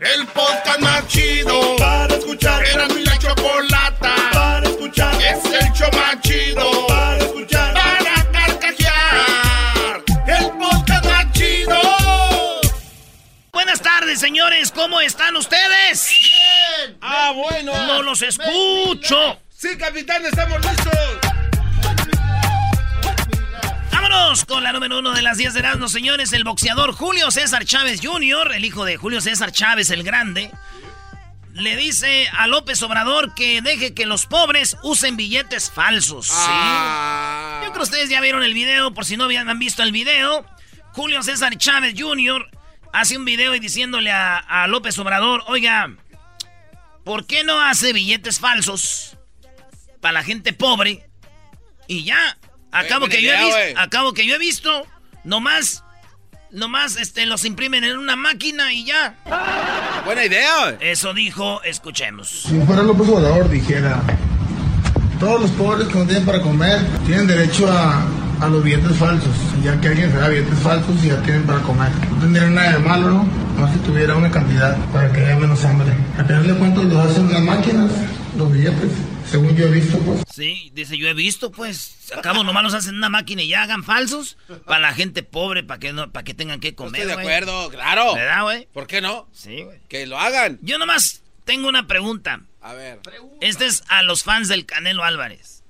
El podcast más chido para escuchar. Era mi la chocolata para escuchar. Es el show más chido para escuchar. Para carcajear. El podcast más chido. Buenas tardes, señores. ¿Cómo están ustedes? Bien. Ah, bueno. No los escucho. Sí, capitán, estamos listos. Vámonos con la número uno de las 10 de Erasmo, señores. El boxeador Julio César Chávez Jr., el hijo de Julio César Chávez el Grande, le dice a López Obrador que deje que los pobres usen billetes falsos. ¿sí? Ah. Yo creo que ustedes ya vieron el video, por si no habían visto el video. Julio César Chávez Jr. hace un video y diciéndole a, a López Obrador, oiga, ¿por qué no hace billetes falsos para la gente pobre? Y ya, acabo que yo he visto, acabo que yo he visto, nomás, nomás este, los imprimen en una máquina y ya. Buena idea. Eso dijo, escuchemos. Si fuera López Obrador dijera, todos los pobres que no tienen para comer tienen derecho a, a los billetes falsos, ya que alguien se da billetes falsos y ya tienen para comer. No tendría nada de malo, ¿no? Más si tuviera una cantidad para que haya menos hambre. A final de cuentas los hacen las máquinas, los billetes, según yo he visto, pues. Sí, dice, yo he visto, pues, acabo nomás los hacen en una máquina y ya hagan falsos para la gente pobre, para que no, para que tengan que comer, Estoy de acuerdo, claro. ¿Verdad, güey? ¿Por qué no? Sí, güey. Que lo hagan. Yo nomás tengo una pregunta. A ver. Este es a los fans del Canelo Álvarez.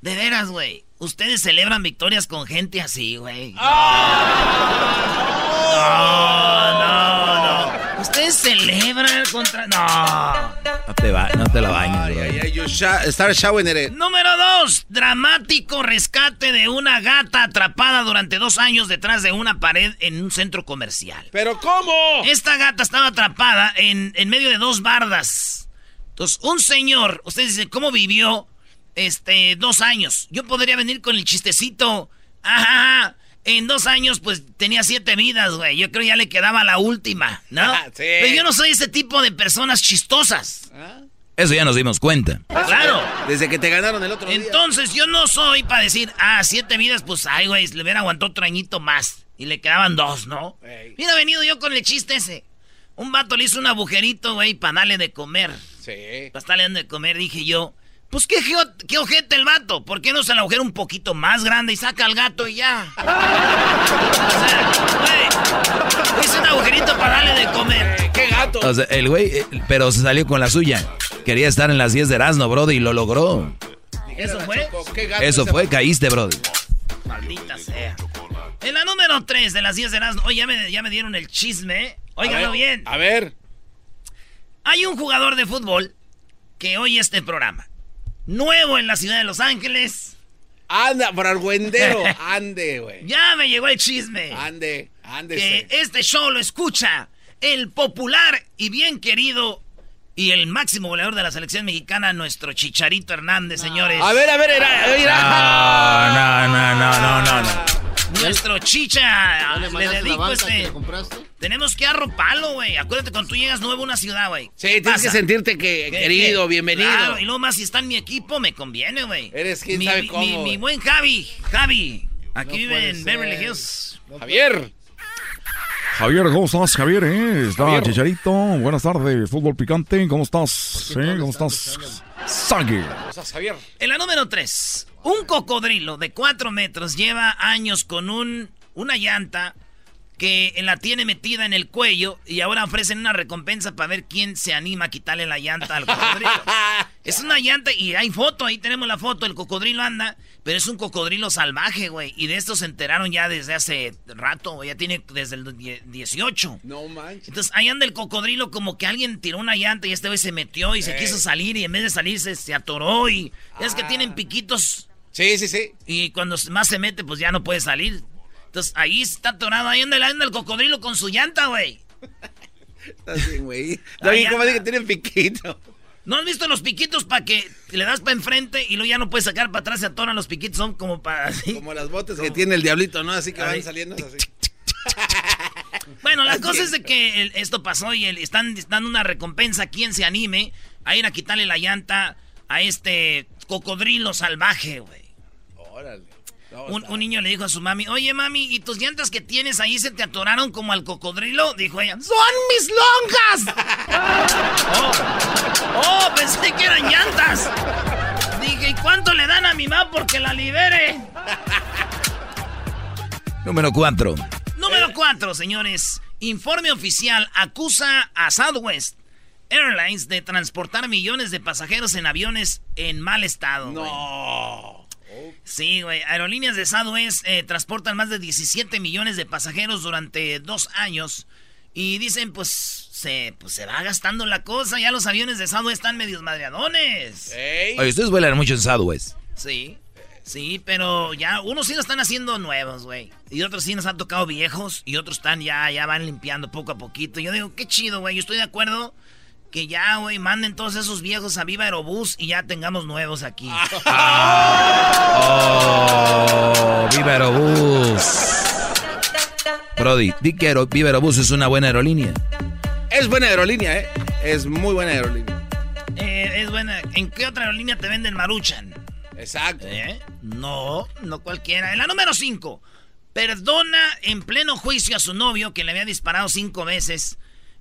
De veras, güey. Ustedes celebran victorias con gente así, güey. No, no, no. Ustedes celebran contra. No. No te, va, no te la bañes, güey. sha- start it. Número dos. Dramático rescate de una gata atrapada durante dos años detrás de una pared en un centro comercial. ¿Pero cómo? Esta gata estaba atrapada en, en medio de dos bardas. Entonces, un señor, ustedes dicen, ¿cómo vivió este dos años? Yo podría venir con el chistecito. Ajá, en dos años, pues tenía siete vidas, güey. Yo creo ya le quedaba la última, ¿no? Sí. Pero yo no soy ese tipo de personas chistosas. Eso ya nos dimos cuenta. Claro. Desde que te ganaron el otro día. Entonces yo no soy para decir, ah, siete vidas, pues ay, güey, le hubiera aguantado otro añito más. Y le quedaban dos, ¿no? Ey. Hubiera venido yo con el chiste ese. Un vato le hizo un agujerito, güey, para darle de comer. Sí. Para estarle dando de comer, dije yo. Pues qué, geo- qué ojete el vato. ¿Por qué no se el agujero un poquito más grande y saca al gato y ya? o sea, güey, hice un agujerito para darle de comer. Eh, ¡Qué gato! O sea, el güey, eh, pero se salió con la suya. Quería estar en las 10 de Erasmo, Brody, y lo logró. ¿Eso fue? Choco, ¿qué gato Eso fue, caíste, Brody. Maldita sea. En la número 3 de las 10 de Erasmo. Oye, ya me, ya me dieron el chisme. A Óiganlo bien. A ver. Hay un jugador de fútbol que oye este programa. Nuevo en la ciudad de Los Ángeles. Anda, por argüendero. Ande, güey. Ya me llegó el chisme. Ande, ande. Que este show lo escucha el popular y bien querido y el máximo goleador de la selección mexicana, nuestro Chicharito Hernández, señores. A ver, a ver, era, era. No, no, no, no, no, no. Nuestro Chicha. Le, mandaste la dedico este. que le compraste? Tenemos que arroparlo, güey. Acuérdate cuando tú llegas nuevo a una ciudad, güey. Sí, ¿Qué tienes que sentirte que ¿Qué- querido, qué? bienvenido. Claro, y luego más si está en mi equipo, me conviene, güey. Eres quién mi, sabe mi- cómo, Mi, buen Javi, Javi. Aquí No vive en ser. Beverly Hills. Javier. Javier, ¿cómo estás, Javier? eh? Está Javier. Chicharito. Buenas tardes, fútbol picante. ¿Cómo estás? Sí, ¿Cómo estás? Sague. ¿Cómo estás, Javier? En la número 3, un cocodrilo de 4 metros lleva años con un, una llanta que la tiene metida en el cuello y ahora ofrecen una recompensa para ver quién se anima a quitarle la llanta al cocodrilo. es una llanta y hay foto, ahí tenemos la foto, el cocodrilo anda, pero es un cocodrilo salvaje, güey. Y de esto se enteraron ya desde hace rato, güey, ya tiene desde el 18. No manches. Entonces ahí anda el cocodrilo como que alguien tiró una llanta y este güey se metió y se quiso salir y en vez de salirse se atoró y es que tienen piquitos Sí, sí, sí. y cuando más se mete pues ya no puede salir. Entonces ahí está atorado, ahí anda, anda el cocodrilo con su llanta, güey. Estás bien, güey. La Oye, ¿cómo llanta. dije que tienen piquito? ¿No has visto los piquitos para que le das para enfrente y luego ya no puedes sacar para atrás? Se atoran los piquitos, son como para así. Como las botas que tiene el diablito, ¿no? Así que van saliendo así. Bueno, la cosa es de que el- esto pasó y el- están dando una recompensa a quien se anime a ir a quitarle la llanta a este cocodrilo salvaje, güey. Órale. No, Un, niño le dijo a su mami, oye mami, ¿y tus llantas que tienes ahí se te atoraron como al cocodrilo? Dijo ella, ¡son mis lonjas! oh, oh, pensé que eran llantas. Dije, ¿y cuánto le dan a mi mamá porque la libere? Número 4. Número 4, señores. Informe oficial acusa a Southwest Airlines de transportar millones de pasajeros en aviones en mal estado. No. Sí, güey. Aerolíneas de Southwest eh, transportan más de 17 millones de pasajeros durante dos años. Y dicen, pues se, pues, se va gastando la cosa. Ya los aviones de Southwest están medios madreadones. Ey. Oye, ustedes vuelan mucho en Southwest. Sí. Sí, pero ya unos sí lo están haciendo nuevos, güey. Y otros sí nos han tocado viejos. Y otros están ya, ya van limpiando poco a poquito. Yo digo, qué chido, güey. Yo estoy de acuerdo que ya, güey, manden todos esos viejos a Viva Aerobús y ya tengamos nuevos aquí. Oh, Viva Aerobús. Brody, di que Aero- Viva Aerobús es una buena aerolínea. Es buena aerolínea, ¿eh? Es muy buena aerolínea. Eh, es buena. ¿En qué otra aerolínea te venden Maruchan? Exacto. ¿Eh? No, no cualquiera. En la número 5. Perdona en pleno juicio a su novio que le había disparado cinco veces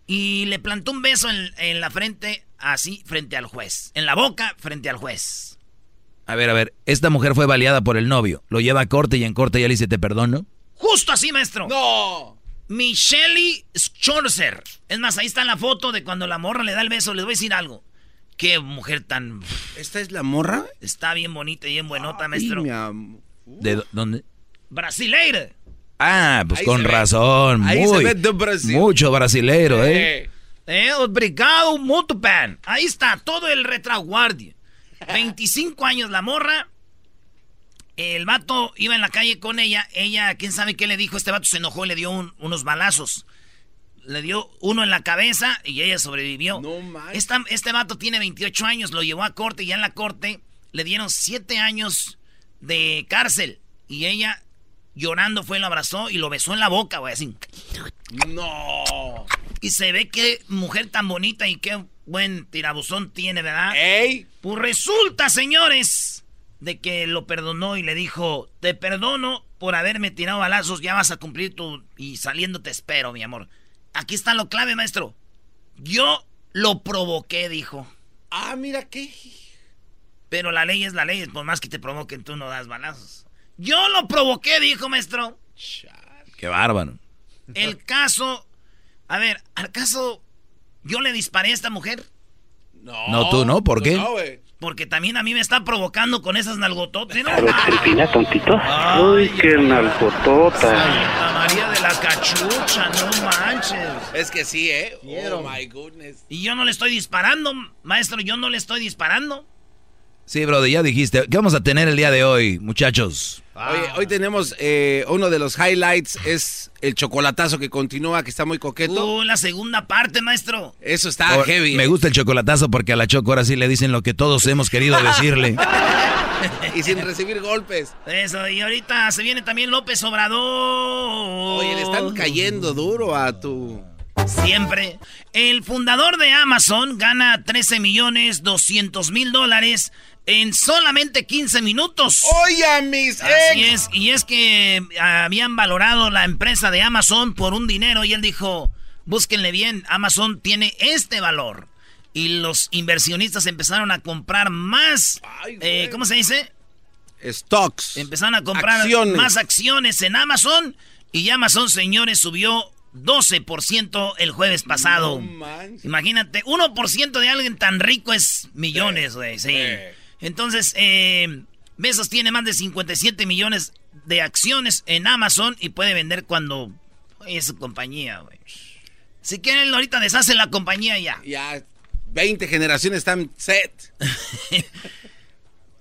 y le plantó un beso en, en la frente, así, frente al juez. En la boca, frente al juez. A ver, a ver, esta mujer fue baleada por el novio. Lo lleva a corte y en corte ya le dice, te perdono. Justo así, maestro. No. Michelle Schorzer. Es más, ahí está la foto de cuando la morra le da el beso. Les voy a decir algo. Qué mujer tan... ¿Esta es la morra? Está bien bonita y bien buenota, Ay, maestro. mi am- ¿De dó- dónde? Brasileira. Ah, pues Ahí con se ve. razón. Ahí se muy, ve de Brasil. Mucho brasilero, ¿eh? Eh. Eh, obrigado, muito bem. Ahí está, todo el retraguardia. 25 años la morra. El vato iba en la calle con ella. Ella, quién sabe qué le dijo. Este vato se enojó y le dio un- unos balazos. Le dio uno en la cabeza y ella sobrevivió. No. Esta- este vato tiene 28 años, lo llevó a corte y ya en la corte le dieron 7 años de cárcel. Y ella, llorando, fue, lo abrazó y lo besó en la boca, güey, así. No. Y se ve qué mujer tan bonita y qué buen tirabuzón tiene, ¿verdad? Ey. Pues resulta, señores, de que lo perdonó y le dijo, te perdono por haberme tirado balazos, ya vas a cumplir tu... Y saliendo te espero, mi amor. Aquí está lo clave, maestro. Yo lo provoqué, dijo. Ah, mira qué. Pero la ley es la ley, por más que te provoquen, tú no das balazos. Yo lo provoqué, dijo, maestro. Qué bárbaro. El caso... A ver, ¿al caso yo le disparé a esta mujer? No. No, tú no, ¿por qué? No, güey. Porque también a mí me está provocando con esas nalgototas. ¿no? Cristina, tontito. Ay, Uy, qué nalgotota. Santa María de la cachucha, no manches. Es que sí, ¿eh? Oh, my goodness. Y yo no le estoy disparando, maestro, yo no le estoy disparando. Sí, brother, ya dijiste. ¿Qué vamos a tener el día de hoy, muchachos? Oye, hoy tenemos eh, uno de los highlights, es el chocolatazo que continúa, que está muy coqueto. Uh, la segunda parte, maestro. Eso está Por- heavy. Me ¿eh? gusta el chocolatazo porque a la Choco ahora sí le dicen lo que todos hemos querido decirle. y sin recibir golpes. Eso, y ahorita se viene también López Obrador. Oye, le están cayendo duro a tu... Siempre. El fundador de Amazon gana 13 millones 200 mil dólares en solamente 15 minutos. Oye, mis Así ex. es, y es que habían valorado la empresa de Amazon por un dinero y él dijo, búsquenle bien, Amazon tiene este valor. Y los inversionistas empezaron a comprar más, Ay, eh. ¿cómo se dice? Stocks. Empezaron a comprar Acciones. más acciones en Amazon Y Amazon, señores, subió 12% el jueves pasado. Imagínate, 1% de alguien tan rico es millones, güey. Sí. Entonces, eh, Besos tiene más de 57 millones de acciones en Amazon y puede vender cuando es su compañía, güey. Si quieren, ahorita deshace la compañía ya. Ya, 20 generaciones están set.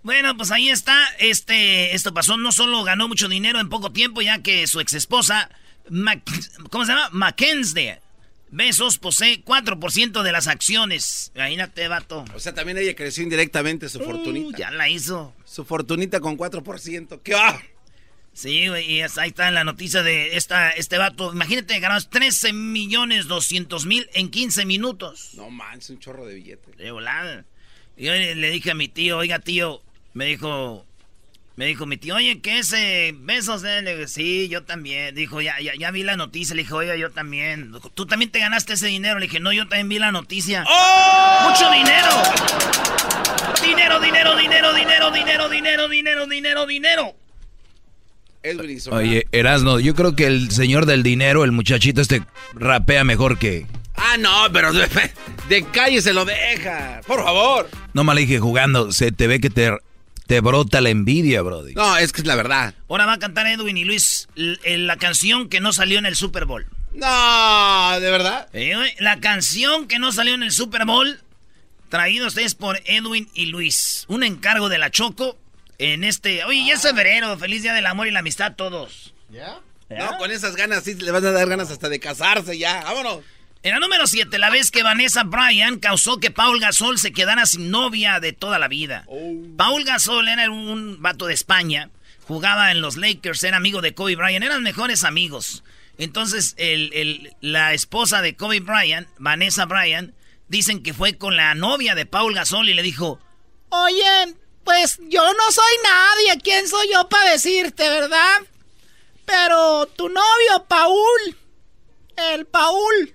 bueno, pues ahí está. Este, esto pasó. No solo ganó mucho dinero en poco tiempo, ya que su ex esposa, ¿cómo se llama? Mackenzie. Besos posee 4% de las acciones. Imagínate, vato. O sea, también ella creció indirectamente su uh, fortunita. Ya la hizo. Su fortunita con 4%. ¿Qué va? Sí, güey, y ahí está la noticia de esta, este vato. Imagínate, ganamos 13 millones 200 mil en 15 minutos. No manches, un chorro de billetes. De volada. Y yo le dije a mi tío, oiga, tío, me dijo, me dijo mi tío, oye, ¿qué es besos? Eh? Le dije, sí, yo también. Dijo, ya, ya, ya vi la noticia. Le dije, oiga, yo también. ¿Tú también te ganaste ese dinero? Le dije, no, yo también vi la noticia. ¡Oh! ¡Mucho dinero! Dinero, dinero, dinero, dinero, dinero, dinero, dinero, dinero, dinero. Oye, Erasno, yo creo que el señor del dinero, el muchachito este, rapea mejor que... Ah, no, pero de, calle se lo deja. Por favor. No mal dije jugando, se te ve que te, te brota la envidia, Brody. No, es que es la verdad. Ahora va a cantar Edwin y Luis la canción que no salió en el Super Bowl. No, ¿de verdad? la canción que no salió en el Super Bowl, traído ustedes por Edwin y Luis. Un encargo de la Choco en este. Oye, ya es febrero. Feliz día del amor y la amistad a todos. ¿Ya? No, con esas ganas sí le van a dar ganas hasta de casarse ya. Vámonos. En la número 7, la vez que Vanessa Bryan causó que Paul Gasol se quedara sin novia de toda la vida. Oh. Paul Gasol era un vato de España, jugaba en los Lakers, era amigo de Kobe Bryant, eran mejores amigos. Entonces, la esposa de Kobe Bryant, Vanessa Bryan, dicen que fue con la novia de Paul Gasol y le dijo, Oye, pues yo no soy nadie. ¿Quién soy yo para decirte, verdad? Pero tu novio, Paul. El Paul.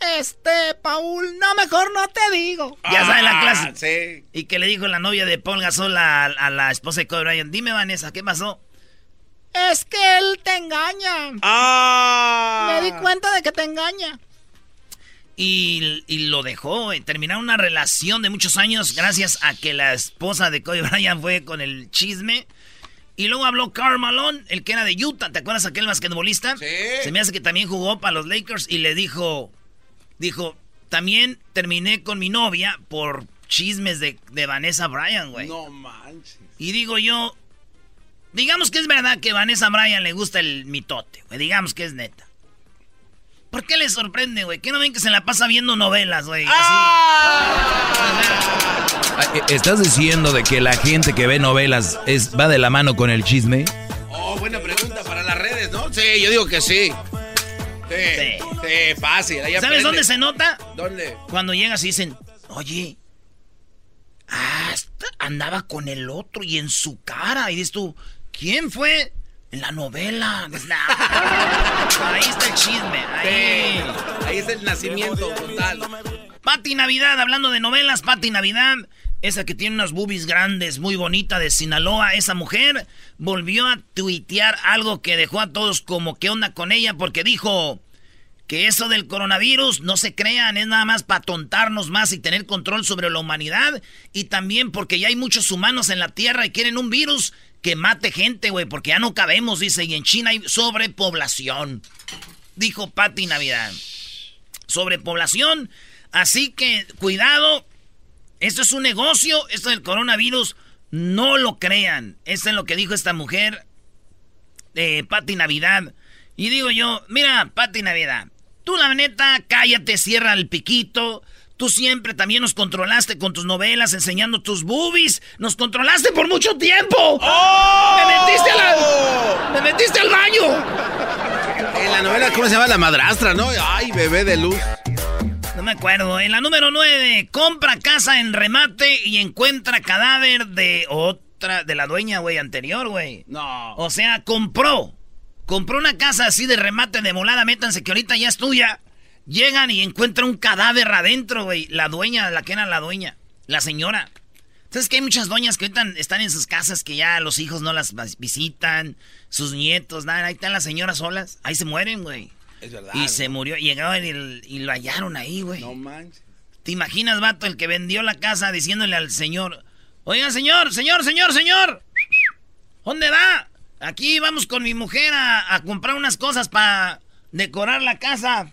Este, Paul, no, mejor no te digo. Ya sabes la clase. Sí. Y que le dijo la novia de Paul Gasol a, la esposa de Kobe Bryant. Dime, Vanessa, ¿qué pasó? Es que él te engaña. Ah. Me di cuenta de que te engaña. Y, lo dejó. Eh, terminaron una relación de muchos años gracias a que la esposa de Kobe Bryant fue con el chisme. Y luego habló Karl Malone, el que era de Utah. ¿Te acuerdas aquel basquetbolista? Sí. Se me hace que también jugó para los Lakers y le dijo, dijo, también terminé con mi novia por chismes de, Vanessa Bryan, güey. No manches. Y digo yo, digamos que es verdad que Vanessa Bryan le gusta el mitote, güey. Digamos que es neta. ¿Por qué les sorprende, güey? ¿Qué no ven que se la pasa viendo novelas, güey? Ah, eh, ¿Estás diciendo de que la gente que ve novelas es, va de la mano con el chisme? Oh, buena pregunta para las redes, ¿no? Sí, yo digo que sí. Sí, sí, fácil. ¿Sabes dónde se nota? ¿Dónde? Cuando llegas y dicen, oye, andaba con el otro y en su cara. Y dices tú, ¿quién fue? En la novela. Ahí está el chisme. Ahí. ahí está el nacimiento total. Pati Navidad, hablando de novelas, Pati Navidad, esa que tiene unas boobies grandes, muy bonita de Sinaloa, esa mujer volvió a tuitear algo que dejó a todos como qué onda con ella porque dijo que eso del coronavirus no se crean, es nada más para tontarnos más y tener control sobre la humanidad y también porque ya hay muchos humanos en la Tierra y quieren un virus que mate gente, güey, porque ya no cabemos, dice, y en China hay sobrepoblación. Dijo Patti Navidad. Sobrepoblación. Así que cuidado. Esto es un negocio. Esto del coronavirus. No lo crean. Esto es lo que dijo esta mujer. de Patti Navidad. Y digo yo, mira, Patti Navidad. Tú la neta, cállate, cierra el piquito. Tú siempre también nos controlaste con tus novelas, enseñando tus boobies. Nos controlaste por mucho tiempo. ¡Oh! ¡Me metiste, al, ¡Me metiste al baño! En la novela, ¿cómo se llama? La madrastra, ¿no? Ay, bebé de luz. Me acuerdo. En la número 9, compra casa en remate y encuentra cadáver de otra, de la dueña, güey, anterior, güey. No. O sea, compró. Compró una casa así de remate de molada, métanse que ahorita ya es tuya. Llegan y encuentran un cadáver adentro, güey. La dueña, la que era la dueña. La señora. Entonces que hay muchas doñas que ahorita están en sus casas que ya los hijos no las visitan, sus nietos, nada, ahí están las señoras solas, ahí se mueren, güey. Es verdad. Y se murió, y llegaron y, y lo hallaron ahí, güey. No manches. ¿Te imaginas, vato, el que vendió la casa diciéndole al señor, oiga, señor, señor, señor, señor, ¿dónde va? Aquí vamos con mi mujer a, a comprar unas cosas para decorar la casa.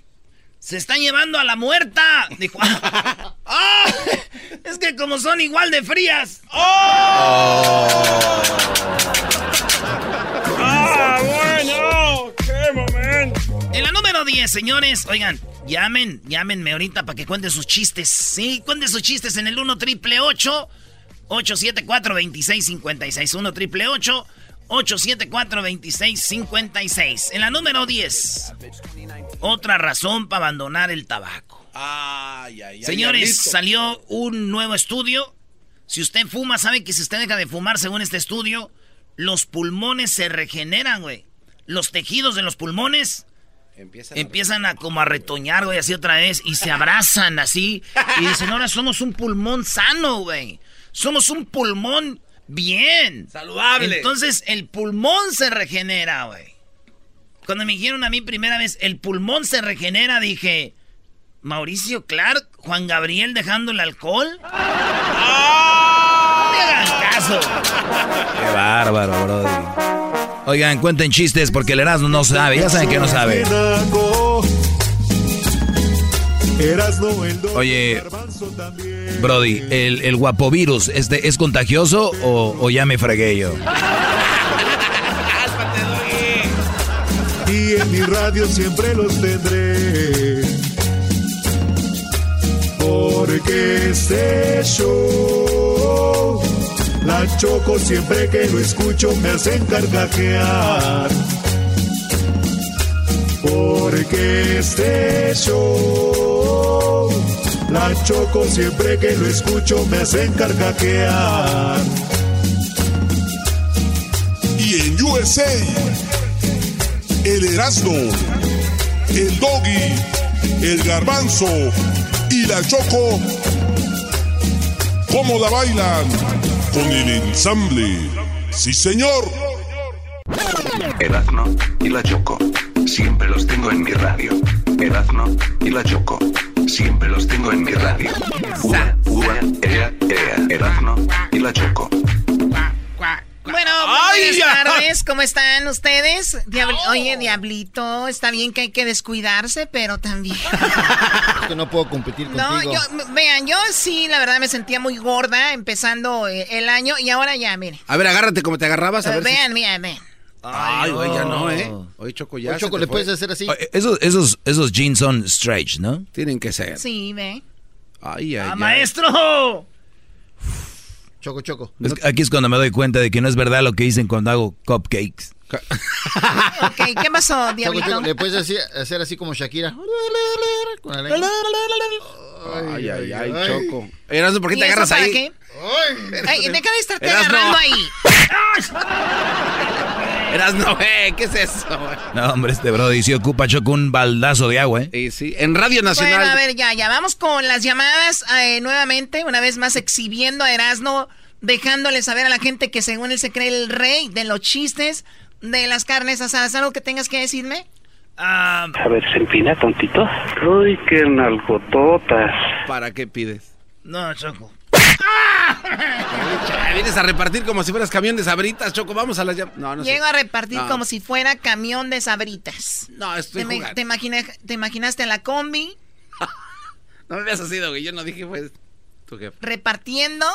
Se están llevando a la muerta. Dijo, ¡Ah! Es que como son igual de frías. ¡Oh! La número 10, señores, oigan, llamen, llámenme ahorita para que cuenten sus chistes. Sí, cuenten sus chistes en el 1 triple 874 2656 1 triple 874 2656 En la número 10, otra razón para abandonar el tabaco. Ay, ay, ay, Señores, salió un nuevo estudio. Si usted fuma, sabe que si usted deja de fumar, según este estudio, los pulmones se regeneran, güey. Los tejidos de los pulmones Empiezan, empiezan a como a retoñar, güey, así otra vez, y se abrazan así. Y dicen, ahora somos un pulmón sano, güey. Somos un pulmón bien. Saludable. Entonces, el pulmón se regenera, güey. Cuando me dijeron a mí primera vez, el pulmón se regenera, dije, Mauricio Clark, Juan Gabriel dejando el alcohol. No me hagan caso. Qué bárbaro, brody. Oigan, cuenten chistes porque el Erasmo no sabe. Ya saben que no sabe. Oye, Brody, ¿el, el guapovirus este, es contagioso o, o ya me fregué yo? Y en mi radio siempre los tendré. Porque este show, la choco siempre que lo escucho me hacen carcajear. Porque este show, la choco siempre que lo escucho me hacen carcajear. Y en USA, el Erasmo, el Doggy, el Garbanzo y la Choco, ¿cómo la bailan? Con el ensamble. Sí, señor. Erazno y la Choco. Siempre los tengo en mi radio. Erazno y la Choco. Siempre los tengo en mi radio. Ua, ua, ea, ea. Erazno y la Choco. Bueno, buenas tardes, ¿cómo están ustedes? Diabl- Oye, Diablito, está bien que hay que descuidarse, pero también... que no puedo competir No, contigo. yo, m- vean, yo sí, la verdad me sentía muy gorda empezando eh, el año y ahora ya, miren. A ver, agárrate como te agarrabas. A ver si- vean, vean, vean. Ay, güey, ya no, ¿eh? Oye, Choco, ya. Oye, Choco, ¿le puedes hacer así? Esos, esos, esos jeans son stretch, ¿no? Tienen que ser. Sí, ve. Ay, ay, ¡Ah, ay. maestro! Choco, choco. Es que aquí es cuando me doy cuenta de que no es verdad lo que dicen cuando hago cupcakes. Ok, ¿qué pasó, Choco, Diablito? choco, ¿le puedes hacer, hacer así como Shakira? Lengua. Ay, ay, ay, Choco. Erasmo, ¿por qué ¿Y te agarras para ahí? qué? Ay, deja de estarte agarrando ahí. Erasmo, eh, ¿qué es eso? güey? No, hombre, este brody sí ocupa choco un baldazo de agua, ¿eh? Y sí, en Radio Nacional. Bueno, a ver, ya, ya. Vamos con las llamadas eh, nuevamente, una vez más exhibiendo a Erasmo, dejándole saber a la gente que según él se cree el rey de los chistes de las carnes asadas. ¿Algo que tengas que decirme? A ver, se empina tantito. Uy, qué nalgototas. ¿Para qué pides? No, Choco. Ah, vienes a repartir como si fueras camión de sabritas, Choco. Vamos a la No, no sé. Llego a repartir No. como si fuera camión de sabritas. No, estoy ¿Te, jugando. te imagina- ¿Te imaginaste en la combi No me habías sido, güey. Yo no dije, pues. Tu jefe. repartiendo?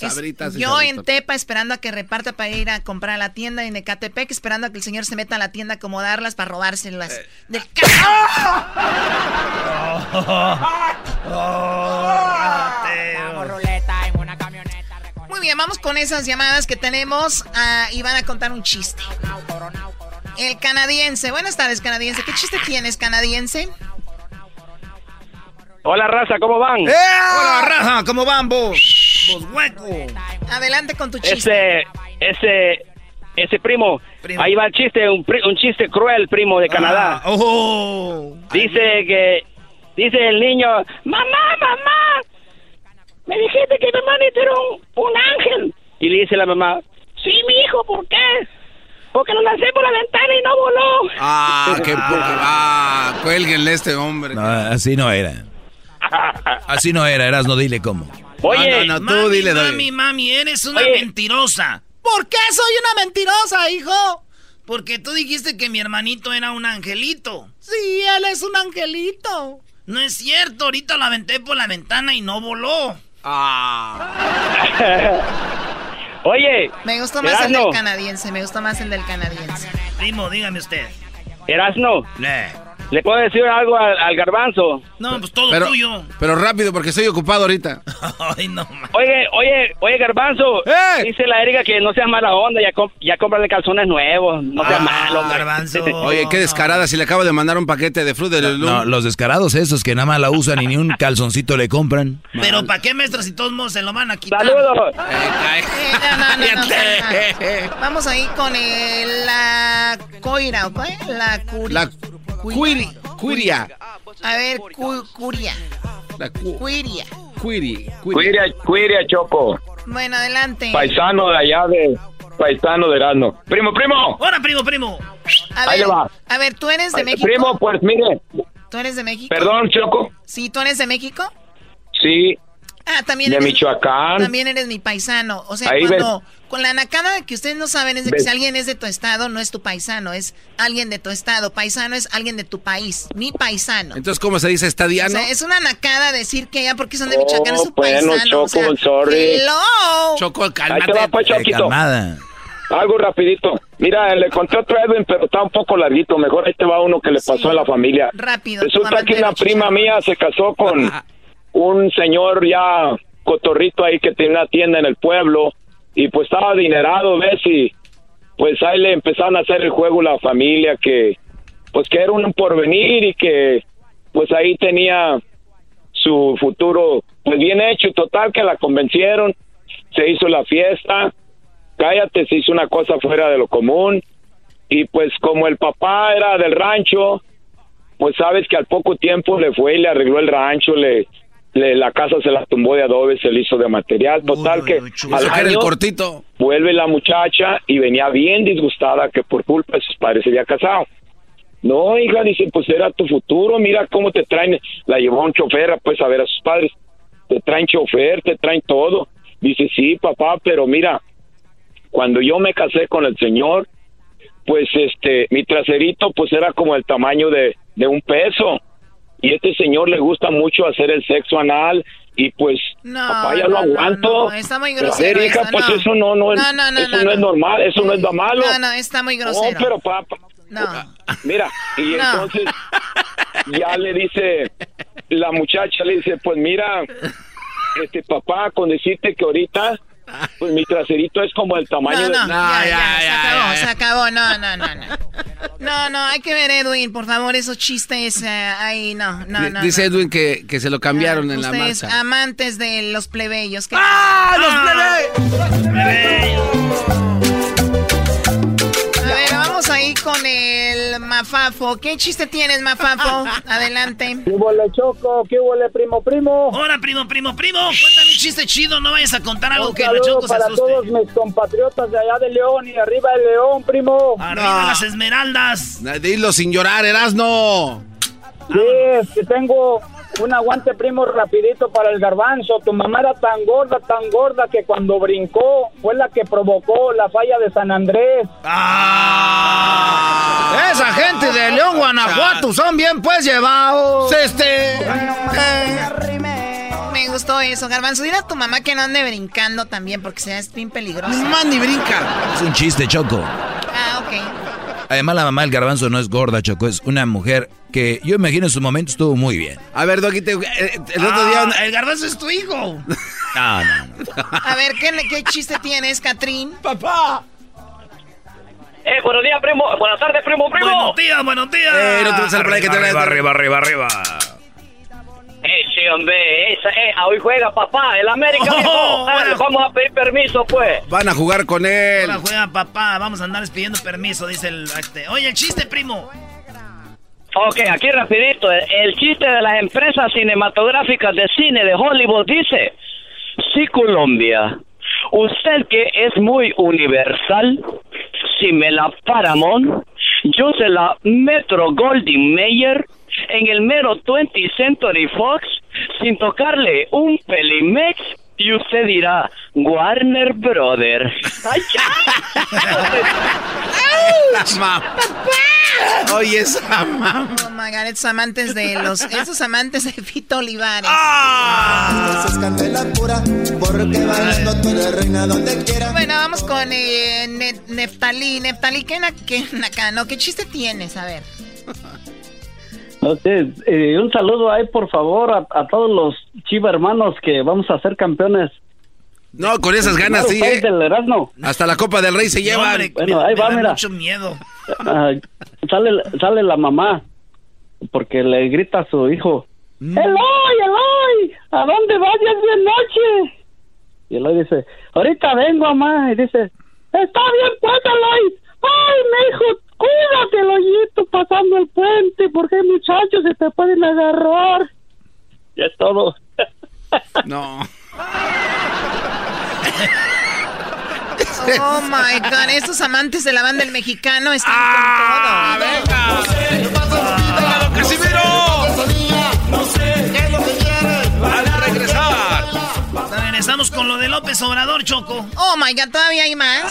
Es- Sabritas y yo en sabritas. Tepa esperando a que reparta para ir a comprar a la tienda en Ecatepec, esperando a que el señor se meta a la tienda a acomodarlas para robárselas Eh. del carro. Muy bien, vamos con esas llamadas que tenemos ah, y van a contar un chiste. El canadiense. Buenas tardes, canadiense. ¿Qué chiste tienes, canadiense? Hola, raza, ¿cómo van? ¡Hola, raja! ¿Cómo van vos? Vos hueco. Adelante con tu chiste. Ese, ese, ese primo, ahí va el chiste, un, pri- un chiste cruel, primo de Canadá. Ah, ¡Oh! Dice que, dice el niño, mamá, mamá, me dijiste que mi hermanito era un, un ángel. Y le dice la mamá, sí, mi hijo, ¿por qué? Porque lo lancé por la ventana y no voló. Ah, qué poca. Ah, cuélguenle a este hombre. No, así no era. Así no era, eras no dile cómo. Oye, no, no, no, tú mami, dile, mami, mami, eres una Oye. mentirosa. ¿Por qué soy una mentirosa, hijo? Porque tú dijiste que mi hermanito era un angelito. Sí, él es un angelito. No es cierto, ahorita lo aventé por la ventana y no voló. Oye, Me gustó más el del canadiense, me gustó más el del canadiense. Primo, dígame usted. Erasno. ¿Le puedo decir algo al, al garbanzo? No, pues todo Pero, tuyo. pero rápido, porque estoy ocupado ahorita. Ay, no, Oye, oye, oye, garbanzo. ¡Eh! Dice la Erika que no seas mala onda, ya, comp ya cómprale calzones nuevos. No seas malo. Ah, garbanzo. Oye, qué descarada, si le acabo de mandar un paquete de fruta No, los descarados esos que nada más la usan y ni un calzoncito le compran. Pero ¿para qué, maestro, si todos modos se lo van a quitar? Saludos. Eh, no, no, no, no, no, no. Vamos ahí con el, la coira, ¿ok? La curi. La cuiri, cuiria. A ver, cu- curia. La cu, Cuiria. cuiri, cuiri. Cuiria, Cuiria Choco, Bueno, adelante. paisano de allá de, paisano de Erasmo. Primo, primo, ¡Hola, primo, primo! A ahí ver, va. a ver, ¿tú eres de México? primo, pues mire, ¿Tú eres de México? perdón Choco, Sí, ¿tú eres de México? sí, Ah, también de eres, Michoacán. También eres mi paisano. O sea, Ahí cuando... Con la nacada que ustedes no saben es de que si alguien es de tu estado, no es tu paisano, es alguien de tu estado. Paisano es alguien de tu país, mi paisano. Entonces, ¿cómo se dice O estadiano? sea, es una nacada decir que ya porque son de Oh, Michoacán es su bueno, paisano. o sea, Choco, sorry. hello. Choco, ahí te va cálmate. pues Eh, calmada. algo rapidito. Mira, le conté otro Edwin, pero está un poco larguito, mejor ahí te va uno que le pasó Sí. a la familia. Rápido. Resulta que una prima mía se casó con un señor ya cotorrito ahí que tiene una tienda en el pueblo y pues estaba adinerado, ¿ves? Y pues ahí le empezaron a hacer el juego la familia que pues que era un porvenir y que pues ahí tenía su futuro pues bien hecho, total que la convencieron, se hizo la fiesta, cállate, se hizo una cosa fuera de lo común. Y pues como el papá era del rancho, pues sabes que al poco tiempo le fue y le arregló el rancho, le, le- la casa se la tumbó de adobe, se le hizo de material, total que al era el año cortito. vuelve la muchacha y venía bien disgustada que por culpa de sus padres se había casado. No, hija, dice, pues era tu futuro, mira cómo te traen, la llevó un chofer pues a ver a sus padres, te traen chofer, te traen todo. Dice, sí, papá, pero mira, cuando yo me casé con el señor, pues este, mi traserito pues era como el tamaño de, de un peso. Y este señor le gusta mucho hacer el sexo anal y pues No, papá ya no, lo aguanto. no, está muy grosero ver, hija, eso, pues eso no, no, es- eso no, es no. normal, eso no es lo malo. No, no, está muy grosero. No, pero papá, No. mira, y entonces ya le dice, la muchacha le dice, pues mira, este papá, con decirte que ahorita, pues mi traserito es como el tamaño No, de... no, ya, ya, se acabó, se acabó, no, no, no, no. No, no, hay que ver, Edwin, por favor, esos chistes eh, ahí, no, no, no. Dice no. Edwin que, que se lo cambiaron en la marcha. amantes de los plebeyos. ¿qué- ¡Ah, A ver, vamos ahí con el Mafafo. ¿Qué chiste tienes, Mafafo? Adelante. ¿Qué huele, Choco? ¿Qué huele, primo, primo? Hola, primo, primo, primo. Cuéntame un chiste chido. No vayas a contar algo Un que la Choco se para asuste. todos mis compatriotas de allá de León y arriba de León, primo. Arriba las esmeraldas. Dilo sin llorar, Erasno. Sí, es que tengo un aguante primo rapidito para el garbanzo. Tu mamá era tan gorda, tan gorda que cuando brincó fue la que provocó la falla de San Andrés. Ah. Esa gente de León, Guanajuato, son bien pues llevados. Este. Me gustó eso, Garbanzo. Dile a tu mamá que no ande brincando también, porque sea es bien peligroso. Mamá ni brinca. Es un chiste, Choco. Ah, ok. Además, la mamá del garbanzo no es gorda, Choco. Es una mujer que yo imagino en su momento estuvo muy bien. A ver, Doggy, te- eh, el otro día... Ah, el garbanzo es tu hijo. No, no, no. A ver, ¿qué, qué chiste tienes, Catrín? ¡Papá! Eh, buenos días, primo. Buenas tardes, primo, primo. Buenos días, buenos días. Eh, no te vas a que te arriba, arriba, arriba, arriba. Eh, sí, hombre. Esa, eh, hoy juega papá, el América. Oh. Ah, bueno. vamos a pedir permiso, pues. Van a jugar con él. Ahora juega papá. Vamos a andar pidiendo permiso, dice el... Este. Oye, el chiste, primo. Ok, aquí rapidito. El, el chiste de las empresas cinematográficas de cine de Hollywood dice... Sí, Colombia. Usted que es muy universal, si me la Paramount, yo se la Metro Golding Mayer en el mero 20th Century Fox sin tocarle un pelimex y usted dirá Warner Brothers. ¡Ay, Oye, esa mamá. Oh my god, esos amantes de los. Esos amantes de Fito Olivares. Eso es candela pura, porque bailando tú eres reina donde quiera. Bueno, vamos con eh, Ne- Neftalí. Neftalí, ¿qué, na- qué no, ¿Qué chiste tienes? A ver. No sé, eh, un saludo ahí, por favor, a, a todos los chiva hermanos que vamos a ser campeones. No, con esas ganas sí, ¿eh? del Erasmo. Hasta la Copa del Rey se llevan. Bueno, ahí va, mira. Mucho miedo. Ah, sale, sale la mamá porque le grita a su hijo, Mm. Eloy, Eloy, ¿a dónde vas? Ya es bien noche. Y Eloy dice, ahorita vengo, mamá. Y dice, está bien, pues, Eloy. Ay, mi hijo, cuídate, Eloyito, pasando el puente, porque hay muchachos se te pueden agarrar. Ya es todo. No. Oh my god, estos amantes de la banda del mexicano están Ah, con todo. ¡Casimiro! No sé qué es lo que quiere. ¡Al regresar! Regresamos con lo de López Obrador, Choco. Oh my god, ¿todavía hay más?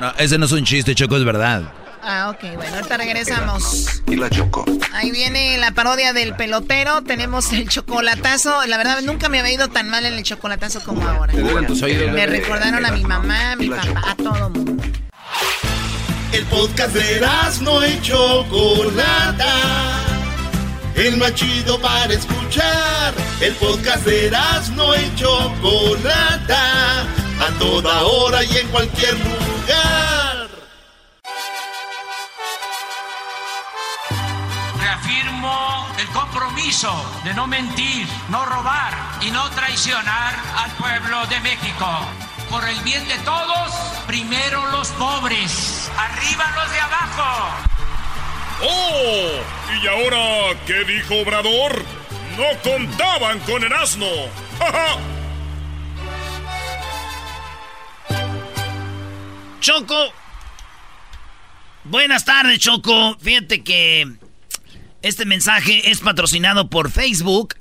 No, ese no es un chiste, Choco, es verdad. Ah, ok, bueno, ahorita regresamos. Y la Choco. Ahí viene la parodia del pelotero. Tenemos el chocolatazo. La verdad, nunca me había ido tan mal en el chocolatazo como ahora. Te duelen tus oídos, Me recordaron a mi mamá, a mi papá, a todo mundo. El podcast de no y Chocolata. El más chido para escuchar. El podcast de no y Chocolata. A toda hora y en cualquier lugar. Reafirmo el compromiso de no mentir, no robar y no traicionar al pueblo de México. Por el bien de todos, primero los pobres, arriba los de abajo. ¡Oh! ¿Y ahora qué dijo Obrador? No contaban con el asno. ¡Ja, Choco. Buenas tardes, Choco. Fíjate que este mensaje es patrocinado por Facebook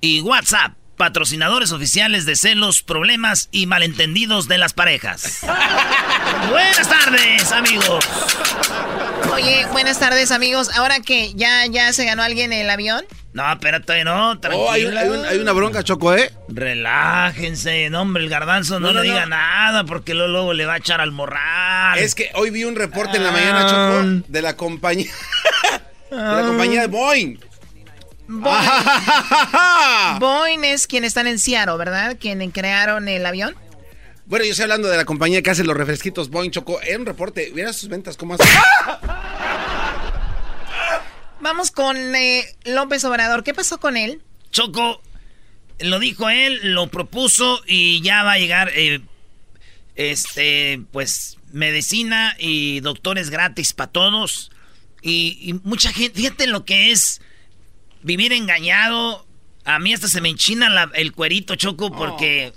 y WhatsApp, patrocinadores oficiales de celos, problemas y malentendidos de las parejas. Buenas tardes, amigos. Oye, buenas tardes, amigos. Ahora que ya, ya se ganó alguien el avión. No, espérate, no, tranquila. Oh, hay, un- hay un- hay una bronca, Choco, ¿eh? Relájense, no, hombre, el garbanzo no, No, no, le diga no. nada porque luego, luego le va a echar al morral. Es que hoy vi un reporte en la mañana, Choco, de la compañía. de la compañía de Boeing. Boeing, Boeing es quien están en Seattle, ¿verdad? Quien crearon el avión. Bueno, yo estoy hablando de la compañía que hace los refresquitos Boeing, Choco. Era un reporte. Mira sus ventas, ¿cómo hacen? Vamos con eh, López Obrador. ¿Qué pasó con él? Choco, lo dijo él, lo propuso y ya va a llegar, eh, este, pues, medicina y doctores gratis para todos. Y, y mucha gente, fíjate lo que es vivir engañado. A mí hasta se me enchina la- el cuerito, Choco, porque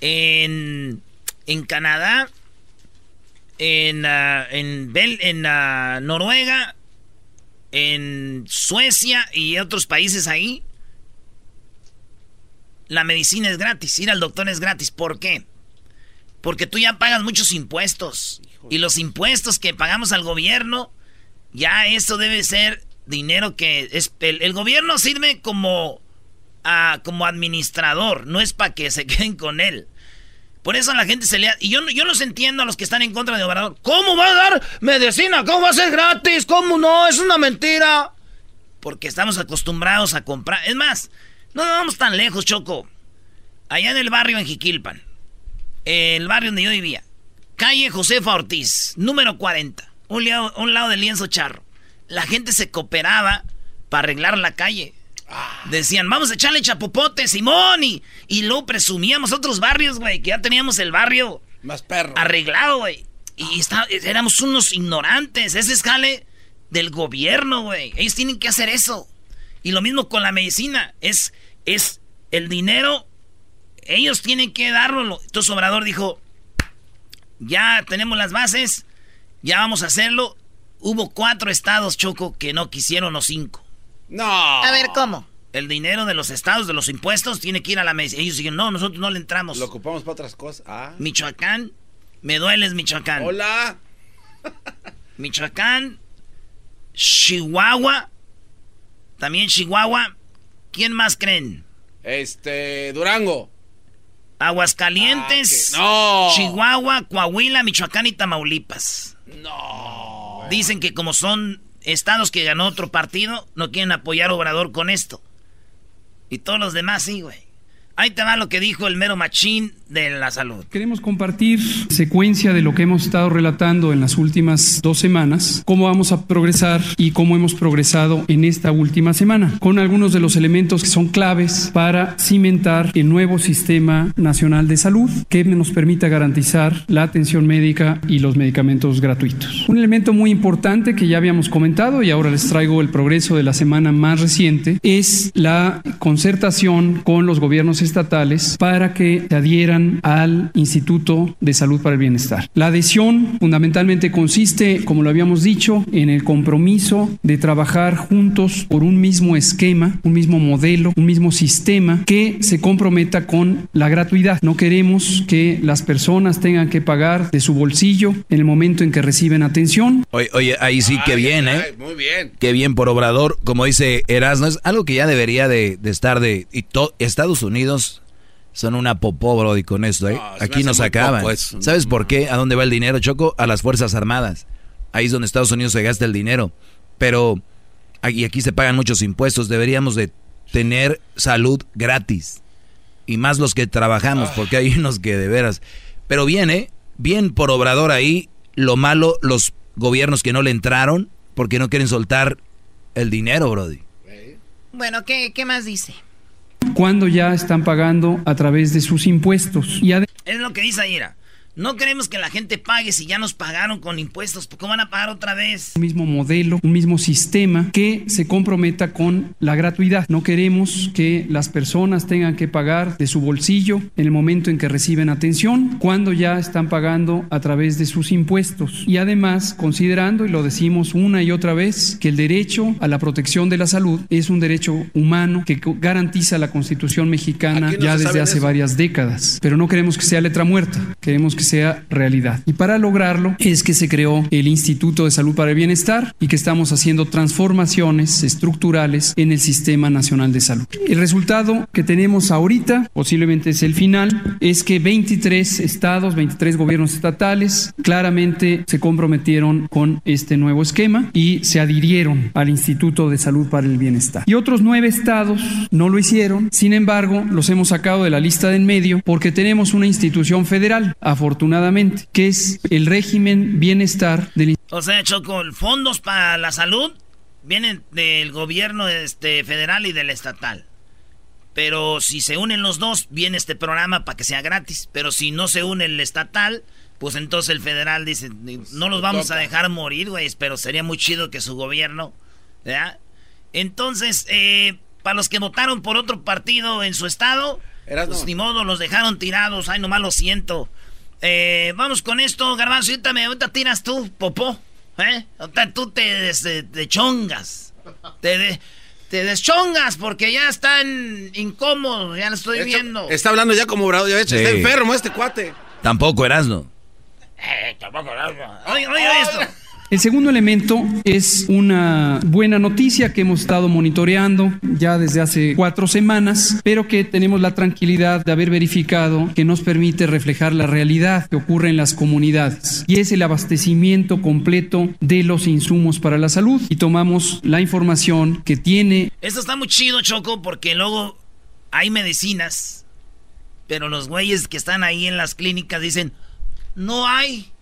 en, en Canadá, en, ah, en, Bel- en ah, Noruega, en Suecia y otros países ahí, la medicina es gratis, ir al doctor es gratis. ¿Por qué? Porque tú ya pagas muchos impuestos. Y los impuestos que pagamos al gobierno, ya eso debe ser dinero que es... El, el gobierno sirve como, como administrador, no es para que se queden con él. Por eso la gente se le... ha- Y yo, yo los entiendo a los que están en contra de Obrador. ¿Cómo va a dar medicina? ¿Cómo va a ser gratis? ¿Cómo no? Es una mentira. Porque estamos acostumbrados a comprar. Es más, no nos vamos tan lejos, Choco. Allá en el barrio en Jiquilpan. El barrio donde yo vivía. Calle Josefa Ortiz, número 40. Un, lado- un lado del lienzo charro. La gente se cooperaba para arreglar la calle. Decían, vamos a echarle chapopote, Simón. Y, y luego presumíamos otros barrios, güey, que ya teníamos el barrio Más perro. arreglado, güey. Y está- éramos unos ignorantes. Ese es jale del gobierno, güey. Ellos tienen que hacer eso. Y lo mismo con la medicina. Es, es el dinero ellos tienen que darlo. Entonces Obrador dijo, ya tenemos las bases, ya vamos a hacerlo. Hubo cuatro estados, Choco, que no quisieron los cinco. No. A ver, ¿cómo? El dinero de los estados, de los impuestos, tiene que ir a la mesa. Ellos dijeron, no, nosotros no le entramos. Lo ocupamos para otras cosas. Ah. Michoacán, me dueles Michoacán. Hola. Michoacán, Chihuahua, también Chihuahua. ¿Quién más creen? Este, Durango. Aguascalientes, Ah, No. Chihuahua, Coahuila, Michoacán y Tamaulipas. No. Dicen que como son estados que ganó otro partido, no quieren apoyar a Obrador con esto. Y todos los demás sí, güey. Ahí te va lo que dijo el mero machín de la salud. Queremos compartir secuencia de lo que hemos estado relatando en las últimas dos semanas, cómo vamos a progresar y cómo hemos progresado en esta última semana, con algunos de los elementos que son claves para cimentar el nuevo sistema nacional de salud que nos permita garantizar la atención médica y los medicamentos gratuitos. Un elemento muy importante que ya habíamos comentado y ahora les traigo el progreso de la semana más reciente es la concertación con los gobiernos estatales para que se adhieran al Instituto de Salud para el Bienestar. La adhesión fundamentalmente consiste, como lo habíamos dicho, en el compromiso de trabajar juntos por un mismo esquema, un mismo modelo, un mismo sistema que se comprometa con la gratuidad. No queremos que las personas tengan que pagar de su bolsillo en el momento en que reciben atención. Oye, oye, ahí sí, qué bien, ¿eh? Muy bien. Qué bien por Obrador, como dice Erasmo, es algo que ya debería de, de estar de... Y to- Estados Unidos son una popó, Brody, con esto, ¿eh? No, Aquí nos acaban. poco. ¿Sabes por qué? ¿A dónde va el dinero, Choco? A las Fuerzas Armadas. Ahí es donde Estados Unidos se gasta el dinero. Pero aquí, aquí se pagan muchos impuestos. Deberíamos de tener salud gratis. Y más los que trabajamos, porque hay unos que de veras... Pero bien, ¿eh? Bien por Obrador ahí. Lo malo, los gobiernos que no le entraron porque no quieren soltar el dinero, Brody. Bueno, ¿qué, qué más dice? Cuando ya están pagando a través de sus impuestos. Y Es lo que dice Aira. No queremos que la gente pague si ya nos pagaron con impuestos. ¿Por qué van a pagar otra vez? un mismo modelo, un mismo sistema que se comprometa con la gratuidad. No queremos que las personas tengan que pagar de su bolsillo en el momento en que reciben atención, cuando ya están pagando a través de sus impuestos. Y además, considerando, y lo decimos una y otra vez, que el derecho a la protección de la salud es un derecho humano que garantiza la Constitución mexicana ya desde hace eso. varias décadas. Pero no queremos que sea letra muerta, queremos que sea realidad. Y para lograrlo es que se creó el Instituto de Salud para el Bienestar y que estamos haciendo transformaciones estructurales en el Sistema Nacional de Salud. El resultado que tenemos ahorita, posiblemente es el final, es que 23 estados, 23 gobiernos estatales claramente se comprometieron con este nuevo esquema y se adhirieron al Instituto de Salud para el Bienestar. Y otros nueve estados no lo hicieron, sin embargo, los hemos sacado de la lista de en medio porque tenemos una institución federal, afortunadamente, que es el régimen bienestar del O sea, Choco, fondos para la salud vienen del gobierno este, federal y del estatal. Pero si se unen los dos, viene este programa para que sea gratis. Pero si no se une el estatal, pues entonces el federal dice, no los vamos a dejar morir, güey, pero sería muy chido que su gobierno, ¿verdad? Entonces, eh, para los que votaron por otro partido en su estado, pues ni modo, los dejaron tirados, ay, nomás lo siento. Eh, vamos con esto, Garbanzo, ahorita, me, ahorita tiras tú, popó, ¿eh? Ahorita tú te, des- te chongas, te, de- te deschongas porque ya están incómodos, ya lo estoy Esto- viendo. Está hablando ya como Brado, ya ves, está Sí. enfermo este cuate. Tampoco, Erasno. Eh, tampoco, oye, oye esto. El segundo elemento es una buena noticia que hemos estado monitoreando ya desde hace cuatro semanas, pero que tenemos la tranquilidad de haber verificado que nos permite reflejar la realidad que ocurre en las comunidades y es el abastecimiento completo de los insumos para la salud y tomamos la información que tiene Esto está muy chido, Choco, porque luego hay medicinas, pero los güeyes que están ahí en las clínicas dicen, no hay.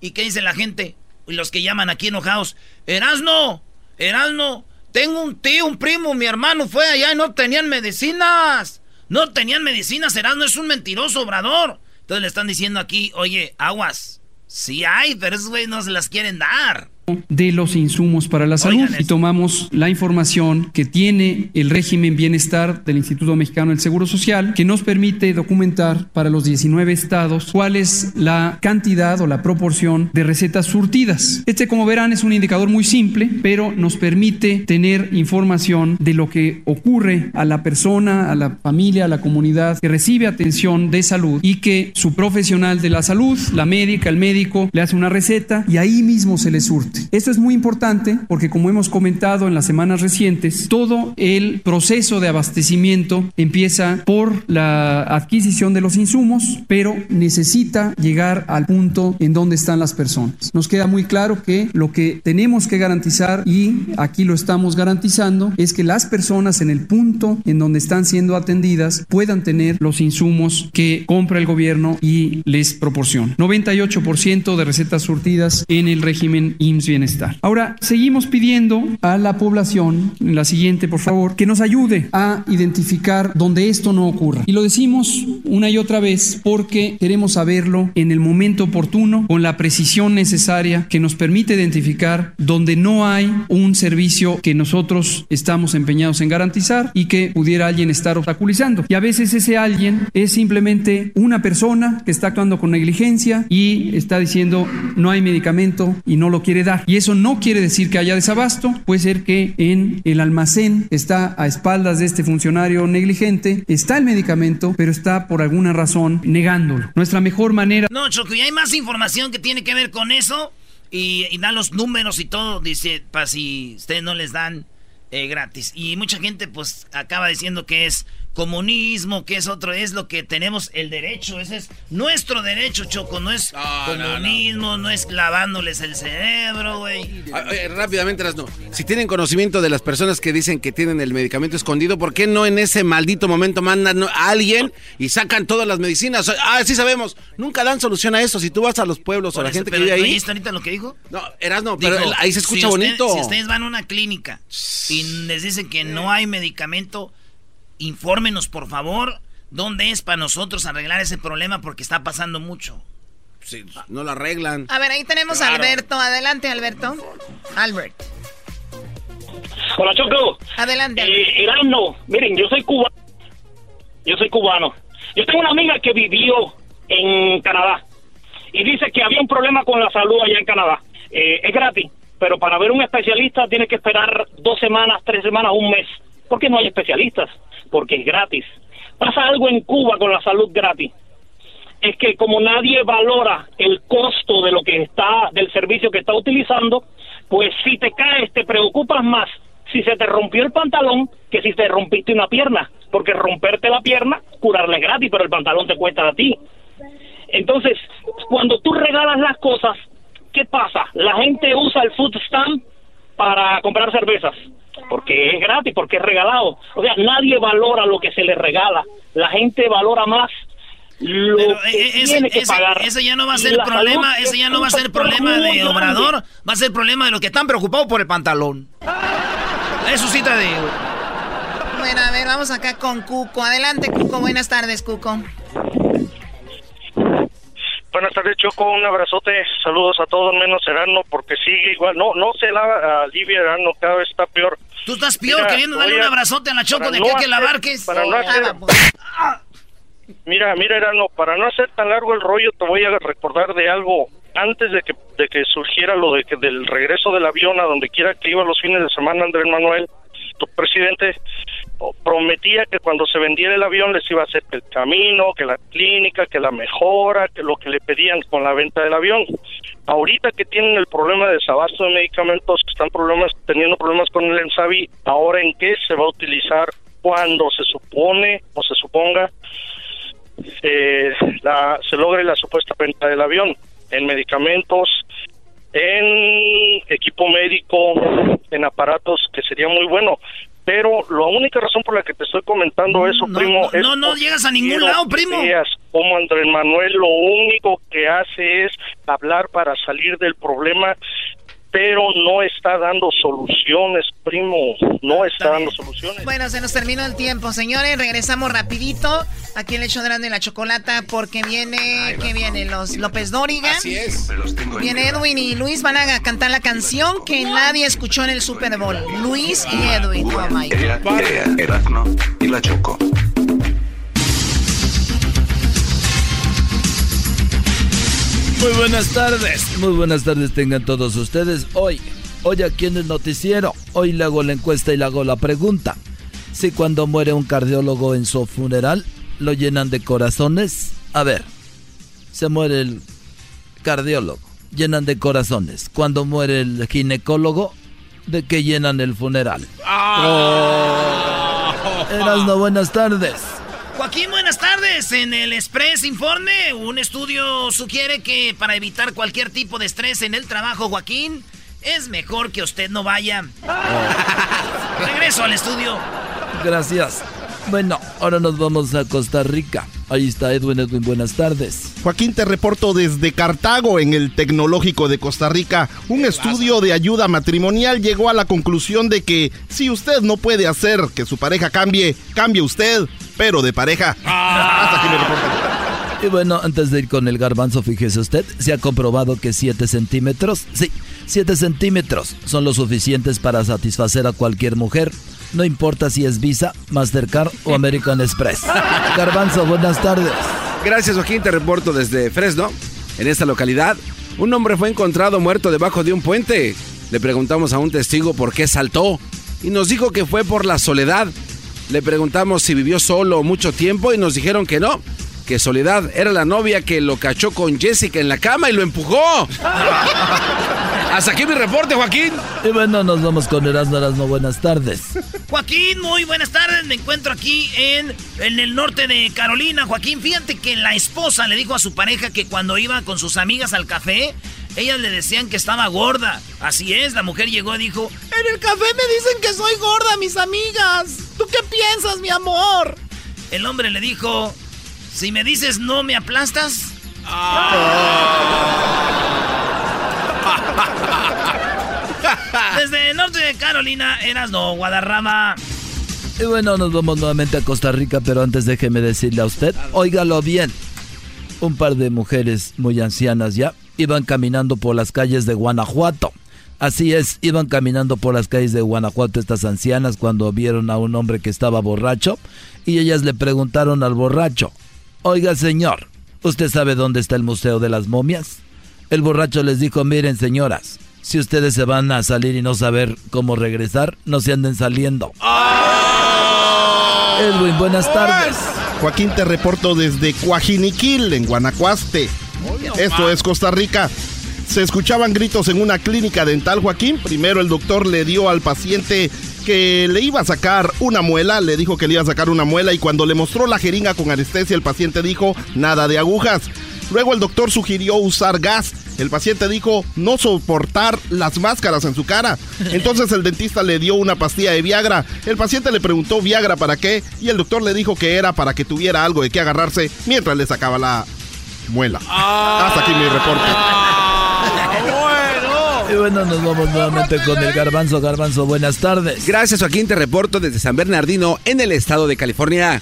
¿Y qué dice la gente? Los que llaman aquí enojados, Erasno, Erasno, tengo un tío, un primo, mi hermano fue allá y no tenían medicinas. No tenían medicinas, Erasno es un mentiroso, obrador. Entonces le están diciendo aquí, oye, aguas, sí hay, pero esos güeyes no se las quieren dar. De los insumos para la salud y tomamos la información que tiene el régimen bienestar del Instituto Mexicano del Seguro Social que nos permite documentar para los 19 estados cuál es la cantidad o la proporción de recetas surtidas. Este, como verán, es un indicador muy simple, pero nos permite tener información de lo que ocurre a la persona, a la familia, a la comunidad que recibe atención de salud y que su profesional de la salud, la médica, el médico, le hace una receta y ahí mismo se le surte. Esto es muy importante porque como hemos comentado en las semanas recientes, todo el proceso de abastecimiento empieza por la adquisición de los insumos, pero necesita llegar al punto en donde están las personas. Nos queda muy claro que lo que tenemos que garantizar y aquí lo estamos garantizando es que las personas en el punto en donde están siendo atendidas puedan tener los insumos que compra el gobierno y les proporciona. 98% de recetas surtidas en el régimen IMSS Bienestar. Ahora, seguimos pidiendo a la población, la siguiente por favor, que nos ayude a identificar donde esto no ocurra. Y lo decimos una y otra vez porque queremos saberlo en el momento oportuno, con la precisión necesaria que nos permite identificar donde no hay un servicio que nosotros estamos empeñados en garantizar y que pudiera alguien estar obstaculizando. Y a veces ese alguien es simplemente una persona que está actuando con negligencia y está diciendo no hay medicamento y no lo quiere dar. Y eso no quiere decir que haya desabasto, puede ser que en el almacén está a espaldas de este funcionario negligente, está el medicamento, pero está por alguna razón negándolo. Nuestra mejor manera... No, Choco, y hay más información que tiene que ver con eso y, da los números y todo, dice, para si ustedes no les dan eh, gratis. Y mucha gente pues acaba diciendo que es comunismo, que es otro, es lo que tenemos el derecho, ese es nuestro derecho, Choco, no es comunismo, no, es lavándoles el cerebro, güey. Rápidamente, no. Si tienen conocimiento de las personas que dicen que tienen el medicamento escondido, ¿por qué no en ese maldito momento mandan a alguien y sacan todas las medicinas? Ah, sí sabemos, nunca dan solución a eso. Si tú vas a los pueblos o a la gente que vive ahí. ¿Está ahorita lo que dijo? No, Erasno, pero ahí se escucha bonito. si ustedes van a una clínica y les dicen que no hay medicamento infórmenos por favor dónde es para nosotros arreglar ese problema porque está pasando mucho. Sí, no lo arreglan. A ver, ahí tenemos a Alberto. Adelante, Alberto. Albert. Hola, Choco. Adelante. Eh, no miren, yo soy cubano. Yo soy cubano. Yo tengo una amiga que vivió en Canadá y dice que había un problema con la salud allá en Canadá. Eh, es gratis, pero para ver un especialista tiene que esperar dos semanas, tres semanas, un mes, porque no hay especialistas porque es gratis. Pasa algo en Cuba con la salud gratis. Es que como nadie valora el costo de lo que está, del servicio que está utilizando, pues si te caes te preocupas más si se te rompió el pantalón que si te rompiste una pierna, porque romperte la pierna, curarle es gratis, pero el pantalón te cuesta a ti. Entonces, cuando tú regalas las cosas, ¿qué pasa? La gente usa el food stamp para comprar cervezas porque es gratis, porque es regalado. O sea, nadie valora lo que se le regala. La gente valora más lo que e-, tiene que pagar. Ese ya no va a ser el problema, ese ya no va a ser problema de Obrador, va a ser problema de los que están preocupados por el pantalón. Eso sí te digo. Bueno, a ver, vamos acá con Cuco. Adelante, Cuco. Buenas tardes, Cuco. Buenas tardes, Choco. Un abrazote. Saludos a todos, menos Erano, porque sigue igual. No, no se la alivia Erano, cada vez está peor. Tú estás peor queriendo darle un abrazote a la Choco de que, la barques. Para no hacer... Mira, mira, Erano, para no hacer tan largo el rollo, te voy a recordar de algo. Antes de que, de que surgiera lo de que del regreso del avión a donde quiera que iba los fines de semana Andrés Manuel, tu presidente prometía que cuando se vendiera el avión les iba a hacer el camino, que la clínica, que la mejora, que lo que le pedían con la venta del avión. Ahorita que tienen el problema de desabasto de medicamentos, que están problemas, teniendo problemas con el Ensabi, ahora en qué se va a utilizar cuando se supone o se suponga eh, la, se logre la supuesta venta del avión en medicamentos, en equipo médico, en aparatos, que sería muy bueno. Pero la única razón por la que te estoy comentando eso, primo, no, No, no llegas a ningún lado, primo. Como Andrés Manuel lo único que hace es hablar para salir del problema, pero no está dando soluciones, primo. No está dando soluciones. Bueno, se nos terminó el tiempo, señores. Regresamos rapidito Aquí el hecho grande de la chocolata porque viene, ¿qué viene? Los López Dóriga. Así es. Viene Edwin y Luis van a cantar la canción que nadie escuchó en el Super Bowl. Luis y Edwin. Oh my God. Y la Choco. Muy buenas tardes, muy buenas tardes tengan todos ustedes. Hoy, hoy aquí en el noticiero, hoy le hago la encuesta y le hago la pregunta. Si cuando muere un cardiólogo en su funeral, lo llenan de corazones. A ver, se muere el cardiólogo, llenan de corazones. Cuando muere el ginecólogo, ¿de qué llenan el funeral? Erasno, buenas tardes. Joaquín, buenas tardes. En el Express Informe, un estudio sugiere que para evitar cualquier tipo de estrés en el trabajo, Joaquín, es mejor que usted no vaya. Regreso al estudio. Gracias. Bueno, ahora nos vamos a Costa Rica. Ahí está Edwin, Edwin, buenas tardes. Joaquín, te reporto desde Cartago, en el Tecnológico de Costa Rica. Un estudio de ayuda matrimonial llegó a la conclusión de que si usted no puede hacer que su pareja cambie, cambie usted, pero de pareja. Hasta aquí mi reporte. Y bueno, antes de ir con el garbanzo, fíjese usted, se ha comprobado que 7 centímetros, sí, 7 centímetros son lo suficientes para satisfacer a cualquier mujer. No importa si es Visa, Mastercard o American Express. Garbanzo, buenas tardes. Gracias, Joaquín. Te reporto desde Fresno. En esta localidad, un hombre fue encontrado muerto debajo de un puente. Le preguntamos a un testigo por qué saltó y nos dijo que fue por la soledad. Le preguntamos si vivió solo mucho tiempo y nos dijeron que no, que Soledad era la novia que lo cachó con Jessica en la cama y lo empujó. Hasta aquí mi reporte, Joaquín. Y bueno, nos vamos con Erasmo, Erasmo, buenas tardes. Joaquín, muy buenas tardes. Me encuentro aquí en, en el norte de Carolina. Joaquín, fíjate que la esposa le dijo a su pareja que cuando iba con sus amigas al café, ellas le decían que estaba gorda. Así es, la mujer llegó y dijo, En el café me dicen que soy gorda, mis amigas. ¿Tú qué piensas, mi amor? el hombre le dijo, si me dices no me aplastas. Desde el norte de Carolina, eras no, Guadarrama. Y bueno, nos vamos nuevamente a Costa Rica, pero antes déjeme decirle a usted, óigalo bien. Un par de mujeres muy ancianas ya iban caminando por las calles de Guanajuato. Así es, iban caminando por las calles de Guanajuato estas ancianas cuando vieron a un hombre que estaba borracho y ellas le preguntaron al borracho, oiga señor, ¿usted sabe dónde está el Museo de las Momias? El borracho les dijo, miren señoras, si ustedes se van a salir y no saber cómo regresar, no se anden saliendo. Edwin, buenas tardes. Joaquín, te reporto desde Coajiniquil, en Guanacuaste. Esto es Costa Rica. Se escuchaban gritos en una clínica dental, Joaquín. Primero el doctor le dio al paciente que le iba a sacar una muela, le dijo que le iba a sacar una muela y cuando le mostró la jeringa con anestesia, el paciente dijo, nada de agujas. Luego el doctor sugirió usar gas. El paciente dijo no soportar las máscaras en su cara. Entonces el dentista le dio una pastilla de Viagra. El paciente le preguntó Viagra para qué y el doctor le dijo que era para que tuviera algo de qué agarrarse mientras le sacaba la muela. Hasta aquí mi reporte. Y bueno, nos vamos nuevamente con el garbanzo. Garbanzo, buenas tardes. Gracias, Joaquín. Te reporto desde San Bernardino, en el estado de California.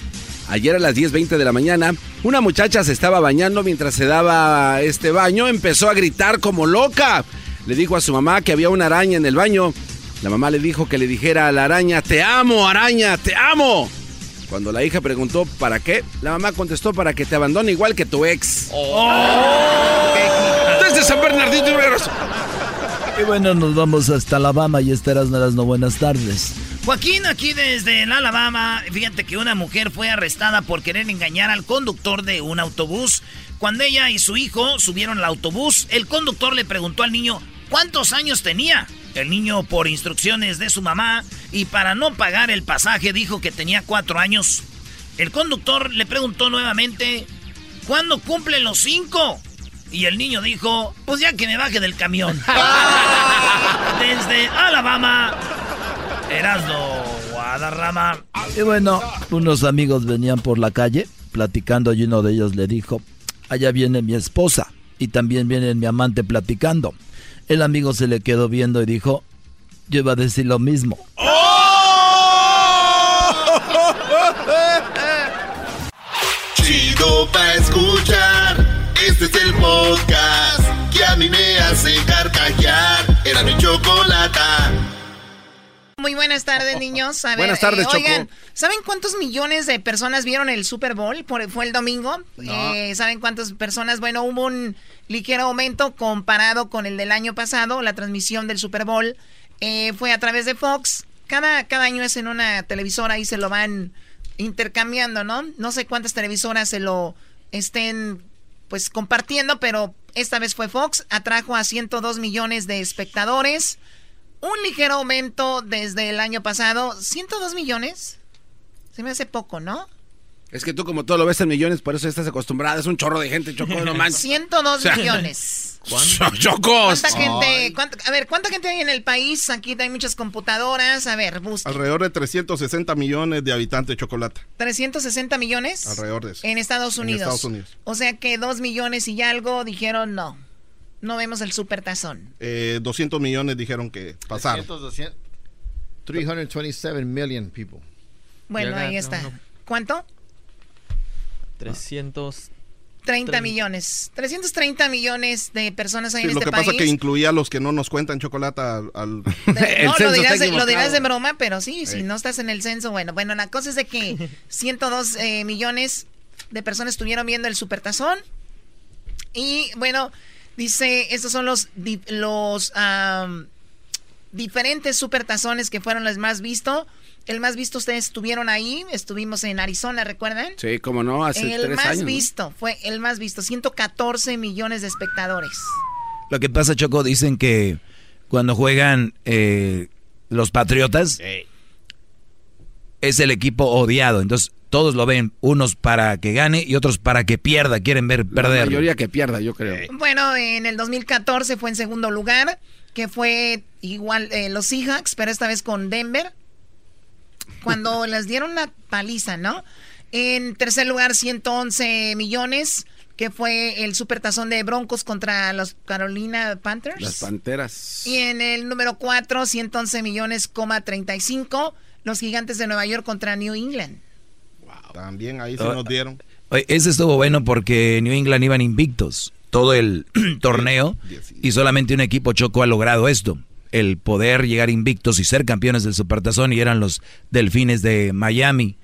Ayer a las 10.20 de la mañana, una muchacha se estaba bañando mientras se daba este baño. Empezó a gritar como loca. Le dijo a su mamá que había una araña en el baño. La mamá le dijo que le dijera a la araña, te amo, araña, te amo. Cuando la hija preguntó para qué, la mamá contestó para que te abandone igual que tu ex. Desde San Bernardino. Y bueno, nos vamos hasta Alabama y estarás no buenas tardes. Joaquín, aquí desde el Alabama, fíjate que una mujer fue arrestada por querer engañar al conductor de un autobús. Cuando ella y su hijo subieron al autobús, el conductor le preguntó al niño cuántos años tenía. El niño, por instrucciones de su mamá y para no pagar el pasaje, dijo que tenía cuatro años. El conductor le preguntó nuevamente, ¿cuándo cumplen los cinco? Y el niño dijo, pues ya que me baje del camión. Desde Alabama, Erasmo Guadarrama. Y bueno, unos amigos venían por la calle platicando y uno de ellos le dijo, allá viene mi esposa y también viene mi amante platicando. El amigo se le quedó viendo y dijo, yo iba a decir lo mismo. chido pa' escuchar. Este es el podcast que a mí me hace carcajear. Era mi chocolata. Muy buenas tardes, niños. A ver, Buenas tardes, eh, Choco. Oigan, ¿saben cuántos millones de personas vieron el Super Bowl? Por- fue el domingo. No. Eh, ¿Saben cuántas personas? Bueno, hubo un ligero aumento comparado con el del año pasado. La transmisión del Super Bowl eh, fue a través de Fox. Cada, cada año es en una televisora y se lo van intercambiando, ¿no? No sé cuántas televisoras se lo estén pues compartiendo, pero esta vez fue Fox. Atrajo a 102 millones de espectadores. Un ligero aumento desde el año pasado. ¿102 millones? Se me hace poco, ¿no? Es que tú como todo lo ves en millones, por eso estás acostumbrada. Es un chorro de gente, Choco, no manches. 102 O sea, millones. Chocos. ¿Cuánta gente, cuánta- a ver, ¿cuánta gente hay en el país? Aquí hay muchas computadoras. A ver, busca. Alrededor de 360 millones de habitantes de chocolate. 360 millones Alrededor de eso. en Estados En Unidos. Estados Unidos. O sea que 2 millones y algo dijeron no. No vemos el supertazón. Eh, 200 millones dijeron que pasaron. 300, 200, 327 million people. Bueno, ahí está. no. ¿Cuánto? 300. 30 millones. 330 millones de personas hay Sí, en lo este que país. pasa que incluía a los que no nos cuentan chocolate al... al- No, lo dirás, de, lo dirás de broma, pero sí, si no estás en el censo, bueno. Bueno, la cosa es de que 102 eh, millones de personas estuvieron viendo el supertazón. Y bueno, dice, estos son los, di- los am, diferentes supertazones que fueron los más vistos. El más visto ustedes estuvieron ahí, estuvimos en Arizona, ¿recuerdan? Sí, como no, hace el tres más años. ¿no? visto, fue el más visto, 114 millones de espectadores. Lo que pasa, Choco, dicen que cuando juegan eh, los Patriotas, es el equipo odiado. Entonces, todos lo ven, unos para que gane y otros para que pierda, quieren ver La perder. mayoría que pierda, yo creo. Bueno, en el 2014 fue en segundo lugar, que fue igual eh, los Seahawks, pero esta vez con Denver, cuando les dieron una paliza, ¿no? En tercer lugar, 111 millones, que fue el supertazón de Broncos contra los Carolina Panthers. Las panteras. Y en el número 4, 111 millones, coma 35, los gigantes de Nueva York contra New England. También ahí se Ah, nos dieron. Oye, Ese estuvo bueno porque New England iban invictos todo el torneo y solamente un equipo Choco ha logrado esto, el poder llegar invictos y ser campeones del Supertazón y eran los Delfines de Miami.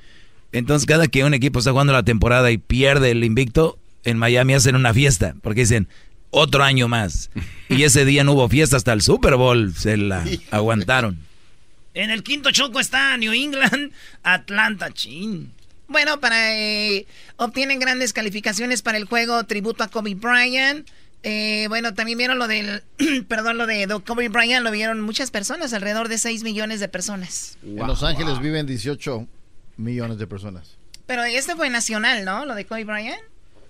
Entonces cada que un equipo está jugando la temporada y pierde el invicto, en Miami hacen una fiesta porque dicen otro año más. Y ese día no hubo fiesta hasta el Super Bowl, se la aguantaron. En el quinto choco está New England, Atlanta, chin. Bueno, para eh, obtienen grandes calificaciones para el juego tributo a Kobe Bryant. Eh, bueno, también vieron lo del, perdón, lo de Kobe Bryant, lo vieron muchas personas, alrededor de 6 millones de personas. En Los Ángeles viven 18 millones de personas. Pero este fue nacional, ¿no? Lo de Kobe Bryant.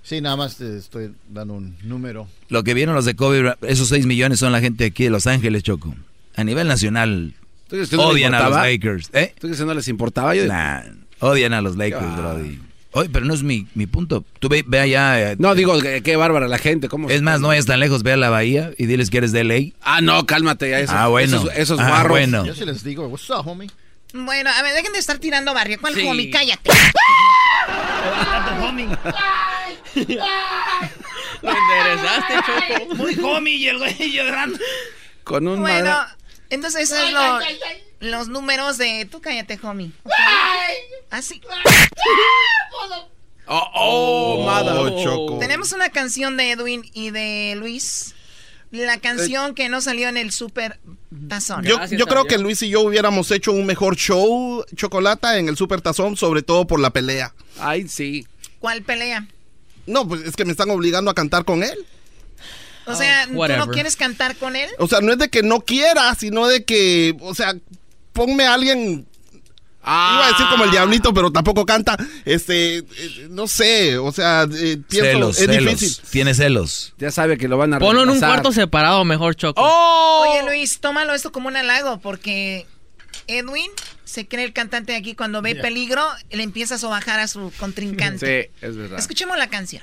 Sí, nada más te estoy dando un número. Lo que vieron los de Kobe, Bryant, esos 6 millones son la gente aquí de Los Ángeles, Choco. A nivel nacional, ¿Tú crees que no les odian a los? Lakers. ¿Eh? ¿Tú crees que no les importaba? Yo... Nah, odian a los Lakers, Brody. Oye, pero no es mi, mi punto. Tú ve, ve allá. eh, No, digo, que- qué bárbara la gente. ¿cómo es más, no vayas tan lejos, ve a la bahía y diles que eres de LA. Ah, no, cálmate ya. Esos, Ah, bueno. Esos, esos Ah, bueno. Yo sí les digo, what's up, homie? Bueno, a ver, dejen de estar tirando barrio. ¿Cuál Sí. homie? Cállate. Lo enderezaste, Choco. Muy homie y el güey llorando. Con un Bueno, madra- entonces esos son lo- los números de... Tú cállate, homie. ¿ok? Así. Oh, oh, madre. Oh, Choco. Tenemos una canción de Edwin y de Luis. La canción que no salió en el Super Tazón. Yo, yo creo que Luis y yo hubiéramos hecho un mejor show, Chocolata, en el Super Tazón, sobre todo por la pelea. Ay, sí. ¿Cuál pelea? No, pues es que me están obligando a cantar con él. O sea, ¿tú no quieres cantar con él? O sea, no es de que no quiera, sino de que, o sea, ponme a alguien. Iba a decir como el diablito, pero tampoco canta. Este, eh, no sé, o sea, eh, pienso, Celos, es celos. difícil. Tiene celos. Ya sabe que lo van a Ponlo en un cuarto separado, mejor, Choco. Oye, Luis, tómalo esto como un halago, porque Edwin se cree el cantante de aquí. Cuando ve Yeah. peligro, le empieza a sobajar a su contrincante. Sí, es verdad. Escuchemos la canción.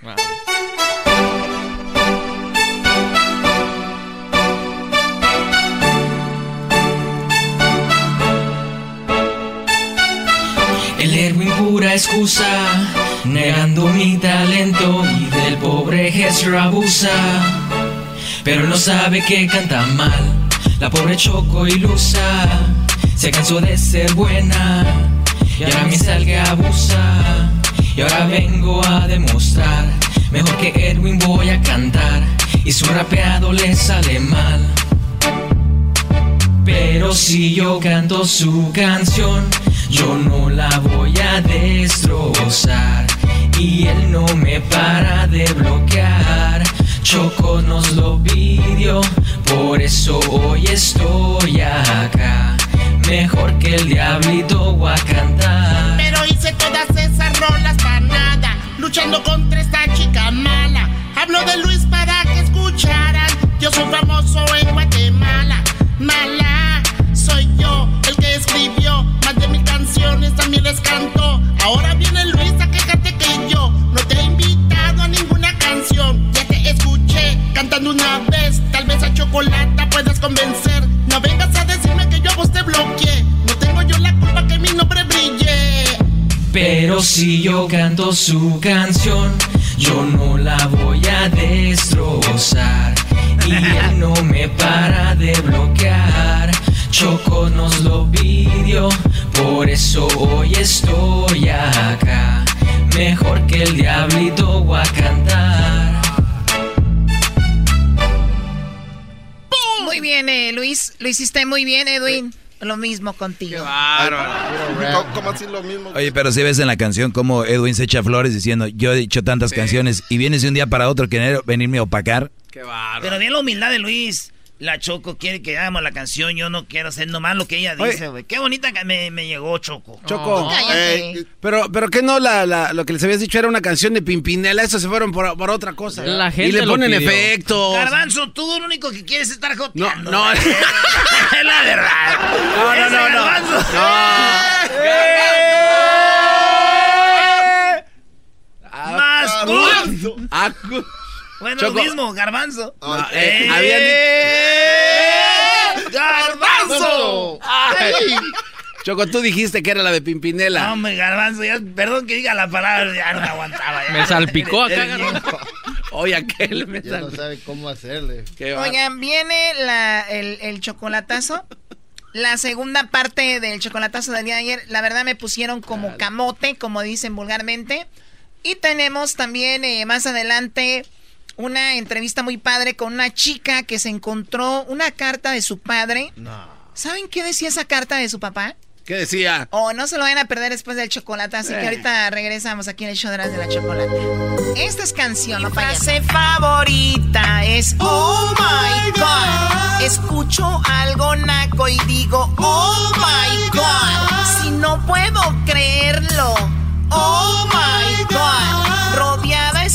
El Erwin pura excusa, negando mi talento y del pobre Hester abusa. Pero no sabe que canta mal, la pobre Choco ilusa. Se cansó de ser buena y ahora me salga abusa. Y ahora vengo a demostrar, mejor que Edwin voy a cantar y su rapeado le sale mal. Pero si yo canto su canción, yo no la voy a destrozar. Y él no me para de bloquear. Choco nos lo pidió, por eso hoy estoy acá. Mejor que el diablito voy a cantar. Pero hice todas esas rolas para nada, luchando contra esta chica mala. Hablo de Luis para que escucharan. Yo soy famoso en Guatemala. Mala, soy yo el que escribió más de mil también les cantó. Ahora viene Luis a quejarte que yo no te he invitado a ninguna canción. Ya te escuché cantando una vez, tal vez a Chocolata puedas convencer. No vengas a decirme que yo a vos te bloqueé. No tengo yo la culpa que mi nombre brille. Pero si yo canto su canción, yo no la voy a destrozar. Y él no me para de bloquear. Choco nos lo pidió, por eso hoy estoy acá. Mejor que el diablito voy a cantar. Muy bien, eh, Luis. Lo hiciste muy bien, Edwin. Lo mismo contigo. ¿Cómo, cómo así lo mismo? Oye, pero si ves en la canción como Edwin se echa flores diciendo, yo he dicho tantas canciones y vienes de un día para otro querer venirme a opacar. Pero bien la humildad de Luis. La Choco quiere que hagamos la canción. Yo no quiero hacer nomás lo que ella dice, güey. Qué bonita que me, me llegó, Choco. Choco, cállate. eh, pero, pero que no, la, la- lo que les habías dicho era una canción de Pimpinela, eso se fueron por, por otra cosa. La y gente le lo ponen pidió. efectos. Garbanzo, tú lo único que quieres es estar joteando. No, no. es la verdad. No, no, no, no. Garbanzo. Más cool. Ah, Bueno, Choco. lo mismo, garbanzo. No, eh, ¡Eh! habían ¡Garbanzo! Ay. Choco, tú dijiste que era la de Pimpinela. No, hombre, garbanzo, ya, perdón que diga la palabra, ya no me aguantaba. ya. Me salpicó acá, Oye, aquel me Ya no sabe cómo hacerle. Oigan, viene la, el, el chocolatazo. La segunda parte del chocolatazo del día de ayer, la verdad me pusieron como camote, como dicen vulgarmente. Y tenemos también eh, más adelante una entrevista muy padre con una chica que se encontró una carta de su padre. ¿Saben qué decía esa carta de su papá? ¿Qué decía? O no se lo van a perder después del chocolate, así que Eh. ahorita regresamos aquí en el show de las de la chocolate. Esta es canción, Mi frase favorita es Oh my God. Escucho algo naco y digo Oh my God. Si no puedo creerlo. Oh my God.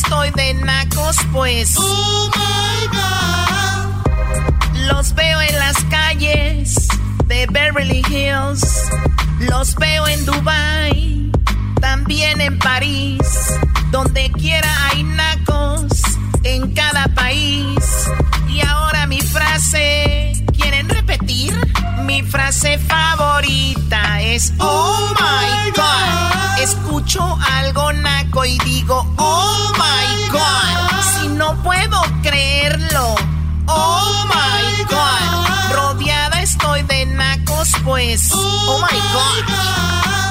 Estoy de nacos, pues. Oh my God. Los veo en las calles de Beverly Hills. Los veo en Dubai, también en París. Donde quiera hay nacos en cada país. Y ahora mi frase, ¿quieren repetir? Mi frase favorita es Oh my God. Escucho algo naco y digo Oh my God. Si no puedo creerlo. Oh my God. Rodeada estoy de nacos, pues. Oh my God.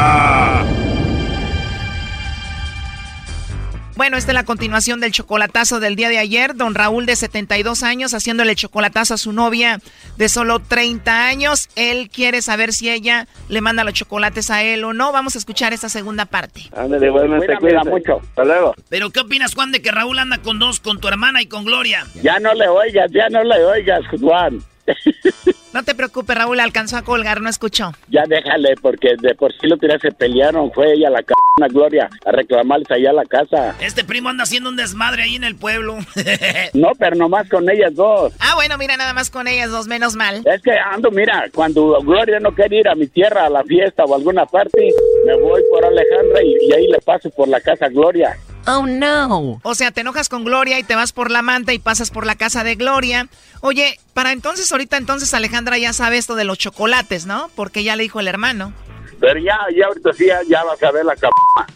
Bueno, esta es la continuación del chocolatazo del día de ayer. Don Raúl, de 72 años, haciéndole chocolatazo a su novia de solo 30 años. Él quiere saber si ella le manda los chocolates a él o no. Vamos a escuchar esta segunda parte. Ándale, bueno, te cuida mucho. Hasta luego. Pero ¿qué opinas, Juan, de que Raúl anda con dos, con tu hermana y con Gloria? Ya no le oigas, ya no le oigas, Juan. No te preocupes, Raúl, alcanzó a colgar, no escuchó. Ya déjale, porque de por sí lo que se pelearon fue ella la c a Gloria a reclamarles allá a la casa. Este primo anda haciendo un desmadre ahí en el pueblo. No, pero nomás con ellas dos. Ah, bueno, mira, nada más con ellas dos, menos mal. Es que ando, mira, cuando Gloria no quiere ir a mi tierra a la fiesta o alguna parte, me voy por Alejandra y, y ahí le paso por la casa a Gloria. Oh, no. O sea, te enojas con Gloria y te vas por la manta y pasas por la casa de Gloria. Oye, para entonces, ahorita entonces Alejandra ya sabe esto de los chocolates, ¿no? Porque ya le dijo el hermano. Pero ya, ya ahorita sí, ya, ya vas a ver la capa.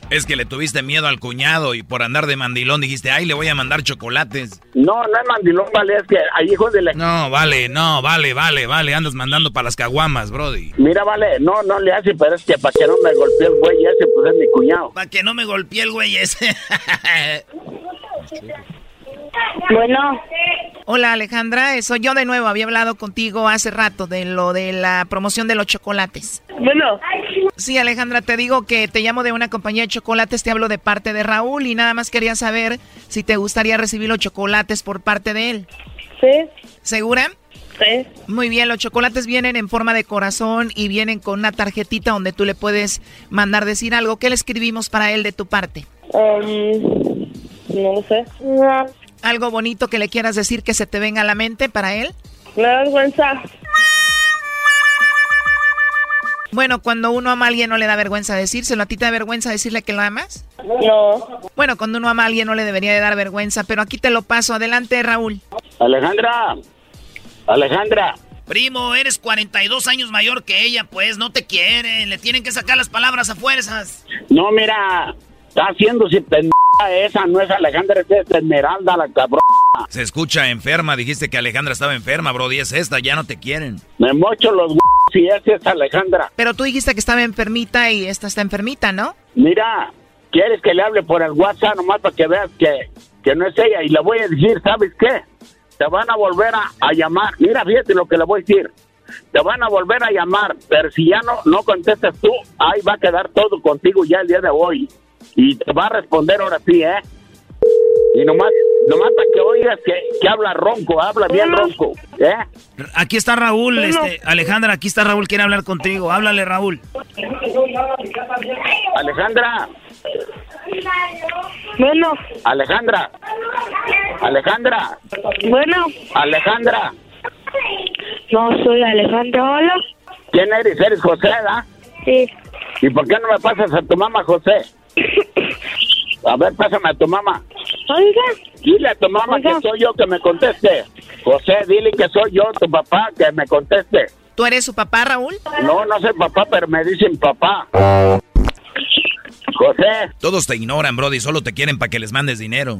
Es que le tuviste miedo al cuñado y por andar de mandilón dijiste, ay, le voy a mandar chocolates. No, no es mandilón, vale, es que hay hijos de la... No, vale, no, vale, vale, vale, andas mandando para las caguamas, brody. Mira, vale, no, no le hace, pero es que para que no me golpee el güey ese, pues es mi cuñado. Para que no me golpee el güey ese. Bueno. Hola Alejandra, soy yo de nuevo. Había hablado contigo hace rato de lo de la promoción de los chocolates. Bueno. Sí, Alejandra, te digo que te llamo de una compañía de chocolates, te hablo de parte de Raúl y nada más quería saber si te gustaría recibir los chocolates por parte de él. Sí. ¿Segura? Sí. Muy bien, los chocolates vienen en forma de corazón y vienen con una tarjetita donde tú le puedes mandar decir algo. ¿Qué le escribimos para él de tu parte? Um, no lo sé. ¿Algo bonito que le quieras decir que se te venga a la mente para él? Me da vergüenza. Bueno, cuando uno ama a alguien no le da vergüenza decírselo. ¿A ti te da vergüenza decirle que lo amas? No. Bueno, cuando uno ama a alguien no le debería de dar vergüenza, pero aquí te lo paso. Adelante, Raúl. Alejandra, Alejandra. Primo, eres 42 años mayor que ella, pues no te quieren. Le tienen que sacar las palabras a fuerzas. No, mira, está haciéndose esa, no es Alejandra, es Esmeralda, la cabrón. Se escucha enferma, dijiste que Alejandra estaba enferma, brody, es esta, ya no te quieren. Me mocho los si esa es Alejandra. Pero tú dijiste que estaba enfermita y esta está enfermita, ¿no? Mira, ¿quieres que le hable por el WhatsApp nomás para que veas que, que no es ella? Y le voy a decir, ¿sabes qué? Te van a volver a, a llamar. Mira, fíjate lo que le voy a decir. Te van a volver a llamar, pero si ya no, no contestas tú, ahí va a quedar todo contigo ya el día de hoy. Y te va a responder ahora sí, ¿eh? Y nomás, nomás para que oigas que, que habla ronco, habla bien ronco, ¿eh? Aquí está Raúl, este, Alejandra, aquí está Raúl, quiere hablar contigo. Háblale, Raúl. Alejandra, Bueno. Alejandra, Alejandra, Bueno. Alejandra. No, soy Alejandra, hola. ¿Quién eres? ¿Eres José, da? Sí. ¿Y por qué no me pasas a tu mamá, José? A ver, pásame a tu mamá. Oiga. Dile a tu mamá que soy yo que me conteste. José, dile que soy yo, tu papá, que me conteste. ¿Tú eres su papá, Raúl? No, no soy papá, pero me dicen papá. José, Todos te ignoran, brody, solo te quieren para que les mandes dinero.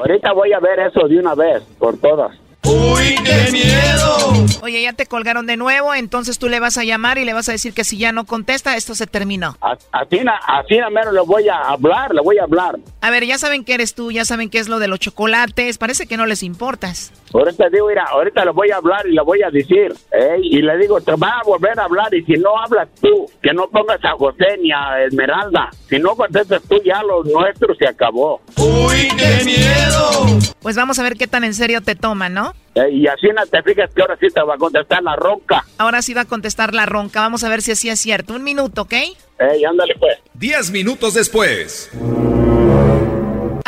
ahorita voy a ver eso de una vez, por todas. ¡Uy, qué miedo! Oye, ya te colgaron de nuevo, entonces tú le vas a llamar y le vas a decir que si ya no contesta, esto se terminó. A- Así, na mero le voy a hablar, le voy a hablar. A ver, ya saben que eres tú, ya saben qué es lo de los chocolates, parece que no les importas. Ahorita digo, mira, ahorita le voy a hablar y le voy a decir, ¿eh? y le digo, te va a volver a hablar y si no hablas tú, que no pongas a José ni a Esmeralda. Si no contestas tú, ya lo nuestro se acabó. ¡Uy, qué miedo! Pues vamos a ver qué tan en serio te toman, ¿no? Eh, y así no te fijas que ahora sí te va a contestar la ronca. Ahora sí va a contestar la ronca, vamos a ver si así es cierto. Un minuto, ¿ok? Ey, ándale pues. Diez minutos después.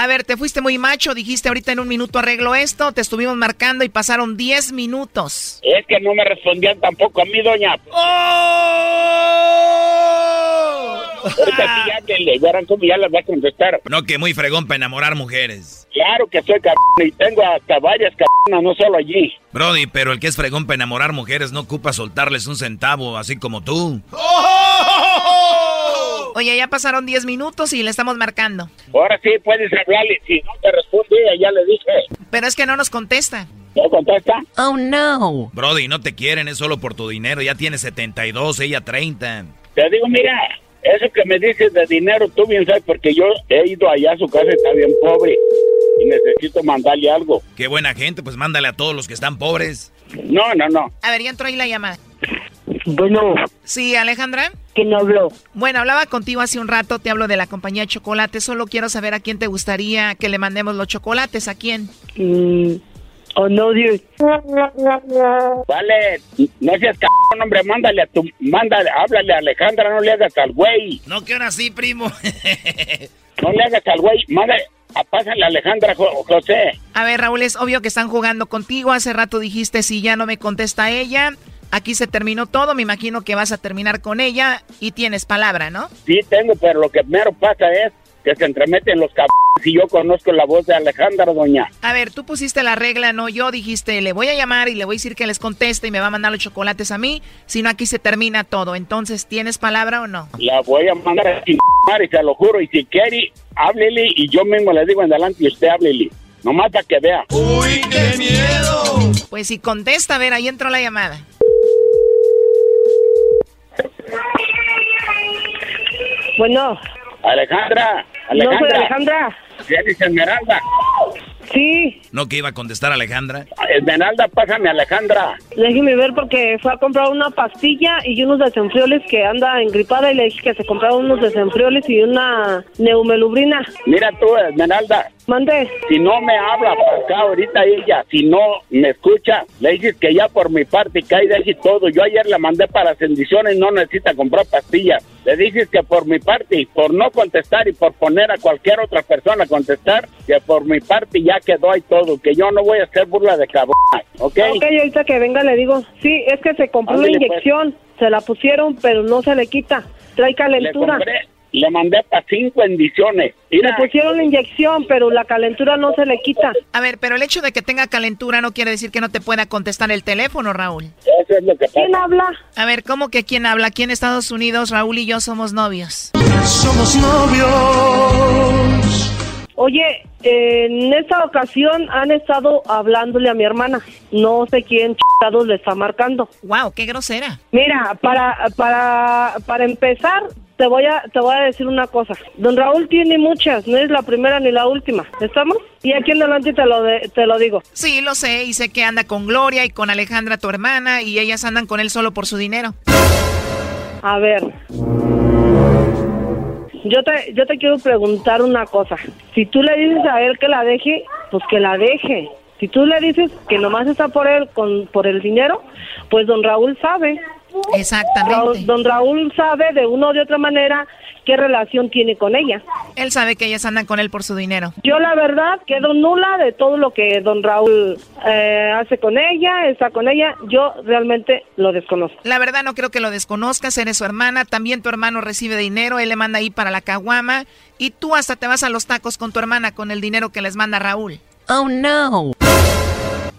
A ver, te fuiste muy macho, dijiste ahorita en un minuto arreglo esto, te estuvimos marcando y pasaron 10 minutos. Es que no me respondían tampoco a mí, doña. Ahorita ya que le ya les va a contestar. No, que muy fregón para enamorar mujeres. Claro que soy cabrón y tengo hasta varias cabronas, no solo allí. Brody, pero el que es fregón para enamorar mujeres no ocupa soltarles un centavo, así como tú. Oye, ya pasaron 10 minutos y le estamos marcando. Ahora sí puedes hablarle. Si no te responde, ya le dije. Pero es que no nos contesta. ¿No contesta? Oh, no. Brody, no te quieren, es solo por tu dinero. Ya tienes 72, ella 30. Te digo, mira, eso que me dices de dinero, tú bien sabes, porque yo he ido allá a su casa y está bien pobre. Y necesito mandarle algo. Qué buena gente, pues mándale a todos los que están pobres. No, no, no. A ver, ya entró ahí la llamada. Bueno. Sí, Alejandra. ¿Quién habló? Bueno, hablaba contigo hace un rato, te hablo de la compañía de chocolate. Solo quiero saber a quién te gustaría que le mandemos los chocolates, ¿a quién? Mm, Oh, no, Dios. Vale, no seas cabrón, hombre, mándale a tu, mándale, háblale a Alejandra, no le hagas al güey. No, que ahora sí, primo. No le hagas al güey, mándale, a- pásale a Alejandra, Jo- José. A ver, Raúl, es obvio que están jugando contigo. Hace rato dijiste si ya no me contesta ella. Aquí se terminó todo. Me imagino que vas a terminar con ella y tienes palabra, ¿no? Sí tengo, pero lo que primero pasa es que se entremeten los cabrones y yo conozco la voz de Alejandra, doña. A ver, tú pusiste la regla, no yo. Dijiste, le voy a llamar y le voy a decir que les conteste y me va a mandar los chocolates a mí. Si no, aquí se termina todo. Entonces, ¿tienes palabra o no? La voy a mandar a chingar y se lo juro. Y si quiere, háblele y yo mismo le digo en adelante y usted háblele. Nomás para que vea. ¡Uy, qué miedo! Pues si contesta, a ver, ahí entró la llamada. Bueno. Alejandra, No soy Alejandra. Alejandra. ¿Qué dice Esmeralda? Sí. ¿No que iba a contestar Alejandra? Esmeralda, pásame Alejandra. Déjeme ver porque fue a comprar una pastilla y unos desenfrioles que anda engripada y le dije que se compraba unos desenfrioles y una neumelubrina. Mira tú, Esmeralda. Mande. Si no me habla para acá ahorita ella, si no me escucha, le dices que ya por mi parte cae de todo. Yo ayer la mandé para sendiciones, no necesita comprar pastillas. Le dices que por mi parte, por no contestar y por poner a cualquier otra persona a contestar, que por mi parte ya quedó ahí todo, que yo no voy a hacer burla de cabrón, ¿ok? Ok, ahorita que venga le digo. Sí, es que se compró una Ándale, pues. inyección. Se la pusieron, pero no se le quita. Trae Le calentura. compré, le mandé para cinco bendiciones. Le pusieron la inyección, pero la calentura no se le quita. A ver, pero el hecho de que tenga calentura no quiere decir que no te pueda contestar el teléfono, Raúl. Eso es lo que ¿Quién habla? A ver, ¿cómo que quién habla? Aquí en Estados Unidos, Raúl y yo somos novios. Somos novios. Oye, eh, en esta ocasión han estado hablándole a mi hermana. No sé quién chingados le está marcando. Wow, qué grosera. Mira, para para para empezar te voy a te voy a decir una cosa. Don Raúl tiene muchas, no es la primera ni la última. ¿Estamos? Y aquí en adelante te lo de- te lo digo. Sí, lo sé, y sé que anda con Gloria y con Alejandra, tu hermana, y ellas andan con él solo por su dinero. A ver. Yo te, yo te quiero preguntar una cosa. Si tú le dices a él que la deje, pues que la deje. Si tú le dices que nomás está por él, con, por el dinero, pues don Raúl sabe. Exactamente. don Raúl sabe de una o de otra manera qué relación tiene con ella. Él sabe que ellas andan con él por su dinero. Yo la verdad quedo nula de todo lo que don Raúl eh, hace con ella, está con ella. Yo realmente lo desconozco. La verdad no creo que lo desconozcas, eres su hermana, también tu hermano recibe dinero, él le manda ahí para la caguama, y tú hasta te vas a los tacos con tu hermana con el dinero que les manda Raúl. Oh no.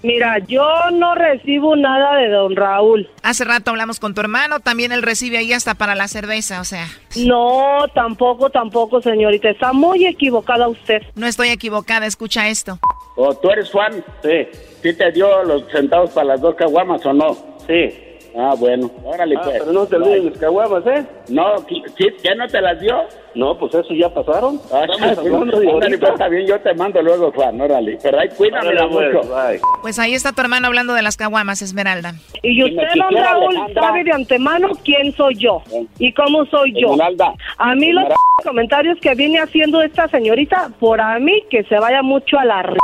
Mira, yo no recibo nada de don Raúl. Hace rato hablamos con tu hermano, también él recibe ahí hasta para la cerveza, o sea. No, tampoco, tampoco, señorita. Está muy equivocada usted. No estoy equivocada, escucha esto. ¿O tú eres Juan? Sí. ¿Sí te dio los centavos para las dos caguamas o no? Sí. Ah, bueno. Órale, Ah, pues. pero no te olvides mis caguamas, ¿eh? No, ¿qui- ¿sí? ¿ya no te las dio? No, pues eso ya pasaron. Ah, órale, pues está bien, yo te mando luego, Juan, órale. Pero ahí cuídamela Órale, pues, mucho. Pues ahí está tu hermano hablando de las caguamas, Esmeralda. Y usted, don Raúl, sabe de antemano quién soy yo y cómo soy yo. Esmeralda. A mí los comentarios que viene haciendo esta señorita, por a mí que se vaya mucho a la r...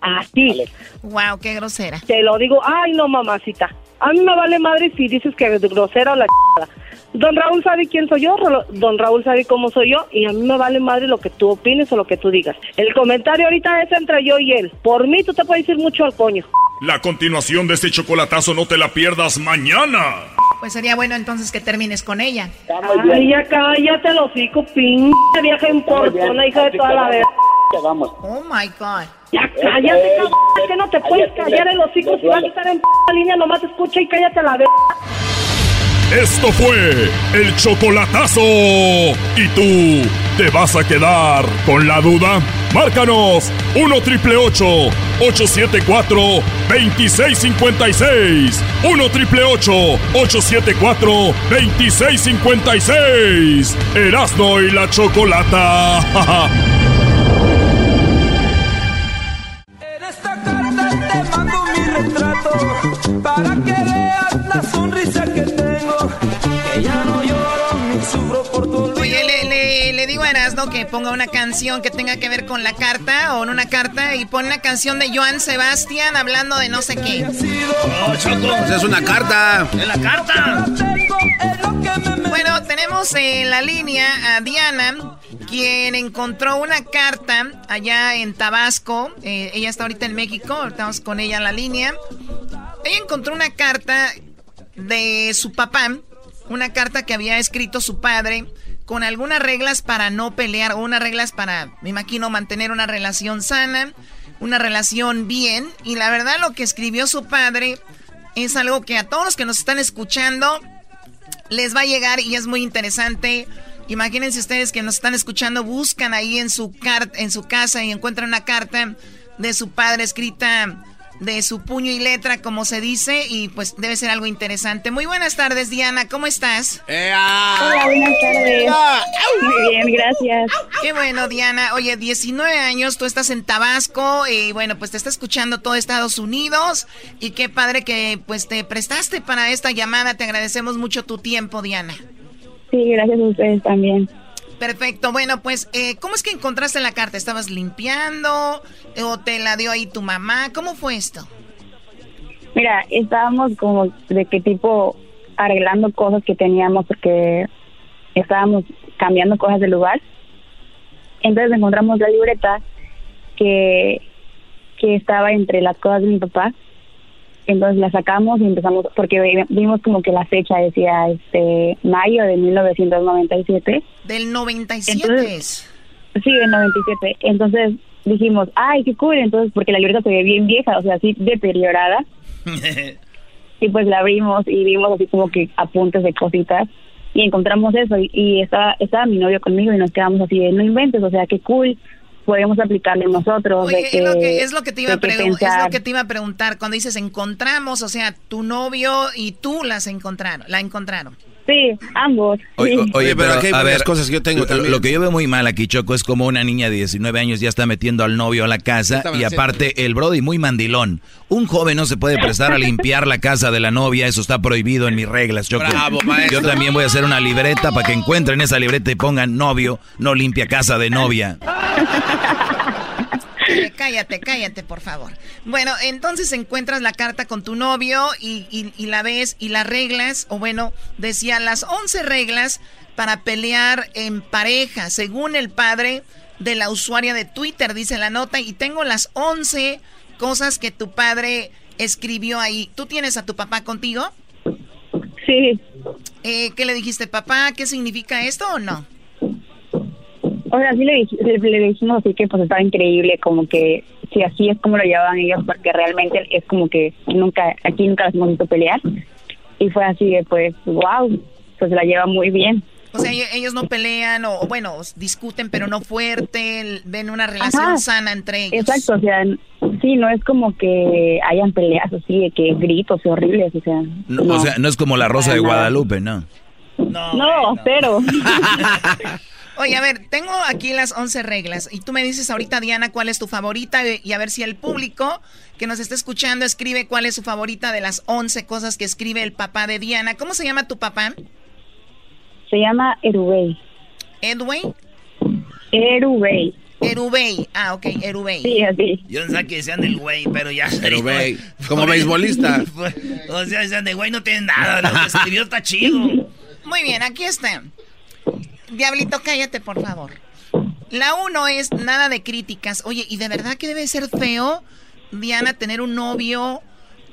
Así. Wow, qué grosera. Te lo digo, ay no mamacita. A mí me vale madre si dices que eres grosera o la chingada. Don Raúl sabe quién soy yo, don Raúl sabe cómo soy yo y a mí me vale madre lo que tú opines o lo que tú digas. El comentario ahorita es entre yo y él. Por mí tú te puedes ir mucho al coño. La continuación de este chocolatazo no te la pierdas mañana. Pues sería bueno entonces que termines con ella. Ay, ya cállate los hocico, pinche vieja importona, hija de toda la verga. Vamos. Oh my God. Ya cállate, cabrón, que no te puedes callar el hocico si vas a estar en p línea, nomás escucha y cállate la verga. Esto fue el chocolatazo. ¿Y tú te vas a quedar con la duda? Márcanos 1 triple 874 2656. 1 triple 874 2656. Erasno y la chocolata. para que veas la sonrisa que tengo. Que ya no lloro ni sufro por tu olvido. Oye, le, le- le digo a Erasno que ponga una canción que tenga que ver con la carta o en una carta y pone una canción de Joan Sebastián hablando de no sé qué. Oh, Choco. es una carta. ¡Es la carta! Bueno, tenemos en la línea a Diana, quien encontró una carta allá en Tabasco. Eh, ella está ahorita en México, estamos con ella en la línea. Ella encontró una carta de su papá, una carta que había escrito su padre con algunas reglas para no pelear, o unas reglas para, me imagino, mantener una relación sana, una relación bien. Y la verdad lo que escribió su padre es algo que a todos los que nos están escuchando les va a llegar y es muy interesante. Imagínense ustedes que nos están escuchando, buscan ahí en su, en su casa y encuentran una carta de su padre escrita de su puño y letra, como se dice, y pues debe ser algo interesante. Muy buenas tardes, Diana, ¿cómo estás? Hola, buenas tardes. Muy bien, gracias. Qué bueno, Diana. Oye, 19 años, tú estás en Tabasco y bueno, pues te está escuchando todo Estados Unidos y qué padre que pues te prestaste para esta llamada. Te agradecemos mucho tu tiempo, Diana. Sí, gracias a ustedes también. Perfecto. Bueno, pues, eh, ¿cómo es que encontraste la carta? ¿Estabas limpiando o te la dio ahí tu mamá? ¿Cómo fue esto? Mira, estábamos como de qué tipo arreglando cosas que teníamos porque estábamos cambiando cosas de lugar. Entonces encontramos la libreta que, que estaba entre las cosas de mi papá entonces la sacamos y empezamos, porque vimos como que la fecha decía este mayo de 1997. ¿Del 97? sí, del 97. Entonces dijimos, ay, qué cool, entonces, porque la libreta se ve bien vieja, o sea, así deteriorada. y pues la abrimos y vimos así como que apuntes de cositas y encontramos eso y, estaba, estaba mi novio conmigo y nos quedamos así de no inventes, o sea, qué cool podemos aplicarle nosotros. es, lo que, es, lo que te iba a es lo que te iba a preguntar. Cuando dices encontramos, o sea, tu novio y tú las encontraron, la encontraron. Sí, ambos. Oye, pero, aquí hay ver, cosas que yo tengo también. Lo que yo veo muy mal aquí, Choco, es como una niña de 19 años ya está metiendo al novio a la casa y aparte el Brody muy mandilón. Un joven no se puede prestar a limpiar la casa de la novia, eso está prohibido en mis reglas, Choco. yo también voy a hacer una libreta para que encuentren esa libreta y pongan novio, no limpia casa de novia. cállate, cállate, por favor. Bueno, entonces encuentras la carta con tu novio y, la ves y las reglas, o bueno, decía las 11 reglas para pelear en pareja, según el padre de la usuaria de Twitter, dice la nota, y tengo las 11 cosas que tu padre escribió ahí. ¿Tú tienes a tu papá contigo? Sí. Eh, ¿Qué le dijiste, papá? ¿Qué significa esto o no? O sea, sí le, le, dijimos así que pues estaba increíble, como que si así es como lo llevaban ellos, porque realmente es como que nunca, aquí nunca les hemos visto pelear. Y fue así de pues, wow, pues la lleva muy bien. O sea, ellos no pelean o, bueno, discuten, pero no fuerte, ven una relación sana entre ellos. Exacto, o sea, sí, no es como que hayan peleas así, de que gritos horribles, o sea. No, O sea, no es como la Rosa de Guadalupe, ¿no? No, no cero. Oye, a ver, tengo aquí las 11 reglas y tú me dices ahorita, Diana, cuál es tu favorita y a ver si el público que nos está escuchando escribe cuál es su favorita de las 11 cosas que escribe el papá de Diana. ¿Cómo se llama tu papá? Se llama Erubey. ¿Edway? Erubey. Erubey. Ah, ok, Erubey. Sí, así. Yo no sé que sean del güey, pero ya. Erubey. Como beisbolista. o sea, sean de güey no tienen nada. Lo que escribió está chido. Muy bien, aquí está. Diablito, cállate, por favor. La uno es nada de críticas. Oye, ¿y de verdad que debe ser feo, Diana, tener un novio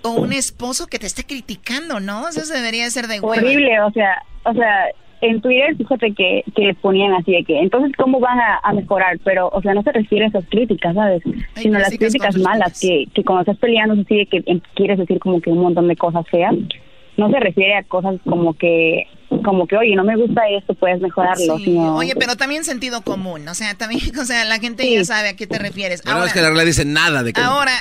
o un esposo que te esté criticando, no? Eso debería ser de hueva. Horrible, o sea, o sea, en Twitter, fíjate que, que ponían así de que, entonces, ¿cómo van a, mejorar? Pero, o sea, no se refiere a esas críticas, ¿sabes? Sino las críticas malas, que, que cuando estás peleando, así de que quieres decir como que un montón de cosas feas. No se refiere a cosas como que como que, oye, no me gusta esto, puedes mejorarlo. Oye, pero también sentido común, o sea, también, o sea, la gente ya sabe a qué te refieres. Pero ahora, es que la regla dice nada de que... Ahora,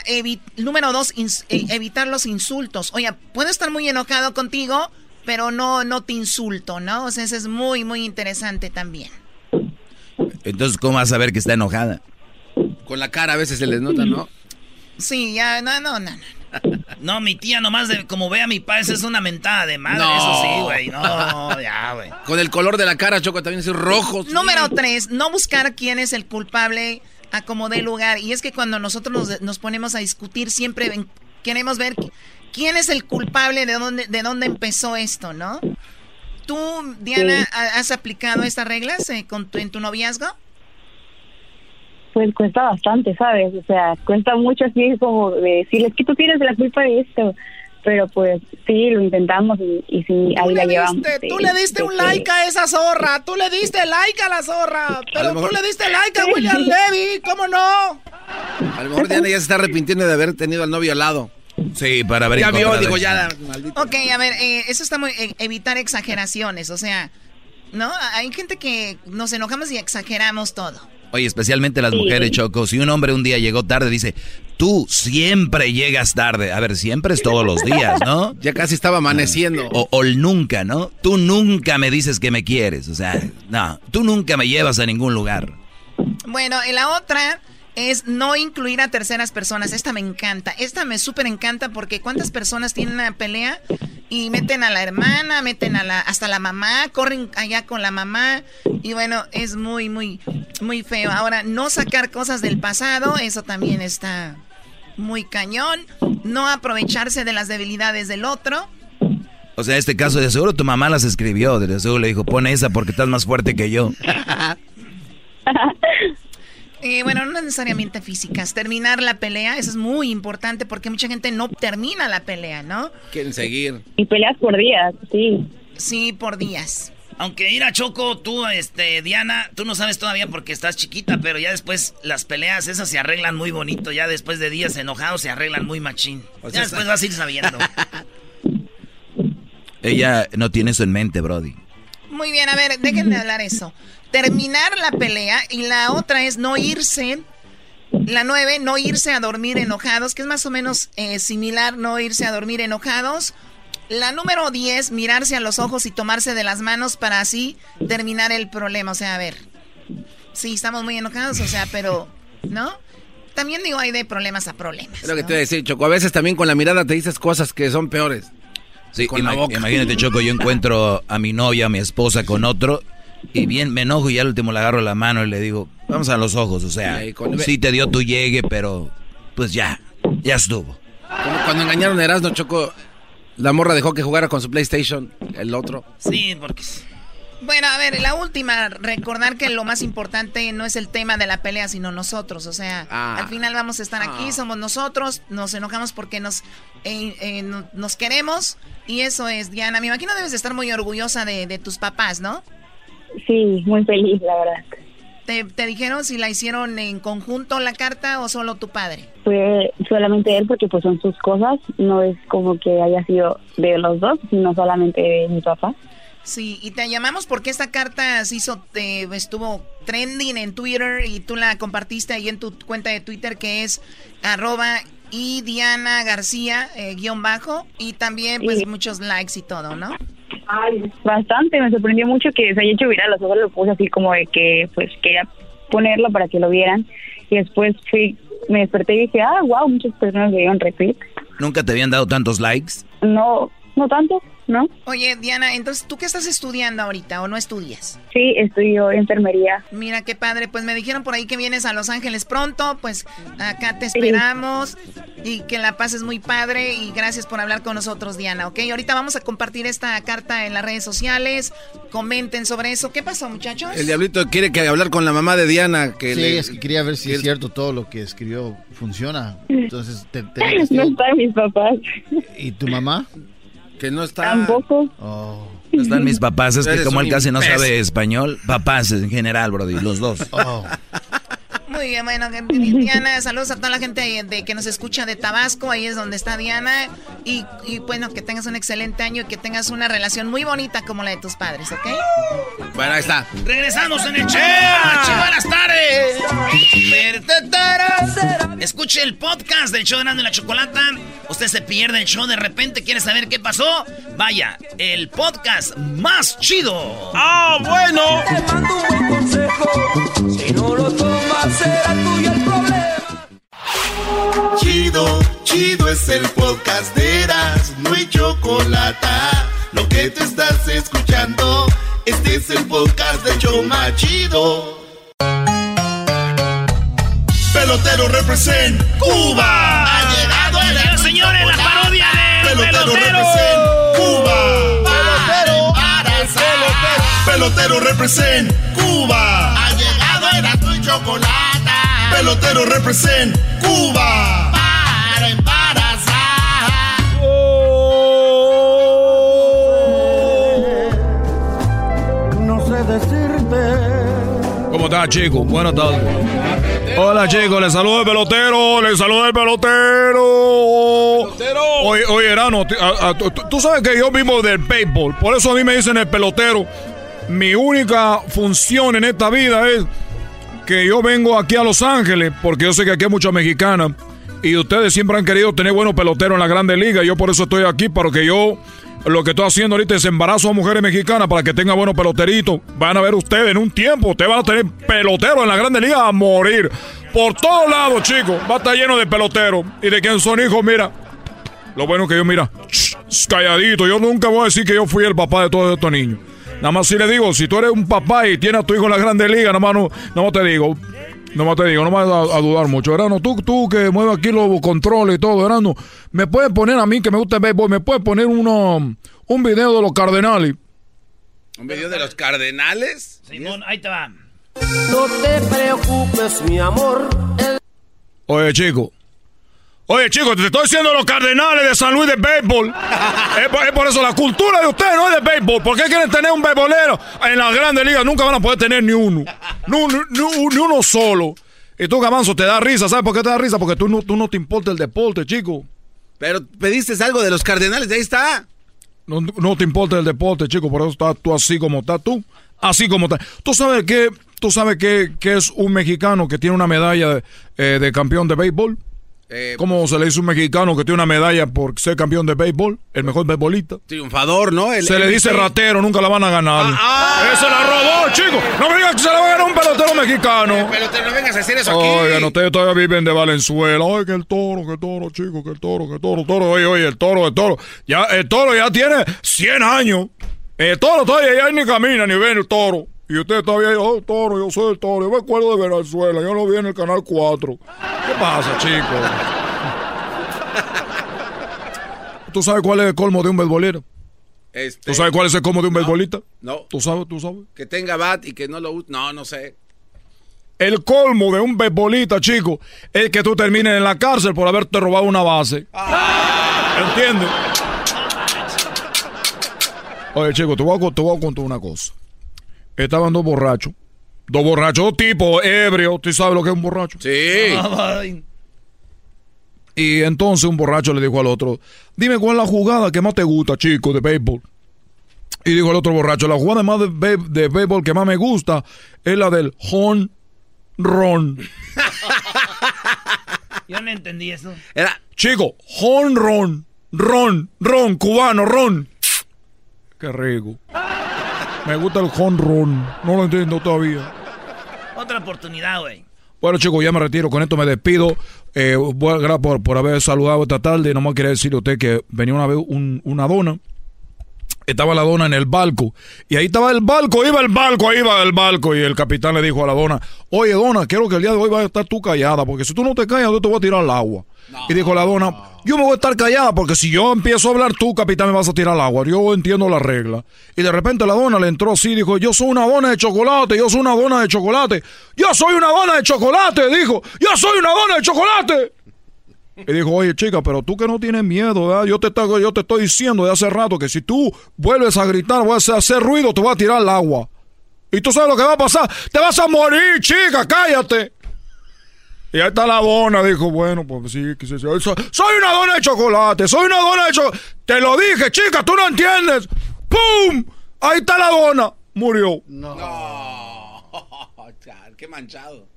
número dos, e, evitar los insultos. Oye, puedo estar muy enojado contigo, pero no, no te insulto, ¿no? O sea, eso es muy, muy interesante también. Entonces, ¿cómo vas a saber que está enojada? Con la cara a veces se les nota, ¿no? Sí, ya, no, no, no, no. No, mi tía nomás de como ve a mi padre, es una mentada de madre, No. eso sí, güey. No, ya, güey. Con el color de la cara, Choco, también es rojo. Número tres, no buscar quién es el culpable a como dé lugar. Y es que cuando nosotros nos, nos ponemos a discutir, siempre ven- queremos ver qui- quién es el culpable, de dónde, de dónde empezó esto, ¿no? ¿Tú, Diana, has aplicado estas reglas eh, con tu- en tu noviazgo? Pues cuesta bastante, ¿sabes? O sea, cuesta mucho así como de decirles que tú tienes la culpa de esto. Pero pues sí, lo intentamos y, y sí, ahí la llevamos. tú le diste de un like a esa zorra, tú le diste like a la zorra, pero tú mejor- le diste like a William Levy, ¿cómo no? A lo mejor Diana ya se está arrepintiendo de haber tenido al novio al lado. Sí, para ver Ya vio, digo, ya, maldito. Ok, a ver, eh, eso está muy... eh, evitar exageraciones, o sea, ¿no? Hay gente que nos enojamos y exageramos todo. Oye, especialmente las Sí. mujeres, Choco. Si un hombre un día llegó tarde, dice, tú siempre llegas tarde. A ver, siempre es todos los días, ¿no? Ya casi estaba amaneciendo. O, o el nunca, ¿no? Tú nunca me dices que me quieres. O sea, no, tú nunca me llevas a ningún lugar. Bueno, y la otra es no incluir a terceras personas. Esta me encanta. Esta me súper encanta porque cuántas personas tienen una pelea y meten a la hermana, meten a la, hasta la mamá, corren allá con la mamá. Y bueno, es muy, muy, muy feo. Ahora, no sacar cosas del pasado, eso también está muy cañón. No aprovecharse de las debilidades del otro. O sea, este caso de seguro tu mamá las escribió. De seguro le dijo, pon esa porque estás más fuerte que yo. Eh, bueno, no necesariamente físicas. Terminar la pelea, eso es muy importante porque mucha gente no termina la pelea, ¿no? Quieren seguir. Y peleas por días, sí. Sí, por días. Aunque ir a Choco, tú, este, Diana, tú no sabes todavía porque estás chiquita, pero ya después las peleas esas se arreglan muy bonito. Ya después de días enojados se arreglan muy machín. O ya después vas a ir sabiendo. Ella no tiene eso en mente, Brody. Muy bien, a ver, déjenme hablar eso. Terminar la pelea y la otra es no irse. La nueve, no irse a dormir enojados, que es más o menos eh, similar, no irse a dormir enojados. La número 10, mirarse a los ojos y tomarse de las manos para así terminar el problema. O sea, a ver, sí, estamos muy enojados, o sea, pero, ¿no? También digo, hay de problemas a problemas. Es lo que te iba a decir, Choco. A veces también con la mirada te dices cosas que son peores. Sí, Con la boca. imagínate, Choco, yo encuentro a mi novia, a mi esposa con otro, y bien me enojo y al último le agarro la mano y le digo, vamos a los ojos, o sea, Sí, te dio tu llegue, pero pues ya, ya estuvo. Cuando engañaron a Erasmo, Choco, la morra dejó que jugara con su PlayStation, el otro. Sí, porque... Bueno, a ver, la última, recordar que lo más importante no es el tema de la pelea, sino nosotros. O sea, Ah. al final vamos a estar aquí, somos nosotros, nos enojamos porque nos, eh, eh, no- nos queremos. Y eso es, Diana. Me imagino debes de estar muy orgullosa de, de tus papás, ¿no? Sí, muy feliz, la verdad. ¿Te, te dijeron si la hicieron en conjunto la carta o solo tu padre? Fue solamente él porque pues son sus cosas, no es como que haya sido de los dos, sino solamente de mi papá. Sí, y te llamamos porque esta carta se hizo, eh, estuvo trending en Twitter y tú la compartiste ahí en tu cuenta de Twitter que es arroba y Diana García eh, guion bajo y también pues Sí. muchos likes y todo, ¿no? Bastante, me sorprendió mucho que se haya hecho viral, los ojos lo puse así como de que pues quería ponerlo para que lo vieran y después fui, me desperté y dije, ah, wow, muchas personas le dieron retweet. ¿Nunca te habían dado tantos likes? No, no tanto, ¿no? Oye, Diana, entonces, ¿tú qué estás estudiando ahorita o no estudias? Sí, estudio enfermería. Mira qué padre, pues me dijeron por ahí que vienes a Los Ángeles pronto, pues acá te esperamos y que la pases muy padre y gracias por hablar con nosotros, Diana, ¿ok? Ahorita vamos a compartir esta carta en las redes sociales, comenten sobre eso. ¿Qué pasó, muchachos? El diablito quiere que hablar con la mamá de Diana. Que sí, le- es que quería ver si es cierto todo lo que escribió funciona. Entonces, te, te- No están mis papás. ¿y tu mamá? Que no está. Tampoco. Oh. No están mis papás, es que como él casi no sabe español, papás en general, Brody, los dos. Oh. Muy bien, bueno, Diana, saludos a toda la gente de, de que nos escucha de Tabasco, ahí es donde está Diana. Y, y, bueno, que tengas un excelente año y que tengas una relación muy bonita como la de tus padres, ¿ok? Bueno, ahí está. Regresamos en el Chea. Che, buenas tardes. Escuche el podcast del show de Nando y la Chocolata. Usted se pierde el show de repente, quiere saber qué pasó. Vaya, el podcast más chido. ¡Ah, bueno! Te mando un buen consejo. Si no lo tomas, será tuyo el problema. Chido, Chido es el podcast de Eras, no hay chocolate. Lo que te estás escuchando, este es el podcast de Choma Chido. Pelotero represent Cuba. Ha llegado el Señores, señores, la parodia de Pelotero, Pelotero. represent Cuba. Pelotero, Pelotero represent Cuba. Ha llegado Erasmo y chocolate. Pelotero represent Cuba. Para embarazar. No sé decirte. ¿Cómo estás, chicos? Buenas tardes. Hola, chicos. Les saluda el pelotero. Les saluda el pelotero. Oye, oye, Erano, tú- tú sabes que yo vivo del béisbol. Por eso a mí me dicen el pelotero. Mi única función en esta vida es que yo vengo aquí a Los Ángeles, porque yo sé que aquí hay muchas mexicanas. Y ustedes siempre han querido tener buenos peloteros en la Grande Liga. Y yo por eso estoy aquí, para que yo lo que estoy haciendo ahorita es embarazo a mujeres mexicanas para que tengan buenos peloteritos. Van a ver ustedes en un tiempo, ustedes van a tener peloteros en la Grande Liga a morir. Por todos lados, chicos. Va a estar lleno de peloteros. Y de quien son hijos, mira. Lo bueno que yo, mira, calladito. Yo nunca voy a decir que yo fui el papá de todos estos niños. Nada más si le digo, si tú eres un papá y tienes a tu hijo en la Grande Liga, nada más no, nada más te digo. No más te digo, no me vas a, a dudar mucho. Erano, tú, tú que mueves aquí los controles y todo, Erano, me puedes poner a mí que me gusta el béisbol, me puedes poner uno, un video de los Cardenales. ¿Un video de los cardenales? Simón, ahí te va. No te preocupes, mi amor. El Oye, chico. Oye, chicos, te estoy diciendo los cardenales de San Luis de béisbol. es, por, es por eso la cultura de ustedes no es de béisbol. ¿Por qué quieren tener un beisbolero en las grandes ligas? Nunca van a poder tener ni uno. Ni, ni- uno solo. Y tú, Gamanzo, te da risa. ¿Sabes por qué te da risa? Porque tú no, tú no te importa el deporte, chico. Pero pediste algo de los cardenales, ahí está. No, no te importa el deporte, chico. Por eso estás tú así como estás tú. Así como estás. ¿Tú sabes qué, tú sabes qué, qué es un mexicano que tiene una medalla de, eh, de campeón de béisbol? Eh, ¿Cómo se le dice un mexicano que tiene una medalla por ser campeón de béisbol? El mejor beisbolista. Triunfador, ¿no? El- se le dice el- ratero, nunca la van a ganar. ah. ¡Ese la robó, chico! No me digas que se la va a ganar un pelotero mexicano. Pero te no vengas a decir eso aquí. Oigan, ustedes todavía viven de Valenzuela. Ay, que el toro, que el toro, chico, que el toro, que el toro, toro. Oye, oye, el toro, el toro. Ya, el toro ya tiene 100 años. El toro todavía ya ni camina ni ve el toro. Y usted todavía, oh, toro, yo soy el toro. Yo me acuerdo de Venezuela. Yo lo vi en el canal 4. ¿Qué pasa, chico? ¿Tú sabes cuál es el colmo de un beisbolero? Este, ¿Tú sabes cuál es el colmo de un beisbolista? No. ¿Tú sabes? ¿Tú sabes? Que tenga bat y que no lo use. No, no sé. El colmo de un beisbolista, chico, es que tú termines en la cárcel por haberte robado una base. ¿Entiendes? Oye, chico, te voy, a, te voy a contar una cosa. Estaban dos borrachos. Dos borrachos, dos tipos ebrios. ¿Tú sabes lo que es un borracho? Sí. Y entonces un borracho le dijo al otro, dime cuál es la jugada que más te gusta, chico, de béisbol. Y dijo el otro borracho, la jugada más de, bé- de béisbol que más me gusta es la del home run. Yo no entendí eso. Era, Chico, home run, ron, ron, cubano, ron. Qué rico. Me gusta el home run. No lo entiendo todavía. Otra oportunidad, güey. Bueno, chicos, ya me retiro. Con esto me despido. Eh, bueno, gracias por, por haber saludado esta tarde. Nomás quería decirle a usted que venía una vez un- una dona. Estaba la dona en el barco. Y ahí estaba el barco, iba el barco, ahí iba el barco. Y el capitán le dijo a la dona, oye, dona, quiero que el día de hoy vaya a estar tú callada, porque si tú no te callas, yo te voy a tirar al agua. Y dijo la dona, yo me voy a estar callada, porque si yo empiezo a hablar, tú, capitán, me vas a tirar al agua. Yo entiendo la regla. Y de repente la dona le entró así, dijo, yo soy una dona de chocolate, yo soy una dona de chocolate. Yo soy una dona de chocolate, dijo, yo soy una dona de chocolate. Y dijo, oye chica, pero tú que no tienes miedo, ¿verdad? Yo te, estoy- yo te estoy diciendo de hace rato que si tú vuelves a gritar, vas a hacer ruido, te voy a tirar al agua. Y tú sabes lo que va a pasar. Te vas a morir, chica, cállate. Y ahí está la dona, dijo, bueno, pues sí, que sí, sí. Soy, una dona de chocolate, soy una dona de chocolate. Te lo dije, chica, tú no entiendes. ¡Pum! Ahí está la dona. Murió. No. Chal, Qué manchado.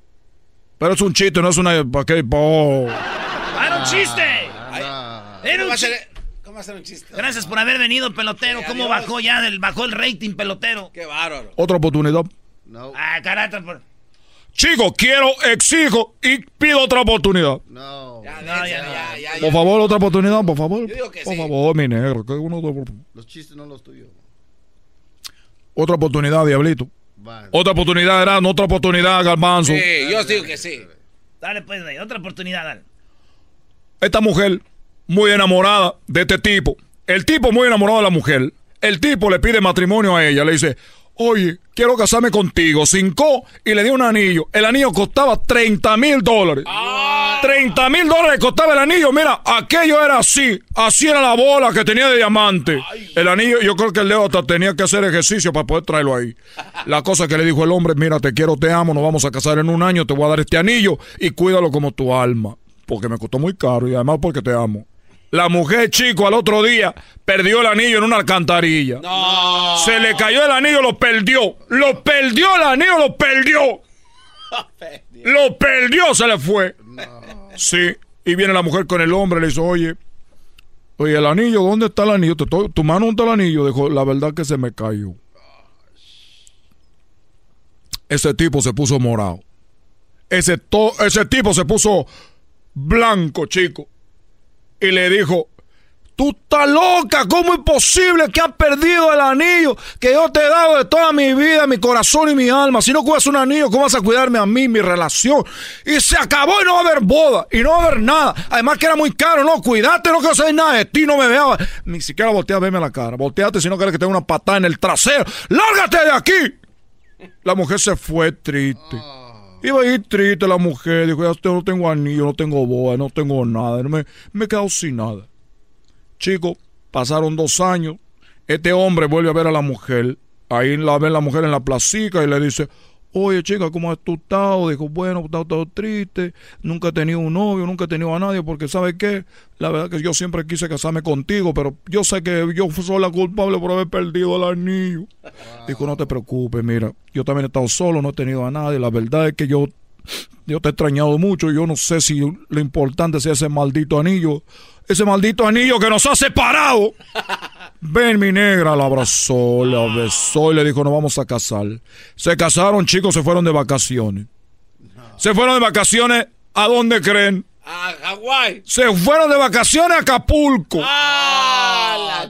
Pero es un chiste, no es una... ¿Para qué? Oh. ¡Ah, era un chiste! Era ¿Cómo un va a ser- chiste. ¿Cómo va a ser un chiste? Gracias por haber venido, pelotero. ¿Cómo adiós. bajó ya? Del, bajó el rating, pelotero. Qué bárbaro. Otra oportunidad. Ah, carácter. Por... Chico, quiero, exijo y pido otra oportunidad. No. Ya, ya, ya, ya, Por favor, otra oportunidad, por favor. Yo digo que por sí. favor, mi negro. que uno- Los chistes no los tuyos. Otra oportunidad, diablito. Otra oportunidad, Erasmo. Otra oportunidad, Garbanzo. Sí, yo digo que sí. Dale, pues, güey, otra oportunidad, dale. Esta mujer, muy enamorada de este tipo. El tipo muy enamorado de la mujer. El tipo le pide matrimonio a ella. Le dice, oye, quiero casarme contigo. Cinco y le dio un anillo. El anillo costaba 30 mil dólares. 30 mil dólares costaba el anillo. Mira, aquello era así. Así era la bola que tenía de diamante. El anillo, yo creo que el Leo hasta tenía que hacer ejercicio para poder traerlo ahí. La cosa que le dijo el hombre, mira, te quiero, te amo, nos vamos a casar en un año, te voy a dar este anillo y cuídalo como tu alma. Porque me costó muy caro y además porque te amo. La mujer, chico, al otro día perdió el anillo en una alcantarilla. Se le cayó el anillo, lo perdió. Lo perdió el anillo, lo perdió. Lo perdió, se le fue. Sí. Y viene la mujer con el hombre, le dice, oye, oye, el anillo, ¿dónde está el anillo? Tu mano, ¿dónde está el anillo? Dijo, la verdad que se me cayó. Ese tipo se puso morado. Ese, to- ese tipo se puso blanco, chico. Y le dijo, tú estás loca, ¿cómo es posible que has perdido el anillo que yo te he dado de toda mi vida, mi corazón y mi alma? Si no cuidas un anillo, ¿cómo vas a cuidarme a mí, mi relación? Y se acabó y no va a haber boda, y no va a haber nada. Además que era muy caro, no, cuídate, no quiero saber nada de ti, no me veas. Ni siquiera voltea a verme la cara. Volteate si no quieres que tenga una patada en el trasero. ¡Lárgate de aquí! La mujer se fue triste. Iba a ir triste la mujer. Dijo, ya no tengo anillo, no tengo boda, no tengo nada. Me, me he quedado sin nada. Chico, pasaron dos años. Este hombre vuelve a ver a la mujer. Ahí la ve la mujer en la placica y le dice, oye chica, ¿cómo has tú estado? Dijo, bueno, he estado todo triste. Nunca he tenido un novio, nunca he tenido a nadie porque, ¿sabes qué? La verdad que yo siempre quise casarme contigo, pero yo sé que yo soy la culpable por haber perdido el anillo. Dijo, no te preocupes, mira, yo también he estado solo, no he tenido a nadie. La verdad es que yo, yo te he extrañado mucho. Yo no sé si lo importante sea ese maldito anillo. Ese maldito anillo que nos ha separado. Ven, mi negra, la abrazó, la besó y le dijo, nos vamos a casar. Se casaron, chicos, se fueron de vacaciones. Se fueron de vacaciones, ¿a dónde creen? A Hawái. Se fueron de vacaciones a Acapulco. Ah,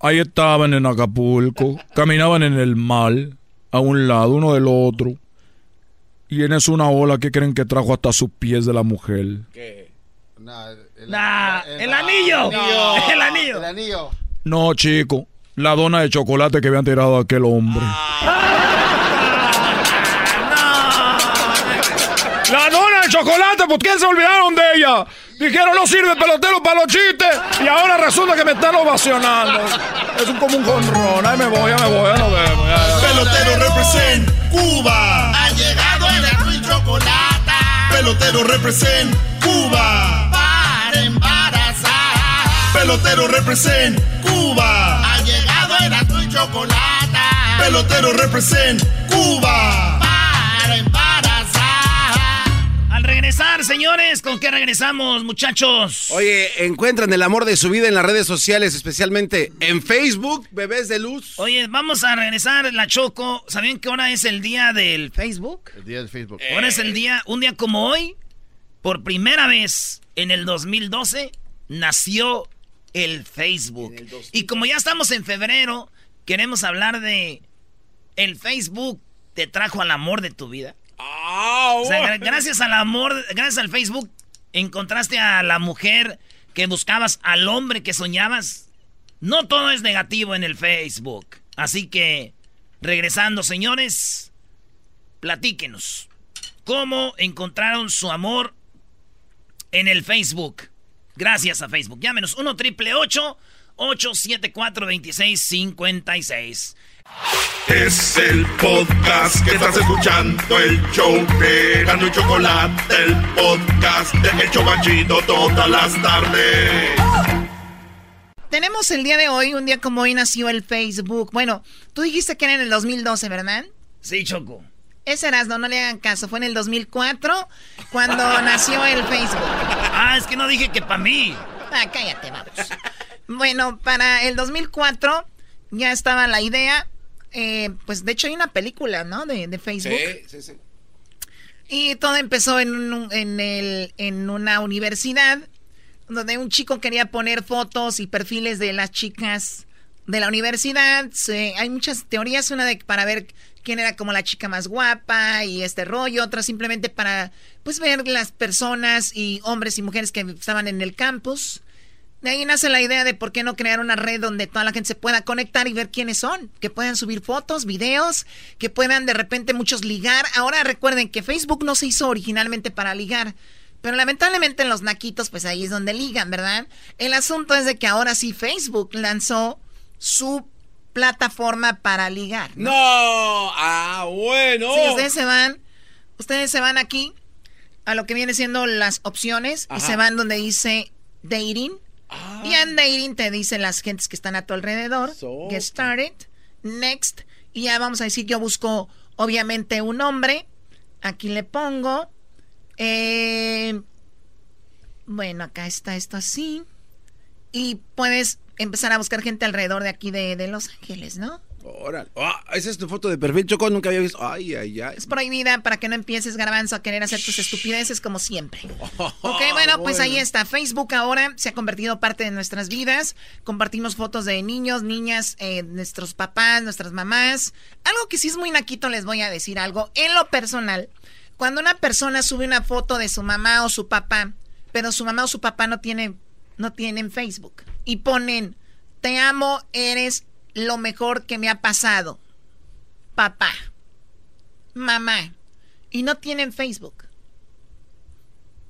Ahí estaban en Acapulco, caminaban en el mar, a un lado, uno del otro. Y en eso una ola que creen que trajo hasta sus pies de la mujer. Nah, el anillo. El anillo. El anillo. No, chico, la dona de chocolate que habían tirado a aquel hombre. La dona de chocolate, ¿por qué se olvidaron de ella? Dijeron no sirve pelotero para los chistes y ahora resulta que me están ovacionando. Es un como un conrón. Ahí me voy, ya me voy, ya nos vemos. ya, ya. Pelotero represent Cuba. Ha llegado el azul y chocolate Pelotero represent Cuba. Pelotero represent Cuba. Ha llegado el azul y chocolate Pelotero represent Cuba. para embarazar. Al regresar, señores, ¿con qué regresamos, muchachos? Oye, encuentran el amor de su vida en las redes sociales, especialmente en Facebook, Bebés de Luz. Oye, vamos a regresar, la Choco. ¿Sabían que ahora es el día del Facebook? El día del Facebook. Ahora es el día, un día como hoy, por primera vez en el 2012, nació el Facebook. Y como ya estamos en febrero, queremos hablar de el Facebook te trajo al amor de tu vida. O sea, gra- gracias al amor, gracias al Facebook, encontraste a la mujer que buscabas, al hombre que soñabas. No todo es negativo en el Facebook. Así que, regresando, señores, platíquenos. ¿Cómo encontraron su amor en el Facebook? Gracias a Facebook. Llámenos 1 triple 874 2656. Es el podcast que estás escuchando, el show de Gano y Chocolate, el podcast de Hecho Banchito todas las tardes. Tenemos el día de hoy, un día como hoy nació el Facebook. Bueno, tú dijiste que era en el 2012, ¿verdad? Sí, Choco. Ese Erasmo, no le hagan caso. Fue en el 2004 cuando nació el Facebook. Ah, es que no dije que para mí. Ah, cállate, vamos. Bueno, para el 2004 ya estaba la idea. eh, pues de hecho hay una película, ¿no? De, de Facebook. sí, sí. Y todo empezó en, un- en, el, en una universidad donde un chico quería poner fotos y perfiles de las chicas de la universidad. Hay muchas teorías, una de para ver quién era como la chica más guapa y este rollo, otra simplemente para pues ver las personas y hombres y mujeres que estaban en el campus. De ahí nace la idea de por qué no crear una red donde toda la gente se pueda conectar y ver quiénes son, que puedan subir fotos, videos, que puedan de repente muchos ligar. Ahora recuerden que Facebook no se hizo originalmente para ligar, pero lamentablemente en los naquitos pues ahí es donde ligan, ¿verdad? El asunto es de que ahora sí Facebook lanzó su plataforma para ligar. No, ah, bueno. Si ustedes se van, ustedes se van aquí a lo que viene siendo las opciones y se van donde dice dating. Y en dating te dicen las gentes que están a tu alrededor. Get started. Next. Y ya vamos a decir, yo busco obviamente un hombre. Aquí le pongo. eh, bueno, acá está esto así. Y puedes empezar a buscar gente alrededor de aquí de, de Los Ángeles, ¿no? Órale. Ah, esa es tu foto de perfil, Choco. Nunca había visto. Ay, ay, ay. Es prohibida para que no empieces garbanzo a querer hacer tus estupideces como siempre. Oh, Ok, bueno, pues ahí está. Facebook ahora se ha convertido parte de nuestras vidas. Compartimos fotos de niños, niñas, eh, nuestros papás, nuestras mamás. Algo que sí es muy naquito, les voy a decir algo. En lo personal, cuando una persona sube una foto de su mamá o su papá, pero su mamá o su papá no tiene, no tienen Facebook y ponen, te amo, eres lo mejor que me ha pasado. Papá, mamá, y no tienen Facebook.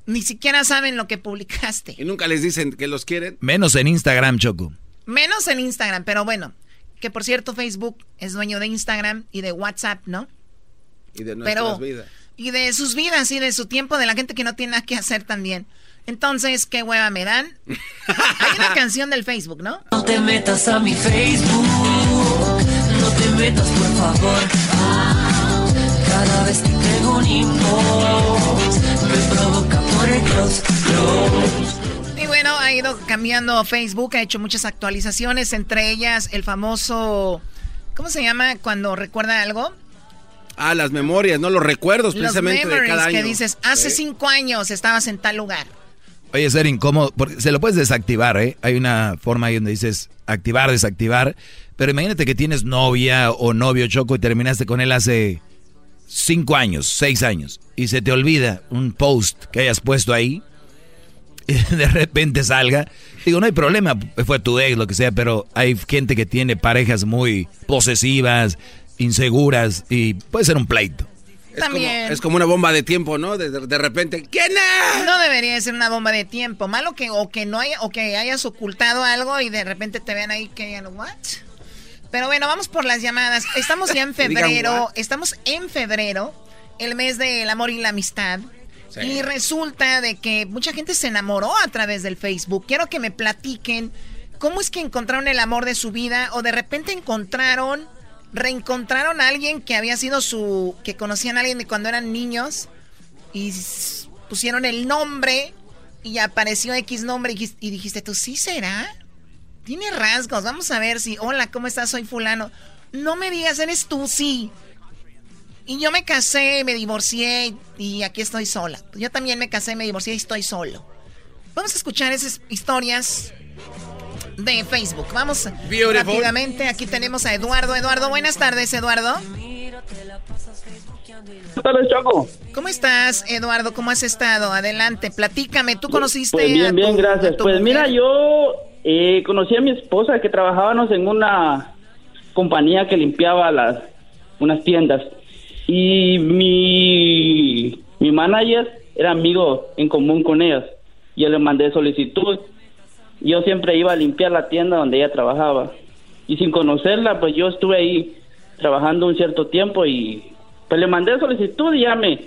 Ni siquiera saben lo que publicaste. Y nunca les dicen que los quieren. Menos en Instagram, Choco. Menos en Instagram, pero bueno. Que por cierto, Facebook es dueño de Instagram y de WhatsApp, ¿no? Y de nuestras Pero- vidas. Y de sus vidas y de su tiempo, de la gente que no tiene nada que hacer también. Entonces, ¿qué hueva me dan? Hay una canción del Facebook, ¿no? No te metas a mi Facebook, no te metas por favor. Ah, Cada vez que tengo un inbox, me provoca por el close, close. Y bueno, ha ido cambiando Facebook, ha hecho muchas actualizaciones, entre ellas el famoso, ¿cómo se llama cuando recuerda algo? Ah, las memorias, no los recuerdos Los precisamente de cada año. que dices, hace Sí. cinco años estabas en tal lugar. Oye, ser incómodo, porque se lo puedes desactivar, ¿eh? Hay una forma ahí donde dices activar, desactivar. Pero imagínate que tienes novia o novio choco y terminaste con él hace cinco años, seis años. Y se te olvida un post que hayas puesto ahí. Y de repente salga. Digo, no hay problema, fue tu ex, lo que sea, pero hay gente que tiene parejas muy posesivas, inseguras y puede ser un pleito. Es También. Como, es como una bomba de tiempo, ¿no? De, de- de repente, ¿quién es? No debería de ser una bomba de tiempo. Malo que o que no haya, o que hayas ocultado algo y de repente te vean ahí que digan, ¿what? Pero bueno, vamos por las llamadas. Estamos ya en febrero. Estamos en febrero, el mes del amor y la amistad. Sí. Y resulta de que mucha gente se enamoró a través del Facebook. Quiero que me platiquen cómo es que encontraron el amor de su vida o de repente encontraron, reencontraron a alguien que había sido su, que conocían a alguien de cuando eran niños y pusieron el nombre y apareció X nombre y, y dijiste, ¿tú sí será? Tiene rasgos, vamos a ver si, hola, ¿cómo estás? Soy fulano. No me digas, eres tú, sí. Y yo me casé, me divorcié y aquí estoy sola. Yo también me casé, me divorcié y estoy solo. Vamos a escuchar esas historias de Facebook. Vamos Beautiful. rápidamente. Aquí tenemos a Eduardo. Eduardo, buenas tardes, Eduardo. Buenas tardes, Choco. ¿Cómo estás, Eduardo? ¿Cómo has estado? Adelante, platícame. ¿Tú conociste Pues a bien, tu- bien, gracias. a tu Pues mujer? mira, yo eh, conocí a mi esposa que trabajábamos en una compañía que limpiaba las unas tiendas y mi mi manager era amigo en común con ellas. Yo le mandé solicitud. Yo siempre iba a limpiar la tienda donde ella trabajaba y sin conocerla, pues yo estuve ahí trabajando un cierto tiempo y pues le mandé solicitud y ya me,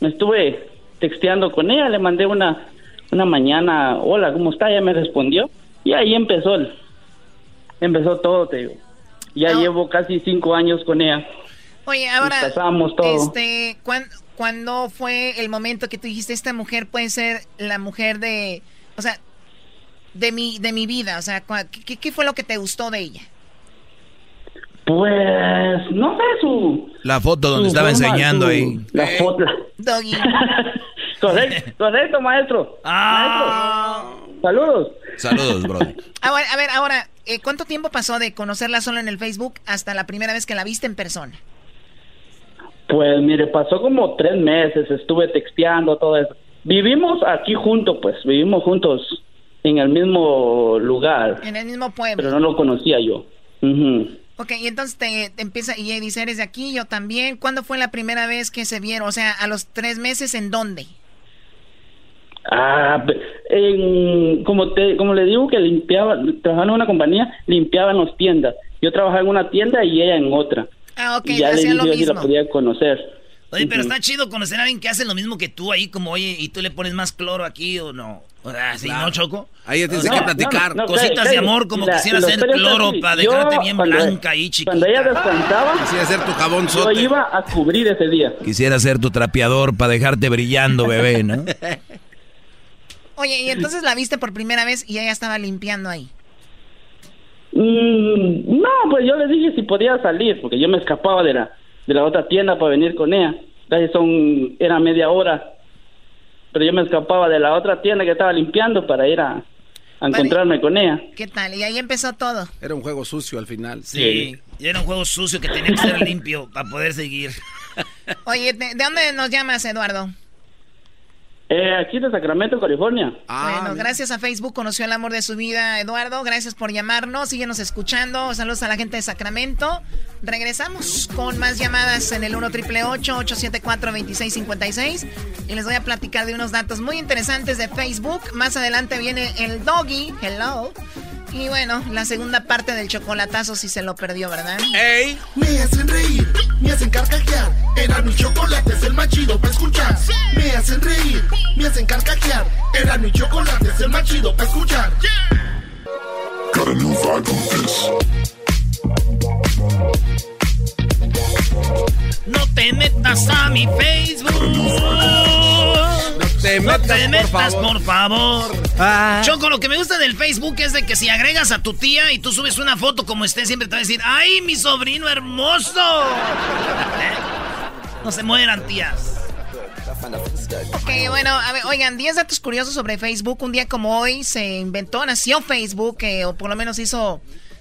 me estuve texteando con ella, le mandé una, una mañana, hola, ¿cómo está? Ella me respondió y ahí empezó el, empezó todo, te digo. Ya llevo casi cinco años con ella. Oye, ahora, Nos casamos, todo. este, ¿cuán- ¿cuándo fue el momento que tú dijiste esta mujer puede ser la mujer de, o sea, de mi, de mi vida? O sea, cua- ¿qué, qué fue lo que te gustó de ella? Pues, no sé, su... La foto donde su estaba forma, enseñando su- ahí. La foto. Doggy. correcto, correcto, maestro. Maestro. Saludos. Saludos, bro. Ahora, a ver, ahora, eh, ¿cuánto tiempo pasó de conocerla solo en el Facebook hasta la primera vez que la viste en persona? Pues mire, pasó como tres meses, estuve texteando, todo eso. Vivimos aquí juntos, pues, vivimos juntos en el mismo lugar, En el mismo pueblo. pero no lo conocía yo. Ujú. Ok, y entonces te, te empieza, y ella dice, eres de aquí, yo también. ¿Cuándo fue la primera vez que se vieron? O sea, a los tres meses, ¿en dónde? Ah, en- como te, como le digo que limpiaba, trabajaba en una compañía, limpiaban las tiendas. Yo trabajaba en una tienda y ella en otra. Ah, ok, y ya le hacían dije lo yo si la mismo. podía conocer. Oye, pero está chido conocer a alguien que hace lo mismo que tú ahí, como, oye, y tú le pones más cloro aquí o no. O sea, ¿sí, Claro. no, Choco? Ahí ya tienes que platicar. no, no, Cositas de amor, como la- quisiera hacer cloro así. para Yo, dejarte bien cuando- blanca ahí, chiquita. Cuando ella descansaba, Quisiera hacer tu jabón yo sote. iba a cubrir ese día. Quisiera ser tu trapeador para dejarte brillando, bebé, ¿no? Oye, y entonces la viste por primera vez y ella estaba limpiando ahí. Mm, no, pues yo le dije si podía salir, porque yo me escapaba de la, de la otra tienda para venir con ella. Casi son, era media hora. Pero yo me escapaba de la otra tienda que estaba limpiando para ir a, a encontrarme con ella. ¿Qué tal? Y ahí empezó todo. Era un juego sucio al final. Sí, y era un juego sucio que tenía que ser limpio para poder seguir. Oye, ¿de, de dónde nos llamas, Eduardo? Eh, aquí de Sacramento, California. bueno, gracias a Facebook conoció el amor de su vida, Eduardo. Gracias por llamarnos. Síguenos escuchando. Saludos a la gente de Sacramento. Regresamos con más llamadas en el 1 triple 874 2656 Y les voy a platicar de unos datos muy interesantes de Facebook. Más adelante viene el doggy. Hello. Y bueno, la segunda parte del chocolatazo si se lo perdió, ¿verdad? ¡Ey! Me hacen reír, me hacen carcajear. Era mi chocolate, es el más chido para escuchar. Me hacen reír, me hacen carcajear. Era mi chocolate, es el más chido para escuchar. Got a new vibe on this. No te metas a mi Facebook. No te No metas, te por metas, favor. por favor. Ah. Choco, lo que me gusta del Facebook es de que si agregas a tu tía y tú subes una foto como esté, siempre te va a decir, ¡ay, mi sobrino hermoso! ¿Eh? No se mueran, tías. Ok, bueno, a ver, oigan, 10 datos curiosos sobre Facebook. Un día como hoy se inventó, nació Facebook, eh, o por lo menos hizo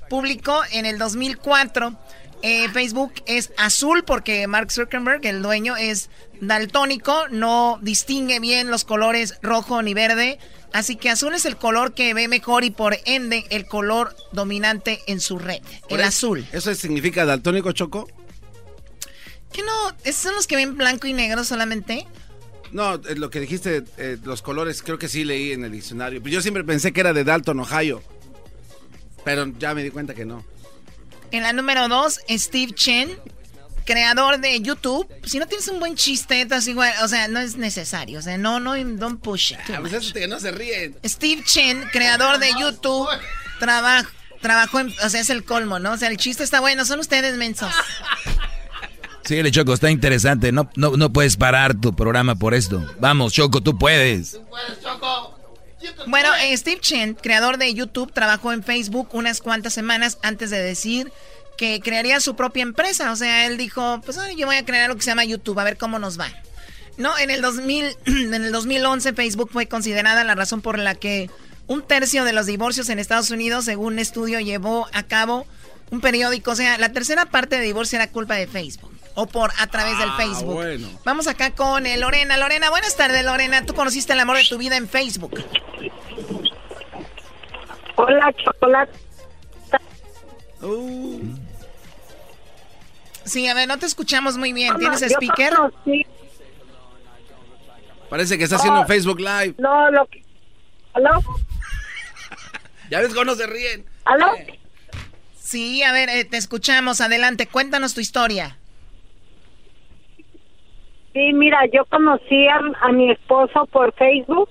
público en el 2004. Eh, Facebook es azul porque Mark Zuckerberg, el dueño, es daltónico, no distingue bien los colores rojo ni verde. Así que azul es el color que ve mejor y por ende el color dominante en su red, el azul. ¿Eso significa daltónico, Choco? ¿Qué no? ¿Esos son los que ven blanco y negro solamente? No, eh, lo que dijiste, eh, los colores, creo que sí leí en el diccionario. Yo siempre pensé que era de Dalton, Ohio. Pero ya me di cuenta que no. En la número 2, Steve Chen, creador de YouTube. Si no tienes un buen chiste, estás igual, o sea, no es necesario. O sea, no, no, don't push it. too Ah, pues que no se ríen. Steve Chen, creador de YouTube, traba- trabajó en, o sea, es el colmo, ¿no? O sea, el chiste está bueno, son ustedes mensos. Sí, le Choco, está interesante. No, no, no puedes parar tu programa por esto. Vamos, Choco, tú puedes. Bueno, eh, Steve Chen, creador de YouTube, trabajó en Facebook unas cuantas semanas antes de decir que crearía su propia empresa. O sea, él dijo, pues yo voy a crear lo que se llama YouTube, a ver cómo nos va. No, en el 2000, en el 2011 Facebook fue considerada la razón por la que un tercio de los divorcios en Estados Unidos, según un estudio, llevó a cabo un periódico. O sea, la tercera parte de divorcio era culpa de Facebook. O por a través del Ah, Facebook. bueno. Vamos acá con eh, Lorena. Lorena, buenas tardes, Lorena. Tú conociste el amor de tu vida en Facebook. Hola, chocolate. Sí, a ver, no te escuchamos muy bien. ¿Tienes speaker? conocí- Parece que está haciendo Oh. Facebook Live. No, lo que... ¿Aló? Ya ves cómo no se ríen. ¿Aló? Sí, a ver, eh, te escuchamos. Adelante, cuéntanos tu historia. Sí, mira, yo conocí a, a mi esposo por Facebook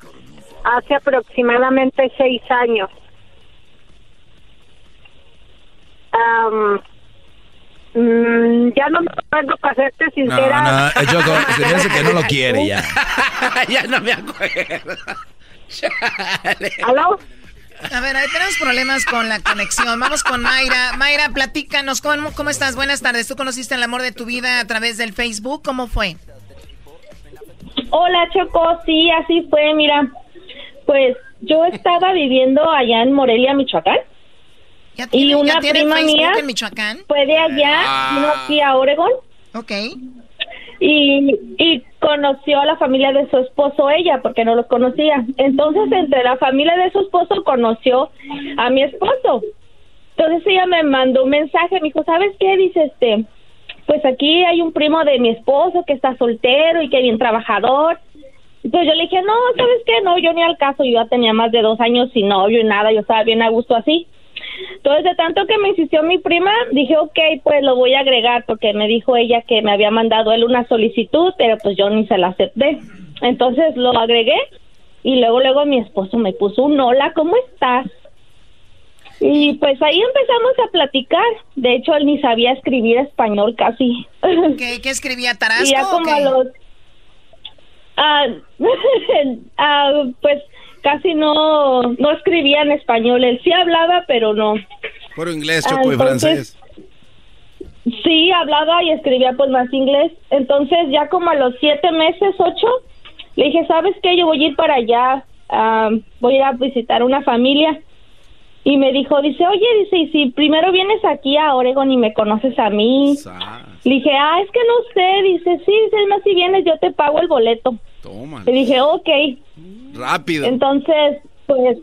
hace aproximadamente seis años. Mm, ya no me acuerdo, para serte No, sincera. no, eh, Choco, se me hace que no lo quiere ya. ya no me acuerdo. ¿Aló? A ver, ahí tenemos problemas con la conexión. Vamos con Mayra. Mayra, platícanos, ¿cómo, ¿cómo estás? Buenas tardes. ¿Tú conociste el amor de tu vida a través del Facebook? ¿Cómo fue? Hola, Choco. Sí, así fue. Mira, pues yo estaba viviendo allá en Morelia, Michoacán. ¿Ya tiene, y una ya tiene prima Facebook mía en Michoacán? fue de allá, Ah. vino aquí a Oregon. Ok. Y, y conoció a la familia de su esposo ella, porque no los conocía. Entonces, entre la familia de su esposo conoció a mi esposo. Entonces ella me mandó un mensaje, me dijo, ¿sabes qué? Dice, este, pues aquí hay un primo de mi esposo que está soltero y que bien trabajador. Entonces yo le dije, no, ¿sabes qué? No, yo ni al caso, yo ya tenía más de dos años sin novio y nada, yo estaba bien a gusto así. Entonces, de tanto que me insistió mi prima, dije, ok, pues lo voy a agregar, porque me dijo ella que me había mandado él una solicitud, pero pues yo ni se la acepté. Entonces lo agregué y luego, luego mi esposo me puso un hola, ¿cómo estás? Y pues ahí empezamos a platicar. De hecho, él ni sabía escribir español casi. ¿Qué, qué escribía Tarasco? Y ya o como qué? a los... Ah, ah, pues casi no, no escribía en español. Él sí hablaba, pero no. Puro inglés, Ah, Choco, y francés. Sí, hablaba y escribía pues más inglés. Entonces ya como a los siete meses, ocho, le dije, ¿sabes qué? Yo voy a ir para allá, ah, voy a ir a visitar una familia. Y me dijo, dice, oye, dice, y si primero vienes aquí a Oregon y me conoces a mí. Le dije, ah, es que no sé, dice, sí, dice, más, si vienes yo te pago el boleto. Toma. Le dije, ok. Rápido. Entonces, pues,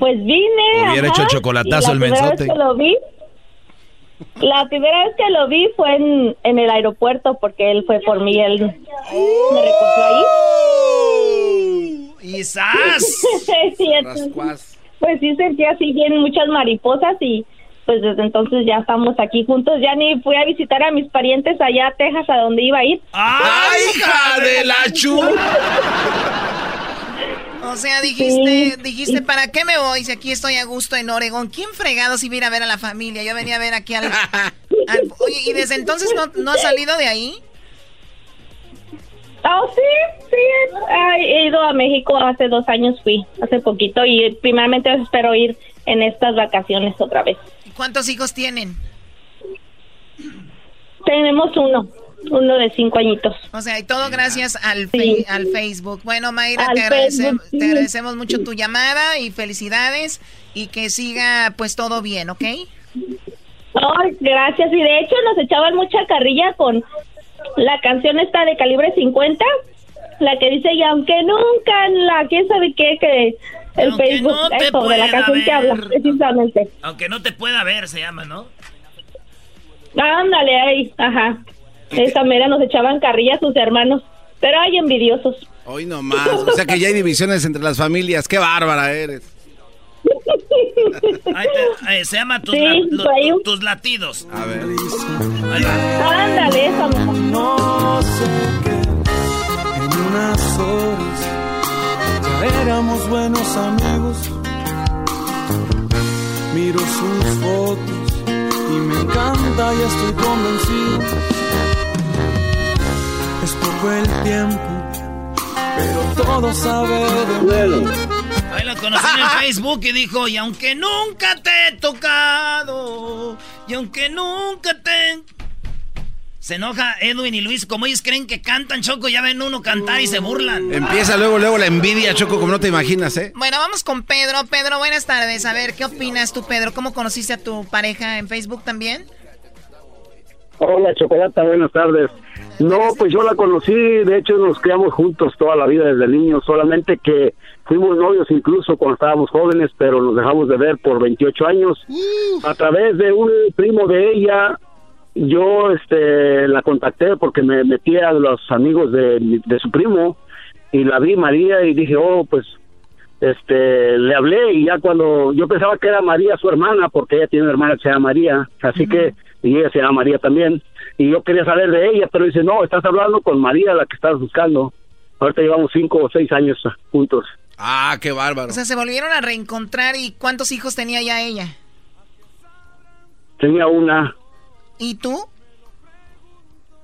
pues vine. Hubiera ajá, hecho chocolatazo el la primera vez mensote. que lo vi, la primera vez que lo vi fue en, en el aeropuerto porque él fue por mí, él me recogió ahí. ¡Y sas! Sí, entonces, pues sí sentí así bien muchas mariposas y pues desde entonces ya estamos aquí juntos. Ya ni fui a visitar a mis parientes allá a Texas a donde iba a ir. ¡Ay, hija de la chu! O sea, dijiste, dijiste, ¿para qué me voy si aquí estoy a gusto en Oregón? ¿Quién fregado si viene a ver a la familia? Yo venía a ver aquí al... al- oye, ¿y desde entonces no, no has salido de ahí? Oh, sí, sí. He ido a México hace dos años, fui, hace poquito, y primeramente espero ir en estas vacaciones otra vez. ¿Y ¿Cuántos hijos tienen? Tenemos uno, uno de cinco añitos. O sea, y todo gracias al, al Facebook. Bueno, Mayra, te, agradece- te agradecemos mucho tu llamada y felicidades y que siga pues todo bien, ¿ok? Ay, gracias. Y de hecho nos echaban mucha carrilla con la canción esta de calibre 50, la que dice, y aunque nunca en la, quién sabe qué, que el Facebook, no te eso, de la canción que habla, precisamente. Aunque no te pueda ver, se llama, ¿no? Ándale ahí, ajá. Esa mera nos echaban carrilla sus hermanos, pero hay envidiosos. Hoy nomás. O sea que ya hay divisiones entre las familias. Qué bárbara eres. Ahí te- eh, se llama tus, Sí, la- ahí. tu- tus latidos. A ver. Ahí va. Ándale, esa. No sé qué, en unas horas ya éramos buenos amigos. Miro sus fotos y me encanta, ya estoy convencido. Es poco el tiempo, pero todo sabe de mí. Conocí en el Facebook y dijo, y aunque nunca te he tocado, y aunque nunca te... Se enoja Edwin y Luis, como ellos creen que cantan Choco, ya ven uno cantar y se burlan. Empieza luego, luego la envidia, Choco, como no te imaginas, ¿eh? Bueno, vamos con Pedro. Pedro, buenas tardes. A ver, ¿qué opinas tú, Pedro? ¿Cómo conociste a tu pareja en Facebook también? Hola, Chocolata, buenas tardes. No, pues yo la conocí, de hecho nos criamos juntos toda la vida desde niños, solamente que fuimos novios incluso cuando estábamos jóvenes, pero nos dejamos de ver por 28 años. A través de un primo de ella, yo este la contacté porque me metí a los amigos de, de su primo y la vi María y dije, oh, pues este le hablé y ya cuando yo pensaba que era María su hermana porque ella tiene una hermana que se llama María así que y ella se llama María también y yo quería saber de ella pero dice no estás hablando con María la que estás buscando ahorita llevamos cinco o seis años juntos Ah, qué bárbaro. O sea, se volvieron a reencontrar y ¿cuántos hijos tenía ya ella? tenía una ¿Y tú?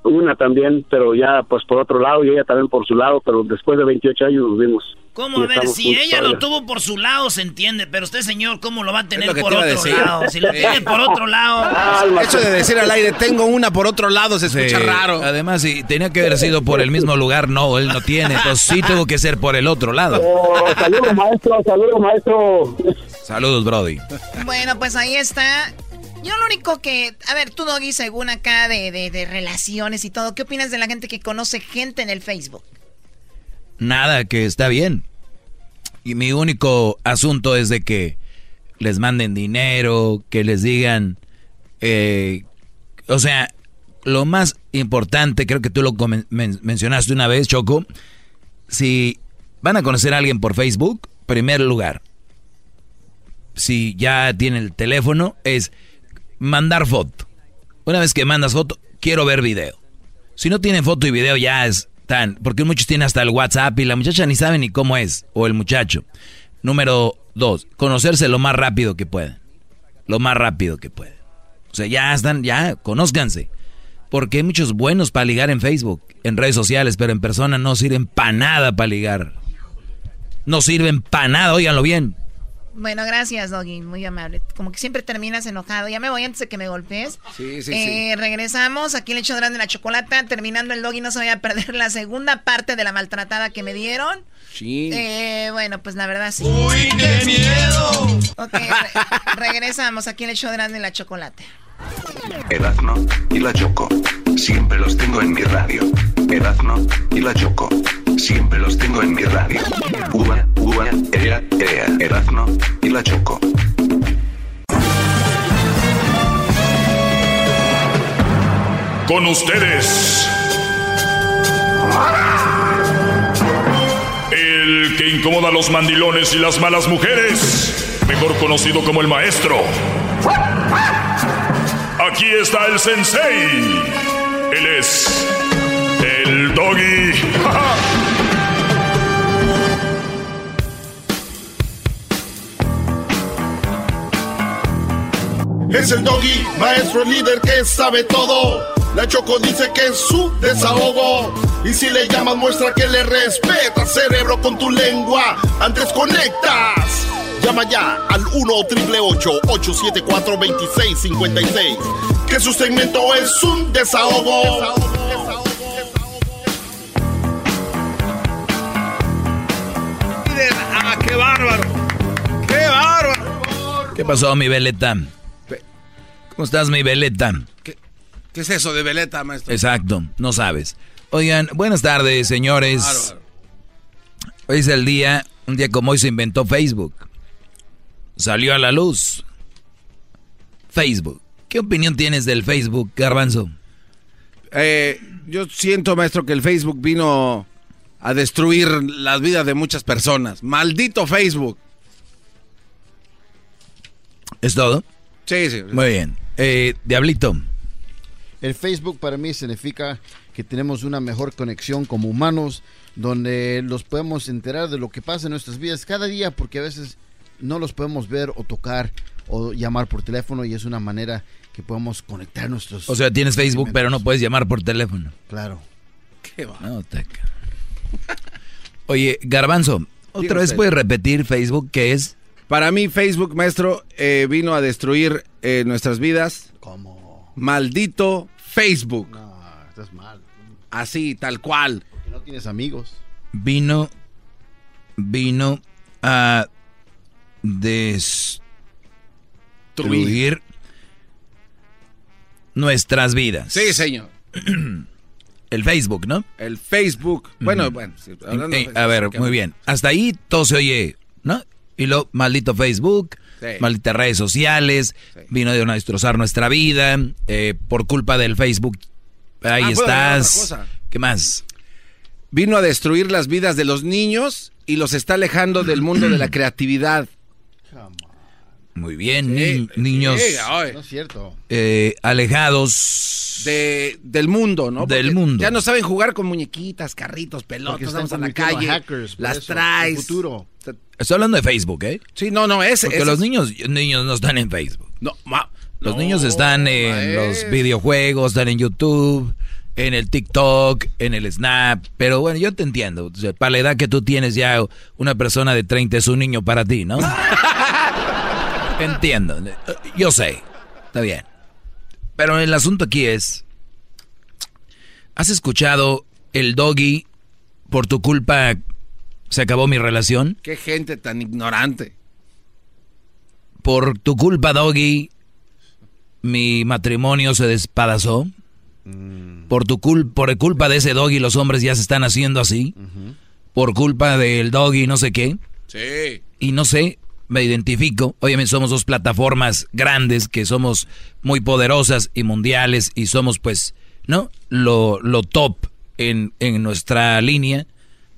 una también pero ya pues por otro lado y ella también por su lado pero después de 28 años nos vimos ¿Cómo? y A ver, si ella lo tuvo por su lado, se entiende, pero usted, señor, ¿cómo lo va a tener por otro lado? Si lo tiene por otro lado... Eso de decir al aire, tengo una por otro lado, se escucha Sí. raro. Además, si tenía que haber sido por el mismo lugar, no, él no tiene. Entonces sí tuvo que ser por el otro lado. Oh, saludos, maestro, saludos, maestro. Saludos, Brody. Bueno, pues ahí está. Yo lo único que... A ver, tú, Doggy, según acá de, de, de relaciones y todo, ¿qué opinas de la gente que conoce gente en el Facebook? Nada, que está bien. Y mi único asunto es de que les manden dinero, que les digan, eh, o sea, lo más importante, creo que tú lo mencionaste una vez, Choco, si van a conocer a alguien por Facebook, primer lugar, si ya tiene el teléfono, es mandar foto. Una vez que mandas foto, quiero ver video. Si no tienen foto y video ya es porque muchos tienen hasta el WhatsApp y la muchacha ni sabe ni cómo es, o el muchacho. Número dos, conocerse lo más rápido que puedan. Lo más rápido que puedan. O sea, ya están, ya, conózcanse. Porque hay muchos buenos para ligar en Facebook, en redes sociales, pero en persona no sirven para nada para ligar. No sirven para nada, óiganlo bien. Bueno, gracias, Doggy, muy amable. Como que siempre terminas enojado. Ya me voy antes de que me golpees. Sí, sí, Eh, Regresamos, aquí le echo grande la chocolata. Terminando el Doggy, no se vaya a perder la segunda parte de la maltratada que me dieron. Sí. Eh, bueno, pues la verdad sí. ¡Uy, qué miedo! Ok, re- regresamos, aquí le echo grande la chocolata. Erazno y la Choco. Siempre los tengo en mi radio. Erazno y la Choco. Siempre los tengo en mi radio. Uva, uva, ea, ea. Erazno y la Choco. Con ustedes. El que incomoda a los mandilones y las malas mujeres. Mejor conocido como el maestro. Aquí está el sensei. Él es doggy. Es el doggy, maestro líder que sabe todo. La Choco dice que es su desahogo. Y si le llamas, muestra que le respeta, cerebro, con tu lengua. Antes conectas. Llama ya al 1-888-874-2656. Que su segmento es un desahogo. ¡Ah, qué bárbaro! ¡Qué bárbaro! ¿Qué pasó, mi veleta? ¿Cómo estás, mi veleta? ¿Qué es eso de veleta, maestro? Exacto, no sabes. Oigan, buenas tardes, señores. Bárbaro. Hoy es el día, un día como hoy se inventó Facebook. Salió a la luz. Facebook. ¿Qué opinión tienes del Facebook, Garbanzo? Eh, yo siento, maestro, que el Facebook vino a destruir las vidas de muchas personas. Maldito Facebook. ¿Es todo? Sí, sí. Muy bien. Eh, Diablito. El Facebook para mí significa que tenemos una mejor conexión como humanos, donde los podemos enterar de lo que pasa en nuestras vidas cada día, porque a veces no los podemos ver o tocar o llamar por teléfono y es una manera que podemos conectar nuestros... O sea, tienes Facebook, pero no puedes llamar por teléfono. Claro. Qué va. No, te Oye, Garbanzo, ¿otra vez puedes repetir Facebook qué es? Para mí, Facebook, maestro, eh, vino a destruir eh, nuestras vidas. ¿Cómo? Maldito Facebook. No, estás mal. Así, tal cual. Porque no tienes amigos. Vino, vino a destruir nuestras vidas. Sí, señor. El Facebook, ¿no? El Facebook. Bueno, bueno. sí, hablando Eh, de a ver, muy bien. Hasta ahí todo se oye, ¿no? Y lo maldito Facebook, Sí. malditas redes sociales, vino de destrozar nuestra vida, eh, por culpa del Facebook. Ahí Ah, ¿puedo agregar estás. ¿Qué más? Vino a destruir las vidas de los niños y los está alejando del mundo de la creatividad. Muy bien, ni- niños. No es cierto. eh, alejados De, del mundo, ¿no? Del mundo. Ya no saben jugar con muñequitas, carritos, pelotas, vamos a la calle, hackers, las eso, traes. futuro. Estoy hablando de Facebook, ¿eh? Sí, no, no, ese. Porque ese los niños, niños no están en Facebook. No, ma- Los no, niños están en maestro. los videojuegos, están en YouTube, en el TikTok, en el Snap, pero bueno, yo te entiendo. O sea, para la edad que tú tienes ya, una persona de 30 es un niño para ti, ¿no? entiendo. Yo sé. Está bien. Pero el asunto aquí es, ¿has escuchado el doggy por tu culpa se acabó mi relación? Qué gente tan ignorante. Por tu culpa, doggy, mi matrimonio se despadazó. Por tu culpa, por culpa de ese doggy, los hombres ya se están haciendo así. Por culpa del doggy, no sé qué. Sí. Y no sé, me identifico. Obviamente somos dos plataformas grandes que somos muy poderosas y mundiales y somos pues, ¿no? Lo, lo top en, en nuestra línea.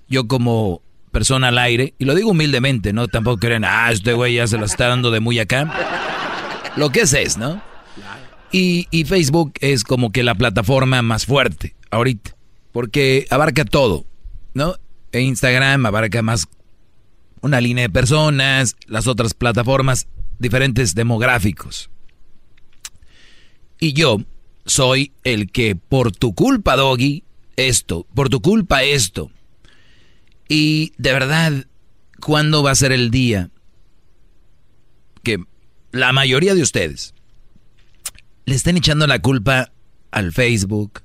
Yo como persona al aire, y lo digo humildemente, ¿no? Tampoco creen, ah, este güey ya se lo está dando de muy acá. Lo que es es, ¿no? Y, y Facebook es como que la plataforma más fuerte ahorita, porque abarca todo, ¿no? E Instagram abarca más una línea de personas, las otras plataformas, diferentes demográficos. Y yo soy el que por tu culpa, Doggy, esto, por tu culpa esto. Y de verdad, ¿cuándo va a ser el día que la mayoría de ustedes le estén echando la culpa al Facebook,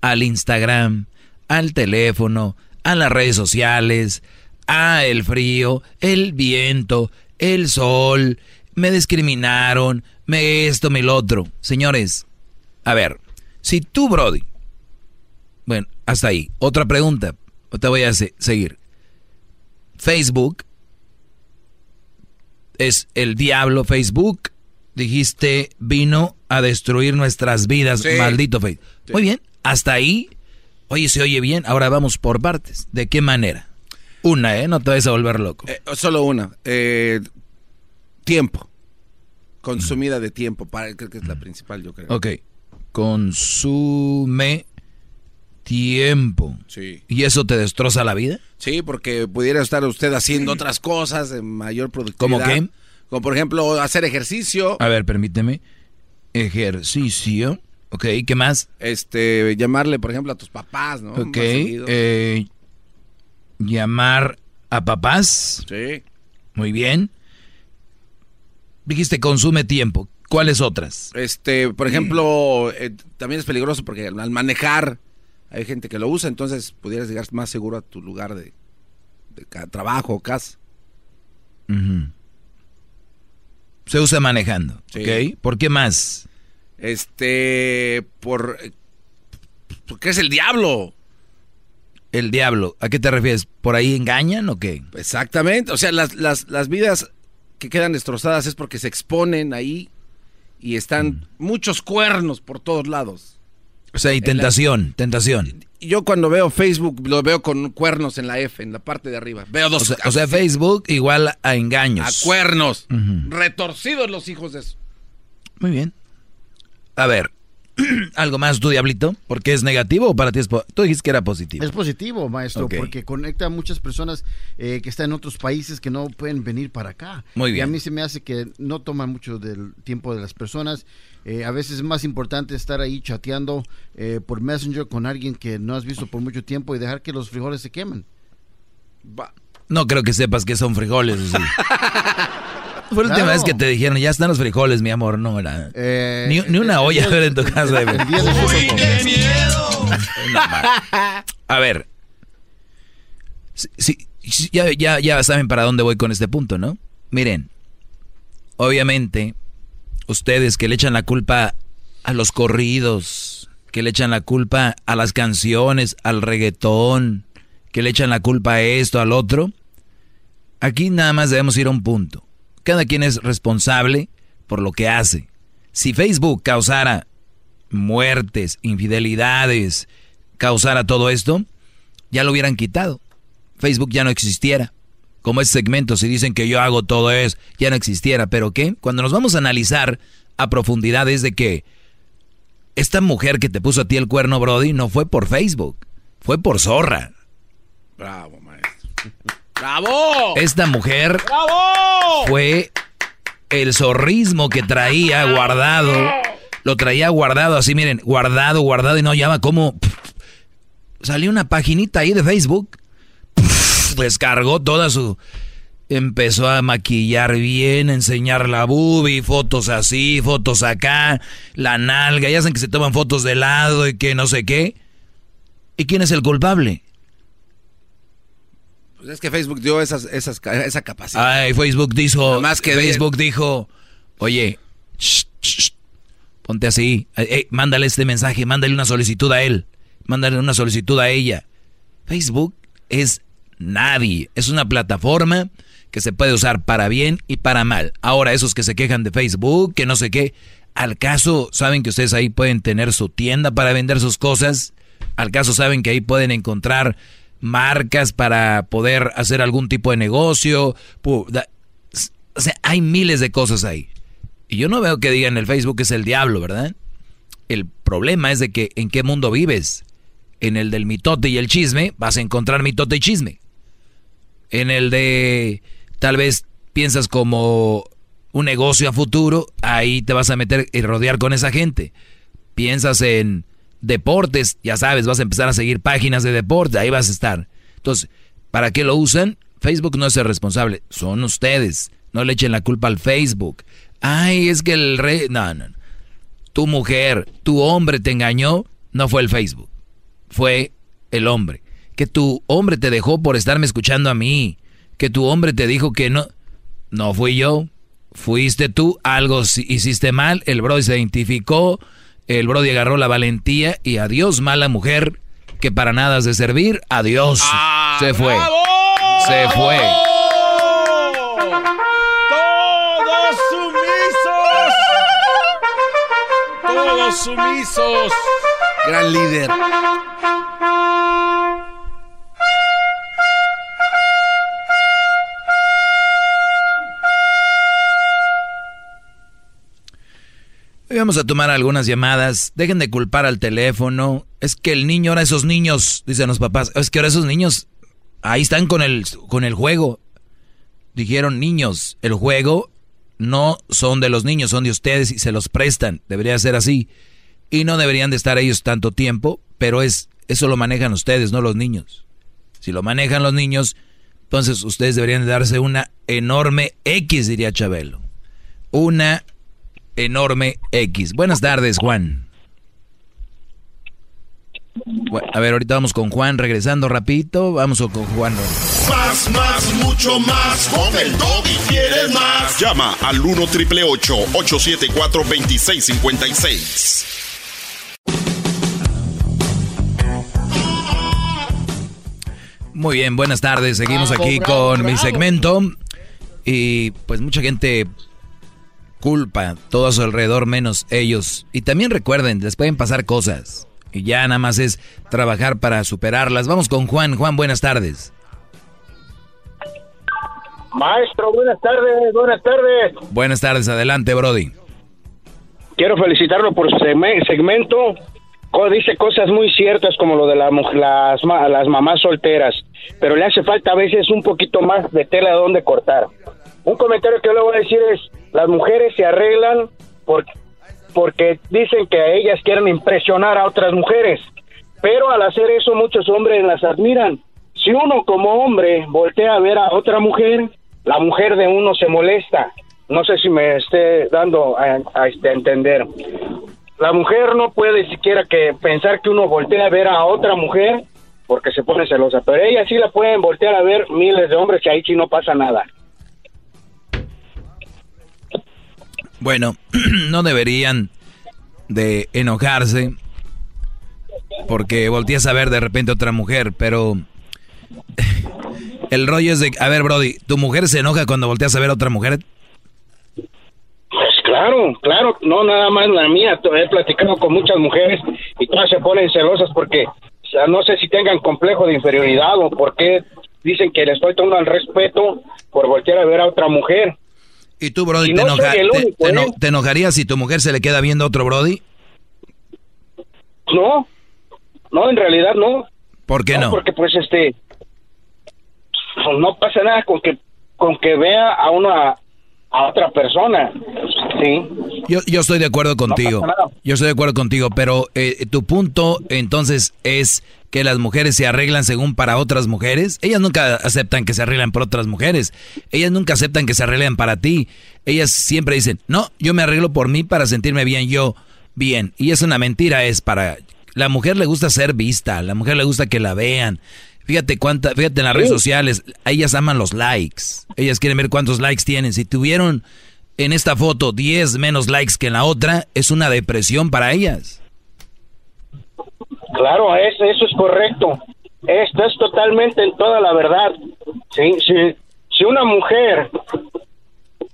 al Instagram, al teléfono, a las redes sociales, a el frío, el viento, el sol, me discriminaron, me esto, me lo otro. Señores, a ver, si tú, Brody, bueno, hasta ahí. Otra pregunta, te voy a seguir. Facebook es el diablo Facebook. Dijiste, vino a destruir nuestras vidas, maldito Facebook. Muy bien, hasta ahí. Oye, se oye bien. Ahora vamos por partes. ¿De qué manera? Una, ¿eh? No te vayas a volver loco. Eh, solo una. Eh, tiempo. Consumida de tiempo. Para, creo que es la principal, yo creo. Ok. Consume tiempo. Sí. ¿Y eso te destroza la vida? Sí, porque pudiera estar usted haciendo otras cosas de mayor productividad. ¿Cómo qué? Como por ejemplo hacer ejercicio. A ver, permíteme. Ejercicio. Ok, ¿qué más? Este, llamarle, por ejemplo, a tus papás, ¿no? Ok. Eh, llamar a papás. Sí. Muy bien. Dijiste consume tiempo. ¿Cuáles otras? Este, por ejemplo, eh, también es peligroso porque al manejar hay gente que lo usa, entonces pudieras llegar más seguro a tu lugar de, de trabajo o casa. Se usa manejando, ¿ok? ¿Por qué más? Este, por... Porque es el diablo. El diablo, ¿a qué te refieres? ¿Por ahí engañan o qué? Exactamente, o sea, las, las, las vidas que quedan destrozadas es porque se exponen ahí y están muchos cuernos por todos lados. O sea, y tentación, tentación. Yo cuando veo Facebook lo veo con cuernos en la F, en la parte de arriba. Veo dos. O sea, Facebook igual a engaños. A cuernos. Retorcidos los hijos de eso. Muy bien. A ver, ¿algo más tú, Diablito? ¿Porque es negativo o para ti es positivo? Tú dijiste que era positivo. Es positivo, maestro, porque conecta a muchas personas eh, que están en otros países que no pueden venir para acá. Muy bien. Y a mí se me hace que no toma mucho del tiempo de las personas. Eh, a veces es más importante estar ahí chateando eh, por Messenger con alguien que no has visto por mucho tiempo y dejar que los frijoles se quemen. No creo que sepas que son frijoles. Fue la última vez que te dijeron, ya están los frijoles, mi amor. No, era. Eh, ni, ni, una olla ver en tu casa. De Uy, qué miedo. A ver. Sí, ya, ya, ya saben para dónde voy con este punto, ¿no? Miren, obviamente, ustedes que le echan la culpa a los corridos, que le echan la culpa a las canciones, al reggaetón, que le echan la culpa a esto, al otro, aquí nada más debemos ir a un punto. Cada quien es responsable por lo que hace. Si Facebook causara muertes, infidelidades, causara todo esto, ya lo hubieran quitado. Facebook ya no existiera. Como ese segmento, si dicen que yo hago todo eso, ya no existiera. ¿Pero qué? Cuando nos vamos a analizar a profundidad es de que esta mujer que te puso a ti el cuerno, Brody, no fue por Facebook, fue por zorra. Bravo, maestro. ¡Bravo! Esta mujer ¡Bravo! fue el zorrismo que traía guardado. Lo traía guardado así, miren, guardado, guardado y no llama como... salió una paginita ahí de Facebook. descargó toda su... Empezó a maquillar bien, enseñar la boobie, fotos así, fotos acá, la nalga. Ya saben que se toman fotos de lado y que no sé qué. ¿Y quién es el culpable? Pues es que Facebook dio esas, esas, esa capacidad. Ay, Facebook dijo, más que Facebook dijo, oye, ponte así, mándale este mensaje, mándale una solicitud a él, mándale una solicitud a ella. Facebook es nadie, es una plataforma que se puede usar para bien y para mal. Ahora, esos que se quejan de Facebook, que no sé qué, al caso saben que ustedes ahí pueden tener su tienda para vender sus cosas, al caso saben que ahí pueden encontrar marcas para poder hacer algún tipo de negocio. O sea, hay miles de cosas ahí. Y yo no veo que digan el Facebook es el diablo, ¿verdad? El problema es de que en qué mundo vives. En el del mitote y el chisme vas a encontrar mitote y chisme. En el de tal vez piensas como un negocio a futuro, ahí te vas a meter y rodear con esa gente. Piensas en deportes, ya sabes, vas a empezar a seguir páginas de deporte, ahí vas a estar. Entonces, ¿para qué lo usan? Facebook no es el responsable, son ustedes. No le echen la culpa al Facebook. Ay, es que el rey... No, no, no. Tu mujer, tu hombre te engañó, no fue el Facebook, fue el hombre. Que tu hombre te dejó por estarme escuchando a mí que tu hombre te dijo que no. No fui yo. Fuiste tú, algo hiciste mal, el Brody se identificó, el Brody agarró la valentía y adiós, mala mujer, que para nada has de servir, adiós. Ah, se fue. Se fue. Todos sumisos. Todos sumisos. Gran líder. Vamos a tomar algunas llamadas. Dejen de culpar al teléfono. Es que el niño, ahora esos niños, dicen los papás, es que ahora esos niños ahí están con el, con el juego. Dijeron niños, el juego no son de los niños, son de ustedes y se los prestan. Debería ser así. Y no deberían de estar ellos tanto tiempo, pero es eso lo manejan ustedes, no los niños. Si lo manejan los niños, entonces ustedes deberían de darse una enorme X, diría Chabelo. Una enorme X. Buenas tardes, Juan. A ver, ahorita vamos con Juan, regresando rapidito, vamos con Juan. Más, más, mucho más, con el y quieres más. Llama al 1 triple 874 2656. Muy bien, buenas tardes. Seguimos aquí con mi segmento. Y pues mucha gente culpa, todo a su alrededor menos ellos. Y también recuerden, les pueden pasar cosas. Y ya nada más es trabajar para superarlas. Vamos con Juan. Juan, buenas tardes. Maestro, buenas tardes, buenas tardes. Buenas tardes, adelante, Brody. Quiero felicitarlo por su segmento. Dice cosas muy ciertas como lo de las, las mamás solteras, pero le hace falta a veces un poquito más de tela de donde cortar. Un comentario que yo le voy a decir es, las mujeres se arreglan porque, dicen que a ellas quieren impresionar a otras mujeres, pero al hacer eso muchos hombres las admiran. Si uno como hombre voltea a ver a otra mujer, la mujer de uno se molesta. No sé si me esté dando a, este, entender. La mujer no puede siquiera que pensar que uno voltea a ver a otra mujer porque se pone celosa, pero ella sí la pueden voltear a ver miles de hombres y ahí sí no pasa nada. Bueno, no deberían de enojarse porque volteas a ver de repente otra mujer, pero el rollo es de, a ver, Brody, ¿tu mujer se enoja cuando volteas a ver a otra mujer? Pues claro, claro, no nada más la mía, he platicado con muchas mujeres y todas se ponen celosas porque no sé si tengan complejo de inferioridad o porque dicen que les estoy tomando el respeto por voltear a ver a otra mujer. ¿Y tú, Brody, te, ¿eh? te, enojarías si tu mujer se le queda viendo a otro Brody? No, no, en realidad no. ¿Por qué no? Porque pues este, pues, no pasa nada con que con que vea a una a otra persona, sí. Yo, yo estoy de acuerdo contigo. yo estoy de acuerdo contigo, pero eh, tu punto entonces es que las mujeres se arreglan según para otras mujeres. Ellas nunca aceptan que se arreglan por otras mujeres. Ellas nunca aceptan que se arreglen para ti. Ellas siempre dicen, no, yo me arreglo por mí para sentirme bien yo, bien. Y es una mentira, es para... La mujer le gusta ser vista, la mujer le gusta que la vean. Fíjate cuánta, fíjate en las redes sociales, ellas aman los likes. Ellas quieren ver cuántos likes tienen. Si tuvieron en esta foto 10 menos likes que en la otra, es una depresión para ellas. Claro, es, eso es correcto. Esto es totalmente en toda la verdad. Sí, sí. Si una mujer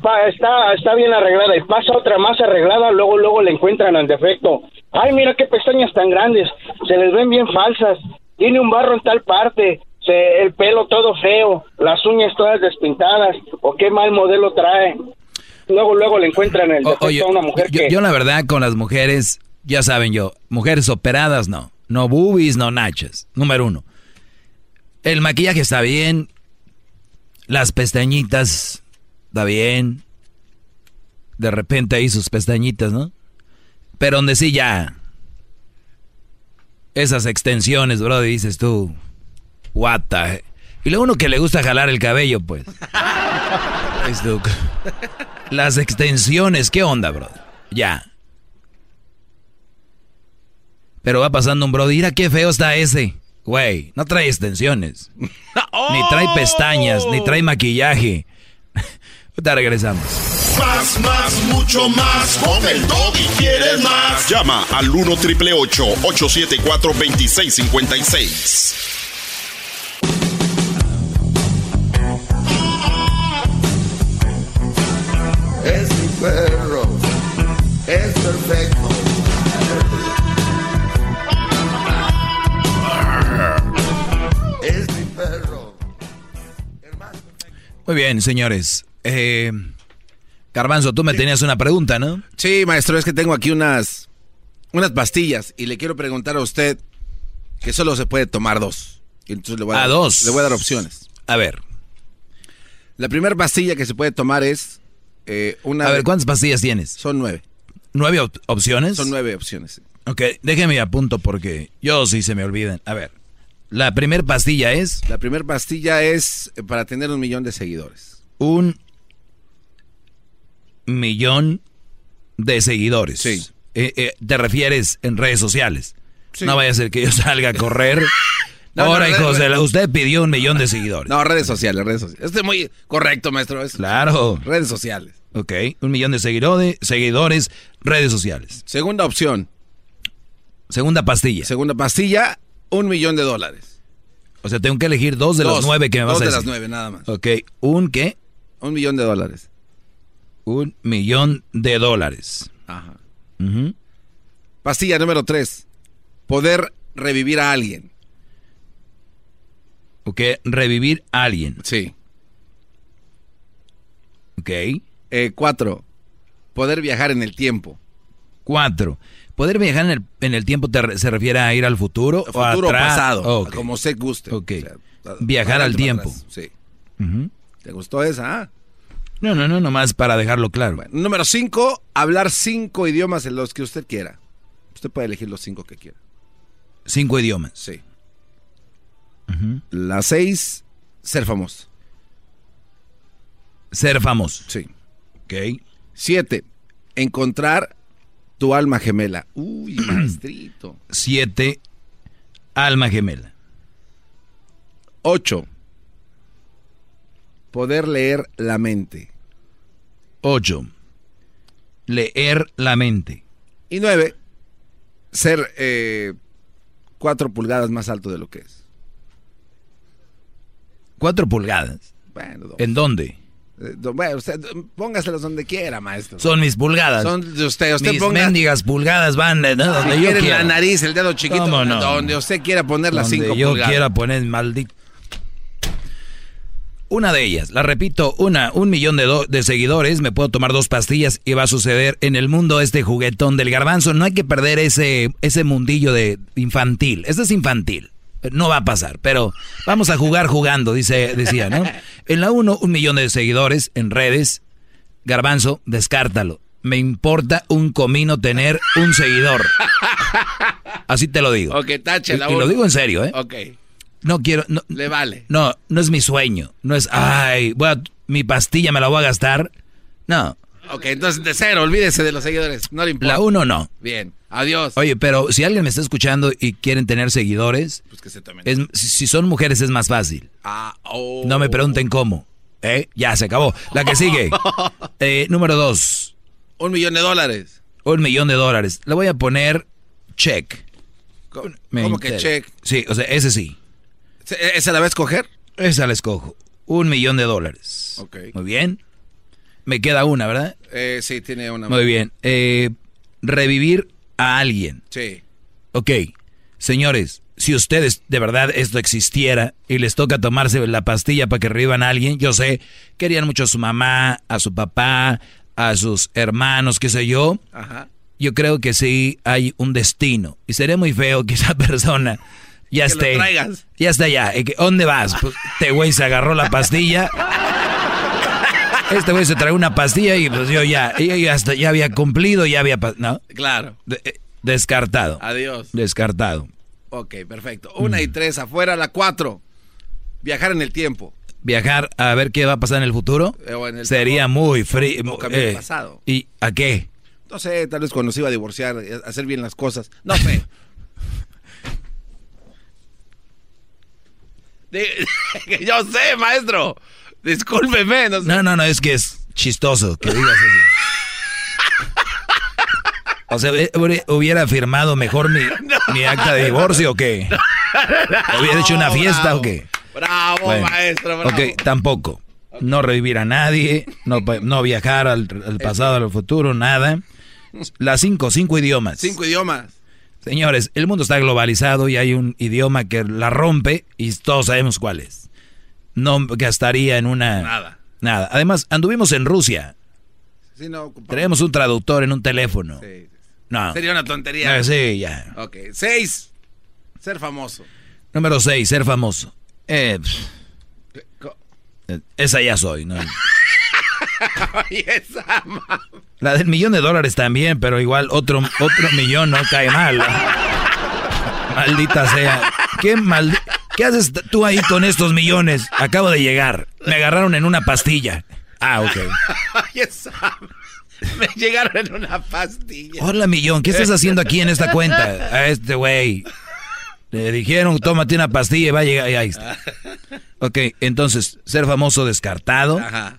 pa- está, está bien arreglada y pasa otra más arreglada, luego luego le encuentran el defecto. Ay, mira qué pestañas tan grandes, se les ven bien falsas. Tiene un barro en tal parte, se, el pelo todo feo, las uñas todas despintadas, o qué mal modelo trae. Luego luego le encuentran el defecto Oye, a una mujer yo, que yo la verdad con las mujeres, ya saben yo, mujeres operadas no, no boobies, no nachas, número uno. El maquillaje está bien, las pestañitas está bien, de repente ahí sus pestañitas, ¿no? Pero donde sí ya, esas extensiones, bro, dices tú, what the- Y luego uno que le gusta jalar el cabello, pues. Las extensiones, ¿qué onda, bro? Ya. Pero va pasando un bro, mira qué feo está ese. Güey, no trae extensiones. Ni trae pestañas, ni trae maquillaje. Ahorita regresamos. Más, más, mucho más. Con el y quieres más. Llama al 1 triple 874 2656. Es mi perro, es perfecto. Es mi perro. Muy bien, señores. Eh, Garbanzo, tú me tenías una pregunta, ¿no? Sí, maestro, es que tengo aquí unas, unas pastillas y le quiero preguntar a usted que solo se puede tomar dos. Entonces le voy a, ¿A dar, dos? Le voy a dar opciones. A ver. La primera pastilla que se puede tomar es eh, una... A ver, ¿cuántas pastillas tienes? Son nueve. ¿Nueve op- opciones? Son nueve opciones. Ok, déjeme apunto porque yo sí se me olvidan. A ver, la primera pastilla es... La primera pastilla es eh, para tener un millón de seguidores. Un millón de seguidores. Sí. ¿Te refieres en redes sociales? No vaya a ser que yo salga a correr. No, no, Ahora, red- hijos de Usted pidió un millón de seguidores. No, redes sociales, redes sociales. Este es muy correcto, maestro. es- Claro. Redes sociales. Ok, un millón de seguidores, seguidores, redes sociales. Segunda opción. Segunda pastilla. Segunda pastilla, un millón de dólares. O sea, tengo que elegir dos de los Dos. nueve que me vas Dos a de decir. las nueve, nada más. Ok, ¿un qué? Un millón de dólares. Un millón de dólares. Ajá. Pastilla número tres. Poder revivir a alguien. Ok, revivir a alguien. Sí. Ok. Eh, cuatro. Poder viajar en el tiempo. Cuatro. ¿Poder viajar en el, en el tiempo te se refiere a ir al futuro, o Futuro o atrás? pasado. Como se guste. Ok. a- Viajar al tiempo. atrás. Sí. ¿Te gustó esa? No, no, no, nomás para dejarlo claro. Número cinco. Hablar cinco idiomas en los que usted quiera. Usted puede elegir los cinco que quiera. Cinco idiomas. Sí. La seis. Ser famoso. Ser famoso. Sí. Ok. Siete. Encontrar tu alma gemela. Uy, maestrito. Siete. Alma gemela. Ocho. Poder leer la mente. Ocho. Leer la mente. Y nueve. Ser eh, cuatro pulgadas más alto de lo que es. Cuatro pulgadas. Bueno. ¿En dónde? Eh, bueno, usted póngaselos donde quiera, maestro. Son mis pulgadas. Son de usted. Usted mis ponga. mendigas pulgadas van ¿no? donde si yo quiera. la nariz, el dedo chiquito, ¿Cómo no? donde usted quiera poner las Donde cinco yo pulgadas. quiera poner maldito. Una de ellas, la repito, una, un millón de, do- de seguidores, me puedo tomar dos pastillas y va a suceder en el mundo este juguetón del garbanzo. No hay que perder ese, ese mundillo de infantil. Este es infantil. No va a pasar, pero vamos a jugar jugando, dice, decía, ¿no? En la uno, un millón de seguidores en redes. Garbanzo, descártalo. Me importa un comino tener un seguidor. Así te lo digo. Ok, tache Y, la y lo uno. digo en serio, ¿eh? Ok. No quiero. No, Le vale. no, no es mi sueño. No es, ay, voy a- mi pastilla me la voy a gastar. No. Ok, entonces de cero, olvídese de los seguidores. No le importa. La uno no. Bien, adiós. Oye, pero si alguien me está escuchando y quieren tener seguidores, Pues que se tomen. es- si son mujeres es más fácil. Ah, oh. No me pregunten cómo. ¿Eh? Ya se acabó. La que sigue. Eh, número dos. Un millón de dólares. Un millón de dólares. Le voy a poner check. ¿Cómo, cómo que check? Sí, o sea, ese sí. ¿Se- ¿Esa la va a escoger? Esa la escojo. Un millón de dólares. Ok. Muy bien. Me queda una, ¿verdad? Eh, sí, tiene una. Muy bien. Eh, revivir a alguien. Sí. Ok, señores, si ustedes de verdad esto existiera y les toca tomarse la pastilla para que revivan a alguien, yo sé, querían mucho a su mamá, a su papá, a sus hermanos, qué sé yo. Ajá. Yo creo que sí hay un destino. Y sería muy feo que esa persona ya esté. Ya está ya. ¿Y que- ¿Dónde vas? Pues, este güey se agarró la pastilla. Este güey se trae una pastilla y pues yo ya, yo ya, hasta- ya había cumplido, ya había... ¿No? Claro. De- eh, descartado. Adiós. Descartado. Ok, perfecto. Una y tres afuera, la cuatro. Viajar en el tiempo. Viajar a ver qué va a pasar en el futuro Eh, o en el sería muy frío. El pasado. ¿Y a qué? No sé, tal vez cuando se iba a divorciar, eh, hacer bien las cosas. No sé. yo sé, maestro. Discúlpeme. No sé. No, no, no, es que es chistoso que digas eso. O sea, eh, hubiera- firmado mejor mi, mi acta de divorcio o qué? ¿Hubiera hecho una fiesta o qué? Bravo, Bueno, maestro, bravo. Ok, tampoco. No revivir a nadie, no, no viajar al, al pasado, al futuro, nada. Las cinco, cinco idiomas. Cinco idiomas. Señores, el mundo está globalizado y hay un idioma que la rompe y todos sabemos cuál es. No gastaría en una... Nada. Nada. Además, anduvimos en Rusia. Sí, no, Tenemos un traductor en un teléfono. Sí. No. Sería una tontería. Eh, sí, ya. Ok, seis. Ser famoso. Número 6, ser famoso. Eh, eh, esa ya soy, ¿no? La del millón de dólares también, pero igual otro, otro millón no cae mal. Maldita sea. ¿Qué, maldi- ¿Qué haces tú ahí con estos millones? Acabo de llegar. Me agarraron en una pastilla. Ah, ok. Me llegaron en una pastilla. Hola, millón. ¿Qué estás haciendo aquí en esta cuenta? A este güey. Le dijeron, tómate una pastilla y va a llegar. y ahí está. Ok, entonces, ser famoso descartado. Ajá.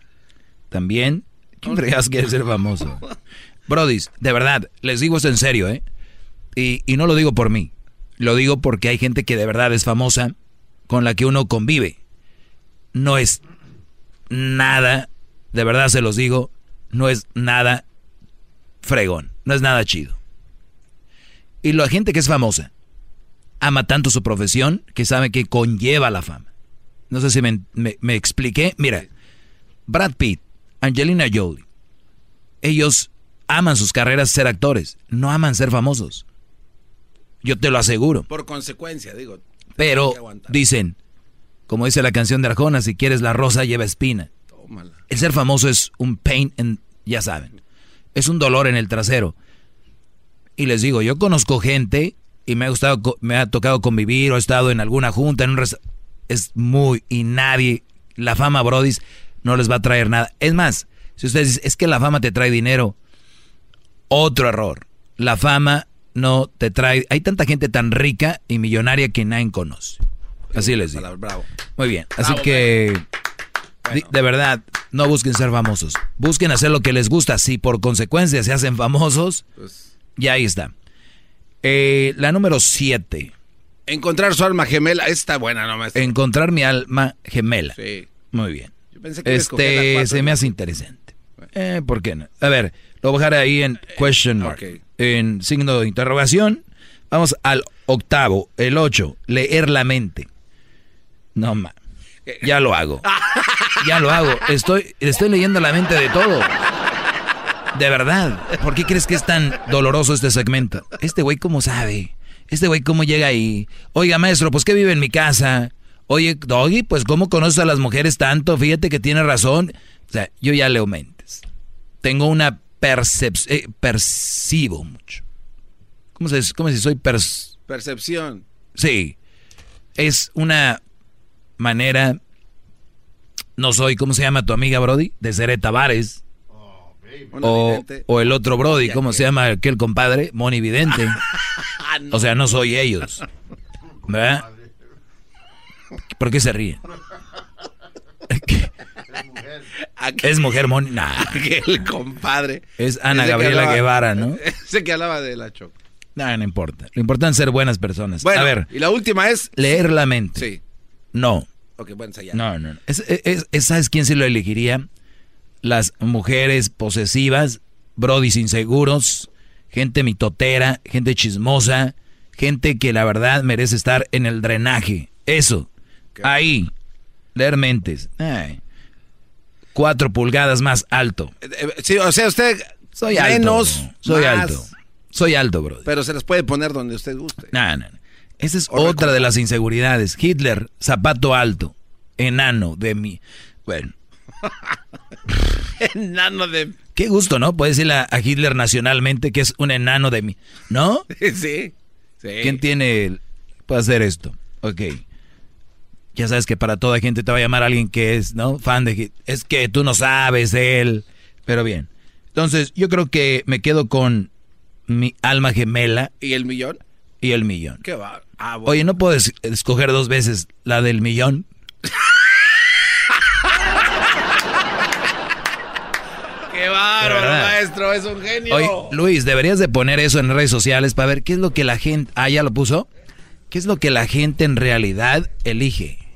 También. ¿Quién fregas quiere ser famoso? Brodis, de verdad, les digo esto en serio, ¿eh? Y, y no lo digo por mí. Lo digo porque hay gente que de verdad es famosa con la que uno convive. No es nada, de verdad se los digo, no es nada fregón, no es nada chido. Y la gente que es famosa ama tanto su profesión que sabe que conlleva la fama. No sé si me, me- me expliqué. Mira, Brad Pitt, Angelina Jolie, ellos aman sus carreras ser actores, no aman ser famosos. Yo te lo aseguro. Por consecuencia, digo. Pero dicen, como dice la canción de Arjona, si quieres la rosa lleva espina. Tómala. El ser famoso es un pain en, ya saben, es un dolor en el trasero. Y les digo, yo conozco gente y me ha gustado, me ha tocado convivir o he estado en alguna junta, en un es muy y nadie, la fama, brodis, no les va a traer nada. Es más, si ustedes dicen, es que la fama te trae dinero, otro error. La fama no te trae, hay tanta gente tan rica y millonaria que nadie conoce. Así les digo. Bravo. Muy bien, así Bravo, que de verdad, no busquen ser famosos. Busquen hacer lo que les gusta. Si por consecuencia se hacen famosos, Pues, ya ahí está. Eh, la número 7. encontrar su alma gemela. Está buena, no maestro. Encontrar mi alma gemela. Sí. Muy bien. Pensé que Este cuatro. se me hace interesante. Eh, ¿Por qué no? A ver, lo voy a dejar ahí en question mark. ok. En signo de interrogación. Vamos al octavo, el 8. Leer la mente. No ma. Ya lo hago. Ya lo hago. Estoy, estoy leyendo la mente de todo. De verdad. ¿Por qué crees que es tan doloroso este segmento? Este güey, ¿cómo sabe? Este güey, ¿cómo llega ahí? Oiga, maestro, pues que vive en mi casa. Oye, Doggy, pues ¿cómo conoces a las mujeres tanto? Fíjate que tiene razón. O sea, yo ya leo mentes. Tengo una percepción, percibo mucho. ¿Cómo se, cómo si soy pers- Percepción. Sí. Es una manera. No soy, ¿cómo se llama tu amiga Brody? De ser Tavares. O, o el otro Brody, ¿cómo se llama aquel compadre? Moni Vidente. O sea, no soy ellos. ¿Verdad? ¿Por qué se ríe? Es mujer Moni. Nah. Aquel compadre. Es Ana Ese que Gabriela hablaba- Guevara, ¿no? Ese que hablaba de la choco. No, no importa. Lo importante es ser buenas personas. Bueno, A ver, y la última es. leer la mente. Sí. No. Ok, bueno, ensayar. No, no. no. Es, es- es- ¿Sabes quién se lo elegiría? Las mujeres posesivas, brodis inseguros, gente mitotera, gente chismosa, gente que la verdad merece estar en el drenaje. Eso. Ahí. Leer mentes. Ay. Cuatro pulgadas más alto. Eh, eh, Sí, o sea, usted. Soy alto. menos, bro. Soy más, alto. Soy alto, bro. Pero se las puede poner donde usted guste. No, no, no. Esa es otra de las inseguridades. Hitler, zapato alto, enano de mí. Bueno, Enano de. qué gusto, ¿no? Puedes decirle a, Hitler nacionalmente que es un enano de mí. ¿No? Sí. Sí. ¿Quién tiene puede hacer esto? Ok. Ya sabes que para toda gente te va a llamar alguien que es, ¿no? Fan de Es que tú no sabes de él. Pero bien. Entonces, yo creo que me quedo con mi alma gemela ¿Y el millón? y el millón. ¿Qué va? Ah, bueno. Oye, ¿no puedes escoger dos veces la del millón? ¡Qué bárbaro, maestro! Es un genio. Oye, Luis, deberías de poner eso en redes sociales para ver qué es lo que la gente... Ah, ¿ya lo puso? ¿Qué es lo que la gente en realidad elige?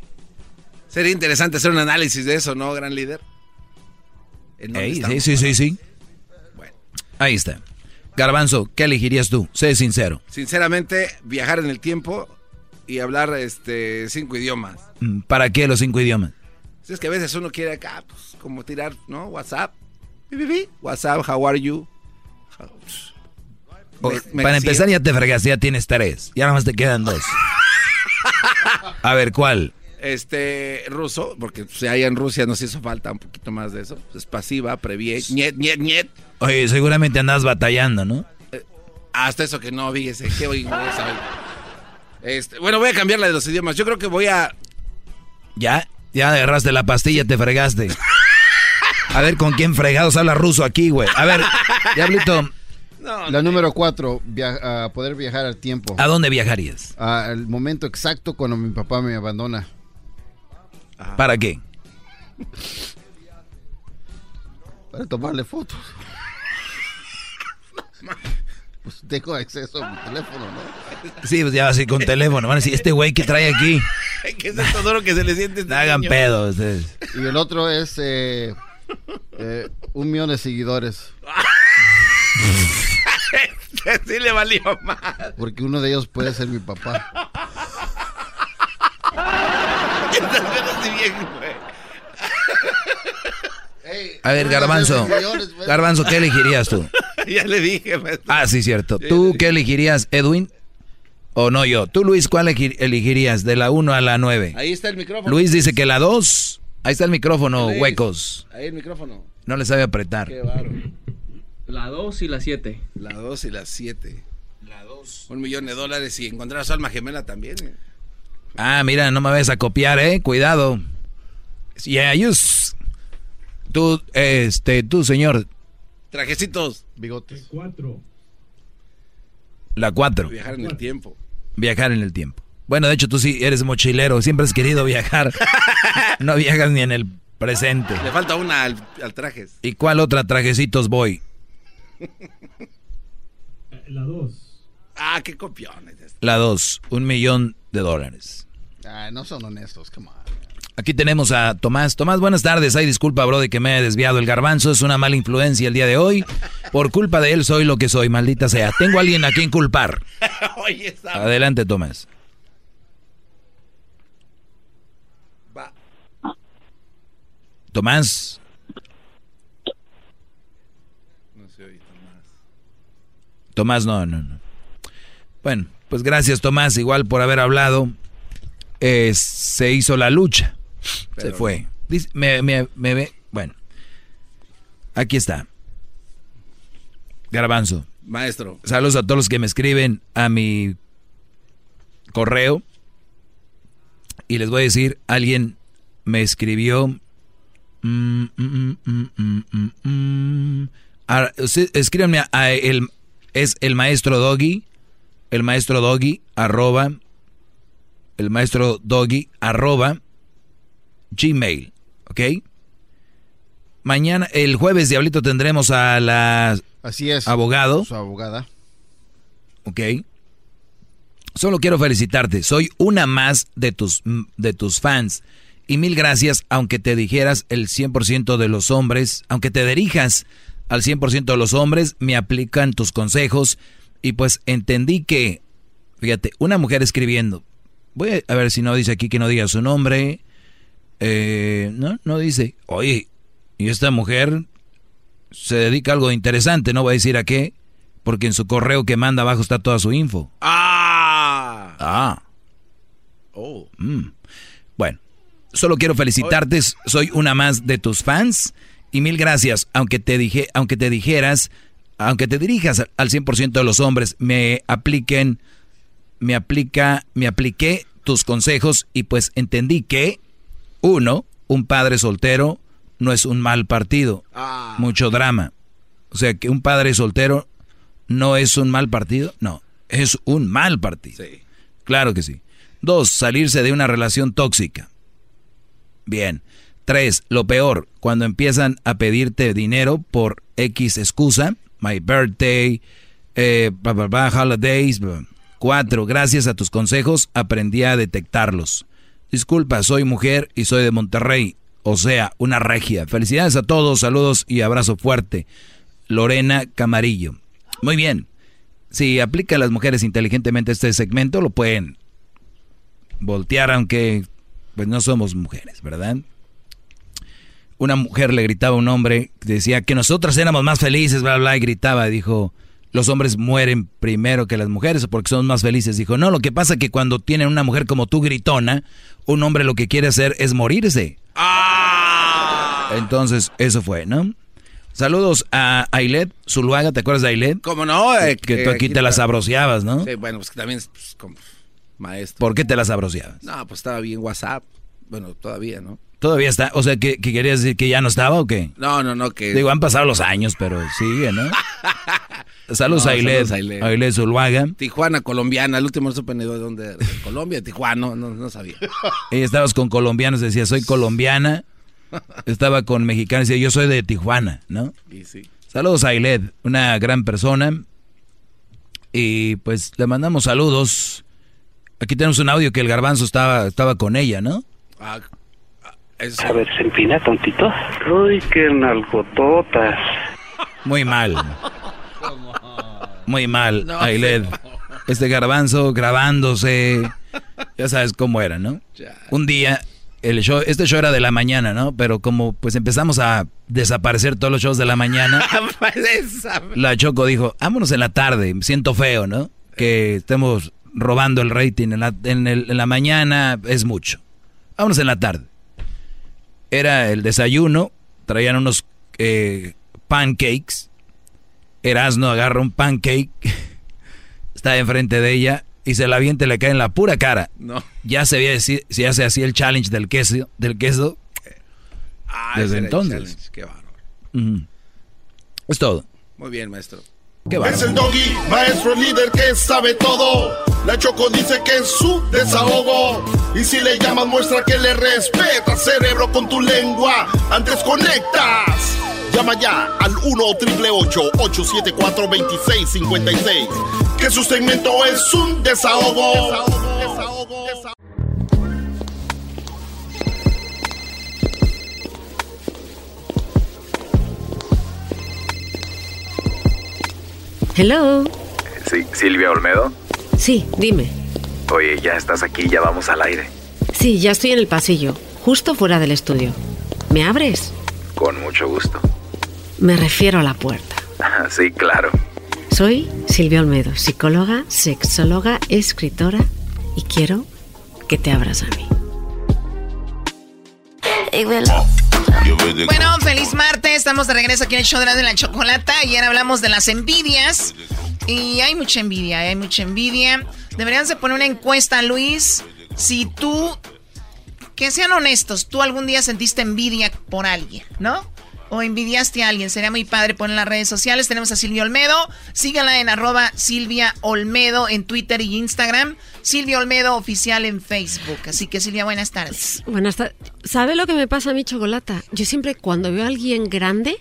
Sería interesante hacer un análisis de eso, ¿no, gran líder? ¿En dónde Ey, sí, sí, sí, sí. Ahí está. Garbanzo, ¿qué elegirías tú? Sé sincero. Sinceramente, viajar en el tiempo y hablar este cinco idiomas. Mm, ¿Para qué los cinco idiomas? Si es que a veces uno quiere acá, pues, como tirar, ¿no? WhatsApp. WhatsApp, how are you? O- Me- me para empezar ya te fregaste, ya tienes tres. Ya nada más te quedan dos. A ver, ¿cuál? Este, ruso, porque si allá en Rusia nos hizo falta un poquito más de eso. Es pasiva, previe, niet, niet, niet. Oye, seguramente andas batallando, ¿no? Hasta eso que no, fíjese, qué inglés hoy. Este, bueno, voy a cambiar la de los idiomas. Yo creo que voy a. Ya, ya agarraste la pastilla, te fregaste. A ver, ¿con quién fregados habla ruso aquí, güey? A ver, Diablito, La número cuatro, via- poder viajar al tiempo. ¿a dónde viajarías? Al momento exacto cuando mi papá me abandona. ¿Para qué? Para tomarle fotos. Pues tengo acceso a mi teléfono, ¿no? Sí, pues ya así con teléfono. Van a decir, este güey que trae aquí. ¿Qué es esto duro que se le siente este hagan pedo ustedes. Y el otro es eh, eh, un millón de seguidores. sí le valió más. Porque uno de ellos puede ser mi papá. Bien, güey. A ver, Garbanzo. Garbanzo, ¿qué elegirías tú? ya le dije, maestro. Ah, sí, cierto. ¿Tú qué elegirías, Edwin? ¿O no yo? ¿Tú, Luis, cuál elegir- elegirías de la 1 a la 9? Ahí está el micrófono. Luis dice que la 2. Ahí está el micrófono, Luis, huecos. Ahí el micrófono. No le sabe apretar. Qué bárbaro. La 2 y la 7. La 2 y la 7. La 2. Un millón de dólares y encontrar a su alma gemela también. eh. Ah, mira, no me vayas a copiar, eh. Cuidado. Yeah, you. Tú, este, tú, señor. Trajecitos. Bigotes. Cuatro. La 4. Viajar en el tiempo. Viajar en el tiempo. Bueno, de hecho, tú sí eres mochilero. Siempre has querido viajar. No viajas ni en el presente. Le falta una al, al trajes. ¿Y cuál otra trajecitos voy? La 2. Ah, qué copiones. La 2. Un millón de dólares. No son honestos, come on. Aquí tenemos a Tomás. Tomás, buenas tardes. Ay, disculpa, bro, de que me he desviado. El garbanzo es una mala influencia el día de hoy. Por culpa de él soy lo que soy, maldita sea. Tengo a alguien a quien culpar. Adelante, Tomás. Va. Tomás. No se oye Tomás. Tomás, no, no, no. Bueno, pues gracias, Tomás, igual por haber hablado. Eh, se hizo la lucha. se fue. Dice- me, me- me ve. Bueno. Aquí está. Garbanzo. Maestro. Saludos a todos los que me escriben a mi correo y les voy a decir, alguien me escribió... Mm, mm, mm, escríbanme a, el, es el maestro Doggy, el maestro Doggy, arroba, el maestro Doggy, arroba, gmail, ¿ok? Mañana, el jueves, Diablito, tendremos a la... Así es. Abogado. Su abogada. Ok. Solo quiero felicitarte. Soy una más de tus, de tus fans. Y mil gracias, aunque te dijeras el 100% de los hombres, aunque te dirijas al 100% de los hombres, me aplican tus consejos. Y pues entendí que, fíjate, una mujer escribiendo. Voy a ver si no dice aquí que no diga su nombre. Eh, no, no dice. Oye, y esta mujer se dedica a algo interesante, no voy a decir a qué, porque en su correo que manda abajo está toda su info. Ah. Ah. Oh. Mm. Bueno, solo quiero felicitarte, soy una más de tus fans y mil gracias, aunque te dije, aunque te dijeras, aunque te dirijas al 100% de los hombres, me apliquen me aplica, me apliqué tus consejos y pues entendí que uno, un padre soltero no es un mal partido. Ah. Mucho drama. O sea, que un padre soltero no es un mal partido. No, es un mal partido. Sí. Claro que sí. Dos, salirse de una relación tóxica. Bien. Tres, lo peor, cuando empiezan a pedirte dinero por X excusa, my birthday, eh, holidays. Cuatro, gracias a tus consejos aprendí a detectarlos. Disculpa, soy mujer y soy de Monterrey o sea, una regia. Felicidades a todos, saludos y abrazo fuerte. Lorena Camarillo. Muy bien. Si aplica a las mujeres inteligentemente este segmento, lo pueden voltear, aunque pues no somos mujeres, ¿verdad? Una mujer le gritaba a un hombre, decía que nosotras éramos más felices, bla, bla, y gritaba, dijo, los hombres mueren primero que las mujeres porque son más felices. Dijo, no, lo que pasa es que cuando tienen una mujer como tú gritona, un hombre lo que quiere hacer es morirse. Ah. Entonces, eso fue, ¿no? Saludos a Ailet Zuluaga, ¿te acuerdas de Ailet? ¿Cómo no? Eh, que, tú aquí te las abroceabas, ¿no? Sí, bueno, pues que también es pues, como maestro. ¿Por qué te las abroceabas? No, pues estaba bien WhatsApp. Bueno, todavía, ¿no? Todavía está, o sea, ¿que, querías decir que ya no estaba o qué? No, no, no, que... Digo, han pasado los años, pero sigue, ¿no? saludos a Ailet, Zuluaga. Tijuana, colombiana, el último no supe de dónde de Colombia, Tijuana, no, no, sabía. Ella estabas con colombianos, decía, soy colombiana. Estaba con mexicanos, decía, yo soy de Tijuana, ¿no? Y sí. Saludos a Ailet, una gran persona. Y pues le mandamos saludos. Aquí tenemos un audio que el garbanzo estaba, estaba con ella, ¿no? Ah, a ver, se empina tantito. Uy, qué nalgototas. Muy mal. Muy mal, no, Este garbanzo grabándose. Ya sabes cómo era, ¿no? Un día, el show, este show era de la mañana, ¿no? Pero como pues empezamos a desaparecer todos los shows de la mañana, la Choco dijo, vámonos en la tarde, siento feo, ¿no? Que estemos robando el rating en la, en la mañana, es mucho. Vámonos en la tarde era el desayuno, traían unos eh, pancakes. Erasno agarra un pancake, está enfrente de ella y se la avienta y le cae en la pura cara. No. Ya se veía si, si hace así el challenge del queso, del queso. Ah, desde entonces. Qué bárbaro. Es todo. Muy bien, maestro. Es el doggy, maestro líder que sabe todo. La Choco dice que es su desahogo. Y si le llamas, muestra que le respeta, cerebro, con tu lengua. Antes conectas. Llama ya al 1-888-874-2656. Que su segmento es un desahogo. desahogo, desahogo, desahogo. Hello. Sí, Silvia Olmedo. Sí, dime. Oye, ya estás aquí, ya vamos al aire. Sí, ya estoy en el pasillo, justo fuera del estudio. ¿Me abres? Con mucho gusto. Me refiero a la puerta. sí, claro. Soy Silvia Olmedo, psicóloga, sexóloga, escritora y quiero que te abras a mí. Bueno, feliz martes. Estamos de regreso aquí en el show de la chocolata. Ayer hablamos de las envidias. Y hay mucha envidia, hay mucha envidia. Deberían de poner una encuesta, Luis. Si tú, que sean honestos, tú algún día sentiste envidia por alguien, ¿no? O envidiaste a alguien. Sería muy padre poner en las redes sociales. Tenemos a Silvia Olmedo. Síganla en arroba Silvia Olmedo en Twitter y Instagram. Silvia Olmedo oficial en Facebook. Así que Silvia, buenas tardes. Buenas tardes. ¿Sabe lo que me pasa a mí, Chocolata? Yo siempre cuando veo a alguien grande,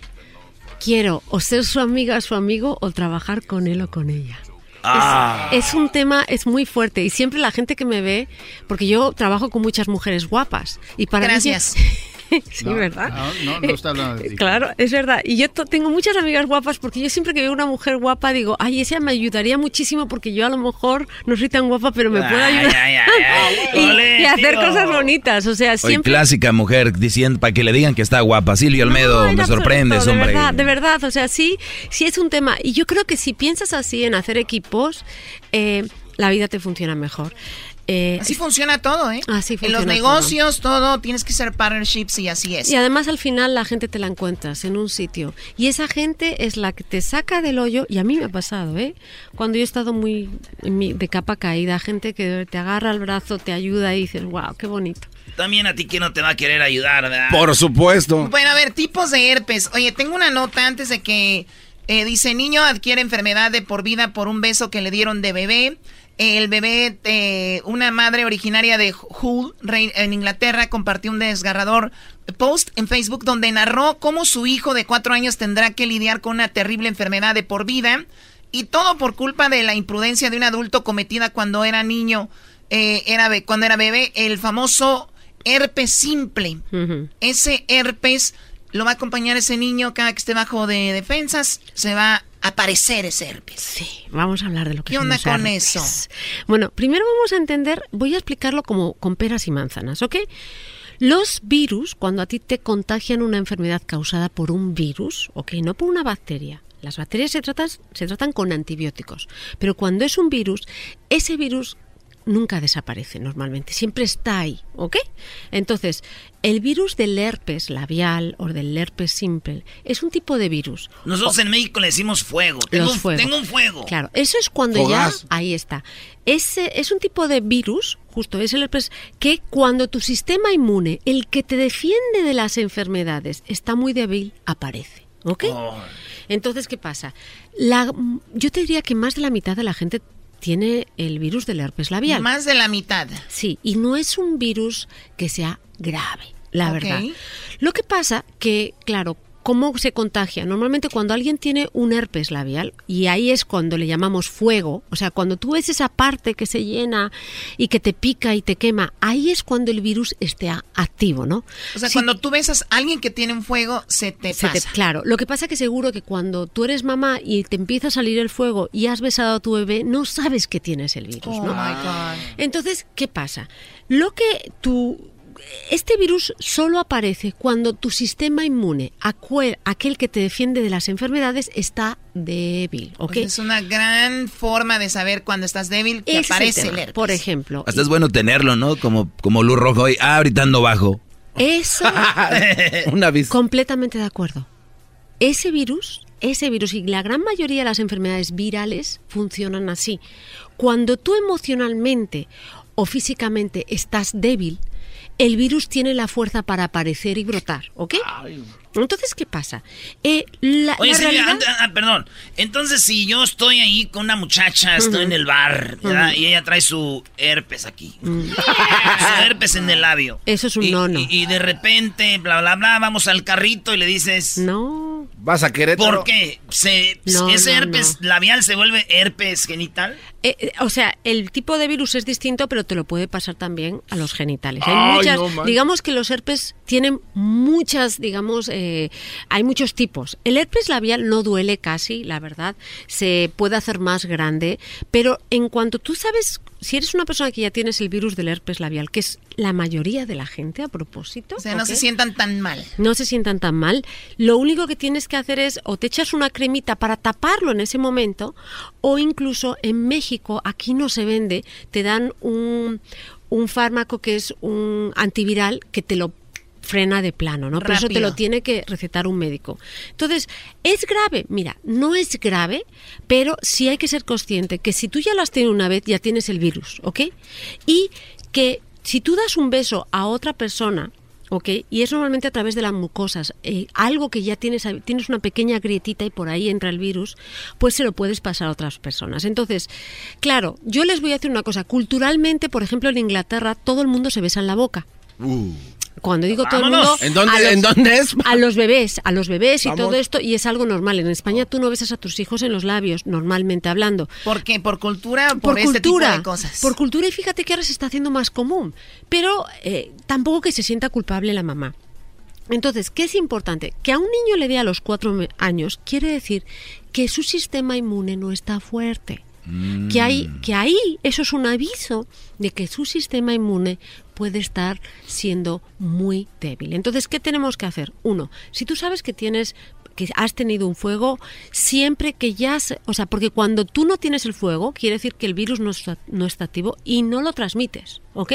quiero o ser su amiga, su amigo, o trabajar con él o con ella. Ah. Es, es un tema, es muy fuerte y siempre la gente que me ve, porque yo trabajo con muchas mujeres guapas y para mí- Gracias. sí, No, ¿verdad? No, no, no está hablando de ti. Claro, es verdad. Y yo tengo muchas amigas guapas porque yo siempre que veo una mujer guapa digo, ay, esa me ayudaría muchísimo porque yo a lo mejor no soy tan guapa, pero me puedo Ay, ayudar. ay, ay, ay. y, Ole, y hacer tío. cosas bonitas. O sea, siempre... clásica mujer diciendo para que le digan que está guapa. Silvio en me absoluto, sorprendes, de hombre. verdad, de verdad, o sea, sí, sí es un tema. Y yo creo que si piensas así en hacer equipos, eh, la vida te funciona mejor. Eh, Así funciona todo, ¿eh? Así En los funciona negocios, todo. tienes que ser partnerships y así es. Y además al final la gente te la encuentras en un sitio. Y esa gente es la que te saca del hoyo. Y a mí me ha pasado, ¿eh? Cuando yo he estado muy en mi- de capa caída, gente que te agarra el brazo, te ayuda y dices, wow, qué bonito. También a ti que no te va a querer ayudar, ¿verdad? Por supuesto. Bueno, a ver, tipos de herpes. Oye, tengo una nota antes de que eh, dice niño adquiere enfermedad de por vida por un beso que le dieron de bebé. El bebé, eh, una madre originaria de Hull, en Inglaterra, compartió un desgarrador post en Facebook donde narró cómo su hijo de cuatro años tendrá que lidiar con una terrible enfermedad de por vida y todo por culpa de la imprudencia de un adulto cometida cuando era niño, eh, era cuando era bebé, el famoso herpes simple. Ese herpes lo va a acompañar ese niño cada que esté bajo de defensas, se va a aparecer ese herpes. Sí, vamos a hablar de lo que ¿Qué son onda los con herpes. eso? Bueno, primero vamos a entender, voy a explicarlo como con peras y manzanas, ¿ok? Los virus, cuando a ti te contagian una enfermedad causada por un virus, ok, no por una bacteria. Las bacterias se tratan, se tratan con antibióticos, pero cuando es un virus, ese virus nunca desaparece normalmente, siempre está ahí, ¿ok? Entonces, el virus del herpes labial o del herpes simple es un tipo de virus. Nosotros en México le decimos fuego. Tengo, un, fuego. tengo un fuego. Claro, eso es cuando ya ahí está. Ese es un tipo de virus, justo es el herpes, que cuando tu sistema inmune, el que te defiende de las enfermedades, está muy débil, aparece. ¿Ok? Oh. Entonces, ¿qué pasa? La, yo te diría que más de la mitad de la gente tiene el virus del herpes labial. Más de la mitad. Sí, y no es un virus que sea grave, la verdad. Lo que pasa que, claro, ¿cómo se contagia? Normalmente cuando alguien tiene un herpes labial, y ahí es cuando le llamamos fuego, o sea, cuando tú ves esa parte que se llena y que te pica y te quema, ahí es cuando el virus esté a- activo, ¿no? O sea, Si cuando tú besas a alguien que tiene un fuego, se te se te- pasa. claro, lo que pasa que seguro que cuando tú eres mamá y te empieza a salir el fuego y has besado a tu bebé, no sabes que tienes el virus, Oh ¿no? my God. Entonces, ¿qué pasa? Lo que tú este virus solo aparece cuando tu sistema inmune, aquel que te defiende de las enfermedades, está débil, ¿ok? O sea, es una gran forma de saber cuando estás débil que Ese aparece el, tema. herpes. Por ejemplo, Hasta es bueno tenerlo, ¿no? Como, como luz rojo hoy. Ah, ahorita ando bajo. Eso. Un aviso. Completamente de acuerdo. Ese virus, ese virus y la gran mayoría de las enfermedades virales funcionan así. Cuando tú emocionalmente o físicamente estás débil, el virus tiene la fuerza para aparecer y brotar, ¿ok? Entonces, ¿qué pasa? Eh, la, Oye, la realidad- ah, perdón. Entonces, si yo estoy ahí con una muchacha, estoy en el bar, ¿verdad? Ujú. y ella trae su herpes aquí. su herpes en el labio. Eso es un y, no-no. Y, y de repente, bla, bla, bla, vamos al carrito y le dices... No. Vas a querer. ¿Por qué? Se, No, ¿Ese no, herpes labial se vuelve herpes genital? Eh, eh, o sea, el tipo de virus es distinto, pero te lo puede pasar también a los genitales. Hay Ay, muchas, digamos que los herpes tienen muchas, digamos, eh, hay muchos tipos. El herpes labial no duele casi, la verdad, se puede hacer más grande, pero en cuanto tú sabes, si eres una persona que ya tienes el virus del herpes labial, que es la mayoría de la gente a propósito, O sea, no se sientan tan mal. no se sientan tan mal. Lo único que tienes que hacer es o te echas una cremita para taparlo en ese momento o incluso en México, aquí no se vende, te dan un, un fármaco que es un antiviral que te lo frena de plano, ¿no? Por eso te lo Rápido. tiene que recetar un médico. Entonces, ¿es grave? Mira, no es grave, pero sí hay que ser consciente que si tú ya lo has tenido una vez, ya tienes el virus, ¿ok? Y que si tú das un beso a otra persona, ¿ok? Y es normalmente a través de las mucosas, eh, algo que ya tienes, tienes una pequeña grietita y por ahí entra el virus, pues se lo puedes pasar a otras personas. Entonces, claro, yo les voy a decir una cosa, culturalmente, por ejemplo, en Inglaterra, todo el mundo se besa en la boca. Cuando digo todo el mundo. ¿En dónde- a los- en dónde es? A los bebés, a los bebés y Vamos. todo esto, y es algo normal. En España tú no besas a tus hijos en los labios, normalmente hablando. ¿Por qué? ¿Por cultura por, Por este cultura, tipo de cosas? por cultura y fíjate que ahora se está haciendo más común, pero eh, tampoco que se sienta culpable la mamá. Entonces, ¿qué es importante? Que a un niño le dé a los cuatro años quiere decir que su sistema inmune no está fuerte. Que, hay, que ahí eso es un aviso de que su sistema inmune puede estar siendo muy débil. Entonces, ¿qué tenemos que hacer? Uno, si tú sabes que tienes que has tenido un fuego, siempre que ya, se- o sea, porque cuando tú no tienes el fuego, quiere decir que el virus no está, no está activo y no lo transmites, ¿ok?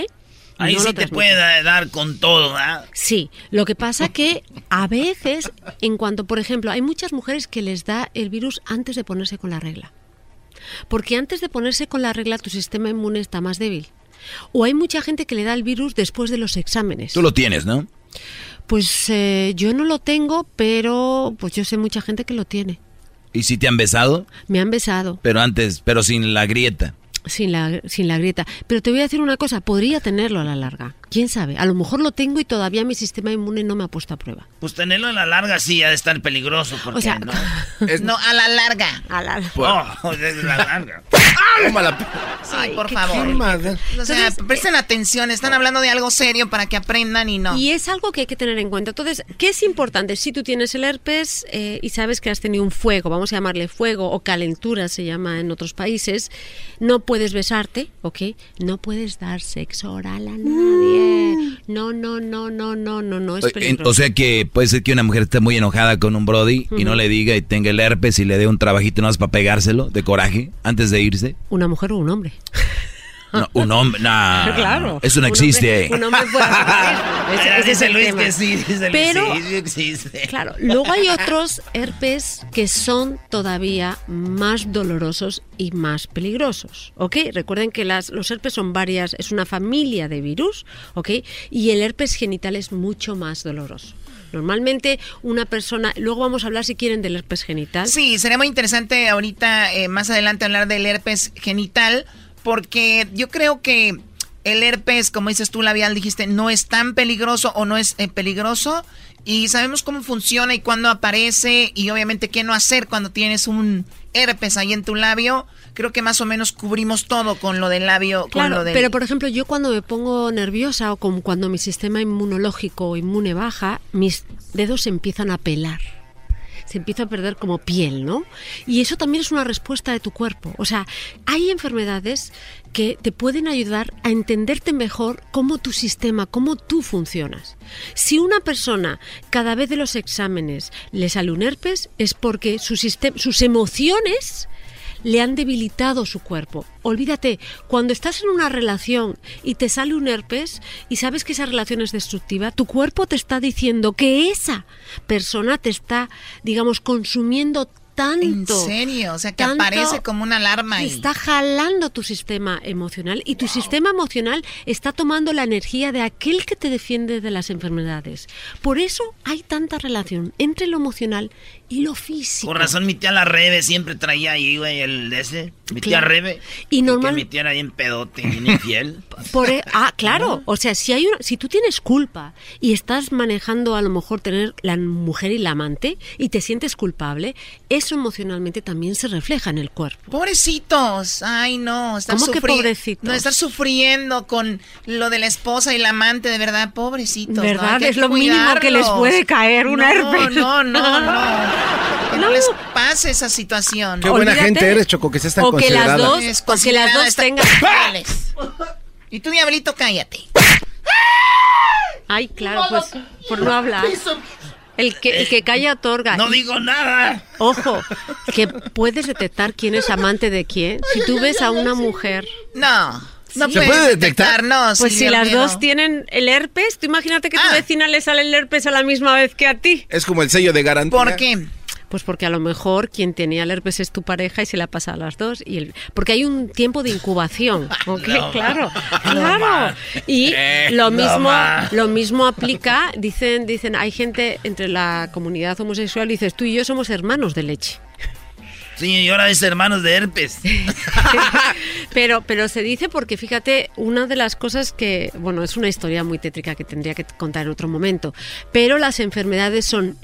Ahí No sí te puede dar con todo, ¿ah? Sí, lo que pasa que a veces, en cuanto, por ejemplo, hay muchas mujeres que les da el virus antes de ponerse con la regla. Porque antes de ponerse con la regla tu sistema inmune está más débil. O hay mucha gente que le da el virus después de los exámenes. Tú lo tienes, ¿no? Pues eh, yo no lo tengo, pero pues yo sé mucha gente que lo tiene. ¿Y si te han besado? Me han besado Pero antes, pero sin la grieta. sin la, sin la grieta. Pero te voy a decir una cosa, podría tenerlo a la larga. ¿Quién sabe? A lo mejor lo tengo y todavía mi sistema inmune no me ha puesto a prueba. Pues tenerlo en la larga sí ha de estar peligroso. Porque, O sea, ¿no? No, a la larga. A la Oh, desde la larga. Sí, por favor. O sea, presten atención, están hablando de algo serio para que aprendan y no. Y es algo que hay que tener en cuenta. Entonces, ¿qué es importante? Si tú tienes el herpes eh, y sabes que has tenido un fuego, vamos a llamarle fuego o calentura, se llama en otros países, no puedes besarte, ¿ok? No puedes dar sexo oral a nadie. No, no, no, no, no, no, no, es O- en- peligroso. O sea que puede ser que una mujer esté muy enojada con un Brody y no le diga y tenga el herpes y le dé un trabajito nada más para pegárselo de coraje antes de irse. ¿Una mujer o un hombre? No, un hombre, nah, Claro. Eso no Un existe. hombre- un hombre puede hacer eso. Ese- es dice el Luis tema. que sí, dice Luis, Pero- sí, sí existe. Claro, luego hay otros herpes que son todavía más dolorosos y más peligrosos, ¿ok? Recuerden que las, los herpes son varias, es una familia de virus, ¿ok? Y el herpes genital es mucho más doloroso. Normalmente una persona, luego vamos a hablar si quieren del herpes genital. Sí, sería muy interesante ahorita, eh, más adelante, hablar del herpes genital, porque yo creo que el herpes, como dices tú, labial, dijiste, no es tan peligroso o no es eh, peligroso. Y sabemos cómo funciona y cuándo aparece y obviamente qué no hacer cuando tienes un herpes ahí en tu labio. Creo que más o menos cubrimos todo con lo del labio. con Claro, lo del... pero por ejemplo, yo cuando me pongo nerviosa o como cuando mi sistema inmunológico o inmune baja, mis dedos empiezan a pelar. Se empieza a perder como piel, ¿no? Y eso también es una respuesta de tu cuerpo. O sea, hay enfermedades que te pueden ayudar a entenderte mejor cómo tu sistema, cómo tú funcionas. Si una persona cada vez de los exámenes le sale un herpes, es porque su sus emociones le han debilitado su cuerpo. Olvídate, cuando estás en una relación y te sale un herpes y sabes que esa relación es destructiva, tu cuerpo te está diciendo que esa persona te está, digamos, consumiendo tanto. ¿En serio? O sea, que aparece como una alarma ahí. Está jalando tu sistema emocional y tu sistema emocional está tomando la energía de aquel que te defiende de las enfermedades. Por eso hay tanta relación entre lo emocional y lo físico. Con razón, mi tía la Rebe siempre traía ahí, güey, el de ese. Mi tía Claro. Rebe. Y normal- mi tía era bien pedote, bien infiel. Por e- ah, claro. O sea, si hay una- si tú tienes culpa y estás manejando a lo mejor tener la mujer y la amante y te sientes culpable, eso emocionalmente también se refleja en el cuerpo. Pobrecitos, ay no, ¿Cómo que pobrecitos? No, estar sufriendo con lo de la esposa y la amante, de verdad, pobrecitos. ¿no? ¿Verdad? Que Es lo mínimo que les cuidarlos. puede caer, un no, herpes. No, no, no. Les pase esa situación. Qué buena Olvídate. gente eres, Choco, que seas tan O que las dos- Es o que las dos tengan- Alex. Y tú, diablito, cállate. Ay, claro, pues por no hablar. El que, el que calla otorga. No digo nada. Ojo, que puedes detectar quién es amante de quién. Si tú ves a una mujer. No. No ¿Se puede detectar? No, Pues si las Olmedo. dos tienen el herpes, tú imagínate que Ah. tu vecina le sale el herpes a la misma vez que a ti. Es como el sello de garantía. ¿Por qué? Pues porque a lo mejor quien tenía el herpes es tu pareja y se la pasa a las dos. Y el, porque hay un tiempo de incubación. claro, claro. No. Y Eh, lo mismo, lo mismo aplica, dicen, dicen, hay gente entre la comunidad homosexual, dices, tú y yo somos hermanos de leche. Sí, y ahora es hermanos de herpes. pero, pero se dice porque fíjate, una de las cosas que, bueno, es una historia muy tétrica que tendría que contar en otro momento, pero las enfermedades son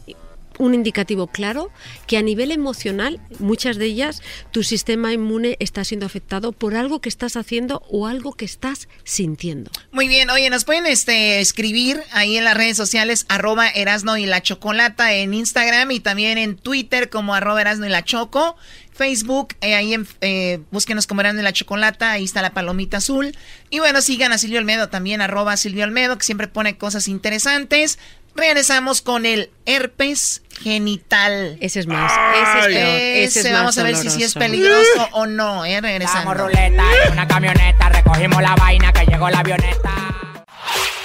un indicativo claro que a nivel emocional, muchas de ellas, tu sistema inmune está siendo afectado por algo que estás haciendo o algo que estás sintiendo. Muy bien, oye, nos pueden este, escribir ahí en las redes sociales, arroba Erasno y la Chocolata en Instagram y también en Twitter como arroba Erasno y la Choco. Facebook, eh, ahí en, eh, búsquenos como Erasno y la Chocolata, ahí está la palomita azul. Y bueno, sigan a Silvio Olmedo también, arroba Silvio Olmedo, que siempre pone cosas interesantes. Regresamos con el herpes genital. Ese es más, ese es peor, ese es vamos más a ver si, si es peligroso o no, eh, regresando. Damos ruleta en una camioneta, recogimos la vaina que llegó la avioneta.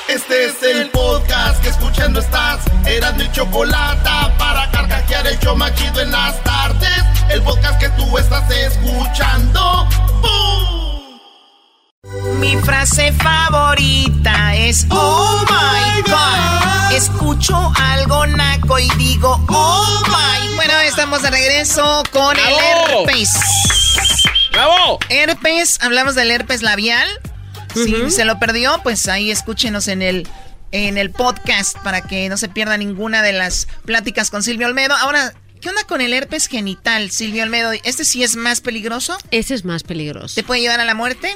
Este es el podcast que escuchando estás. Eran mi chocolate para carcajear el show más chido en las tardes. El podcast que tú estás escuchando. ¡Bum! Mi frase favorita es Oh my God. Escucho algo naco y digo Oh my. Bueno, estamos de regreso con el herpes. ¡Bravo! Herpes, hablamos del herpes labial. Si se lo perdió, pues ahí escúchenos en el en el podcast para que no se pierda ninguna de las pláticas con Silvio Olmedo. Ahora, ¿qué onda con el herpes genital, Silvio Olmedo? ¿Este sí es más peligroso? Ese es más peligroso. ¿Te puede llevar a la muerte?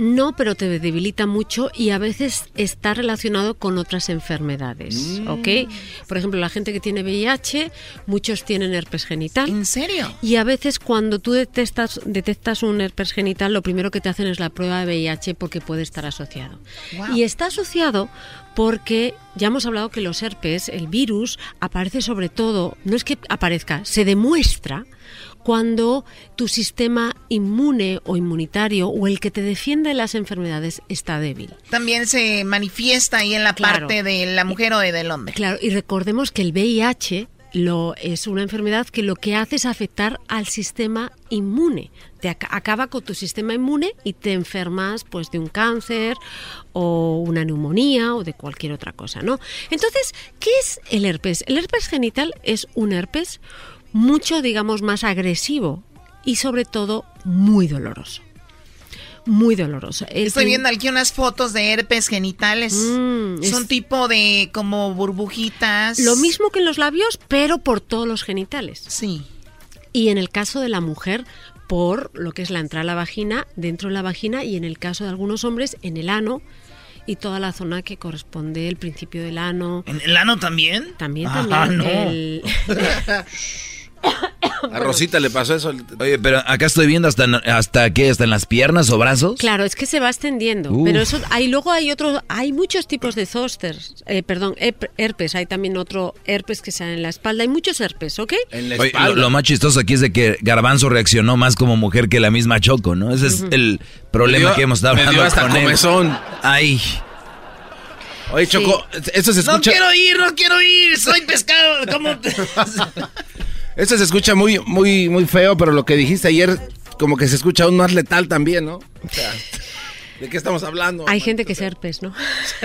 No, pero te debilita mucho y a veces está relacionado con otras enfermedades, ¿ok? Por ejemplo, la gente que tiene VIH, muchos tienen herpes genital. ¿En serio? Y a veces cuando tú detectas, detectas un herpes genital, lo primero que te hacen es la prueba de VIH porque puede estar asociado. Wow. Y está asociado porque ya hemos hablado que los herpes, el virus, aparece sobre todo, no es que aparezca, se demuestra cuando tu sistema inmune o inmunitario o el que te defiende de las enfermedades está débil. También se manifiesta ahí en la Claro. parte de la mujer o de- del hombre. Claro, y recordemos que el VIH lo, es una enfermedad que lo que hace es afectar al sistema inmune. Te aca- acaba con tu sistema inmune y te enfermas pues de un cáncer o una neumonía o de cualquier otra cosa, ¿no? Entonces, ¿qué es el herpes? El herpes genital es un herpes mucho, digamos, más agresivo y sobre todo muy doloroso. Muy doloroso. El Estoy viendo aquí unas fotos de herpes genitales. Mm, Son es- tipo de como burbujitas. Lo mismo que en los labios, pero por todos los genitales. Sí. Y en el caso de la mujer, por lo que es la entrada a la vagina, dentro de la vagina, y en el caso de algunos hombres, en el ano y toda la zona que corresponde el principio del ano. ¿En el ano también? También, Ah, también. no. el- A Rosita le pasó eso. Oye, pero acá estoy viendo hasta, hasta qué, hasta en las piernas o brazos. Claro, es que se va extendiendo. Uf. Pero eso, hay, luego hay otros, hay muchos tipos de zosters, eh, perdón, herpes. Hay también otro herpes que sale en la espalda. Hay muchos herpes, ¿ok? Oye, lo, lo más chistoso aquí es de que Garbanzo reaccionó más como mujer que la misma Choco, ¿no? Ese es el problema dio- que hemos estado me dio hablando hasta con él. Ay. Oye, Choco, eso se No escucha. quiero ir, no quiero ir, soy pescado. ¿Cómo Eso se escucha muy, muy, muy feo, pero lo que dijiste ayer, como que se escucha aún más letal también, ¿no? O sea, ¿de qué estamos hablando? Hay gente que es herpes, ¿no?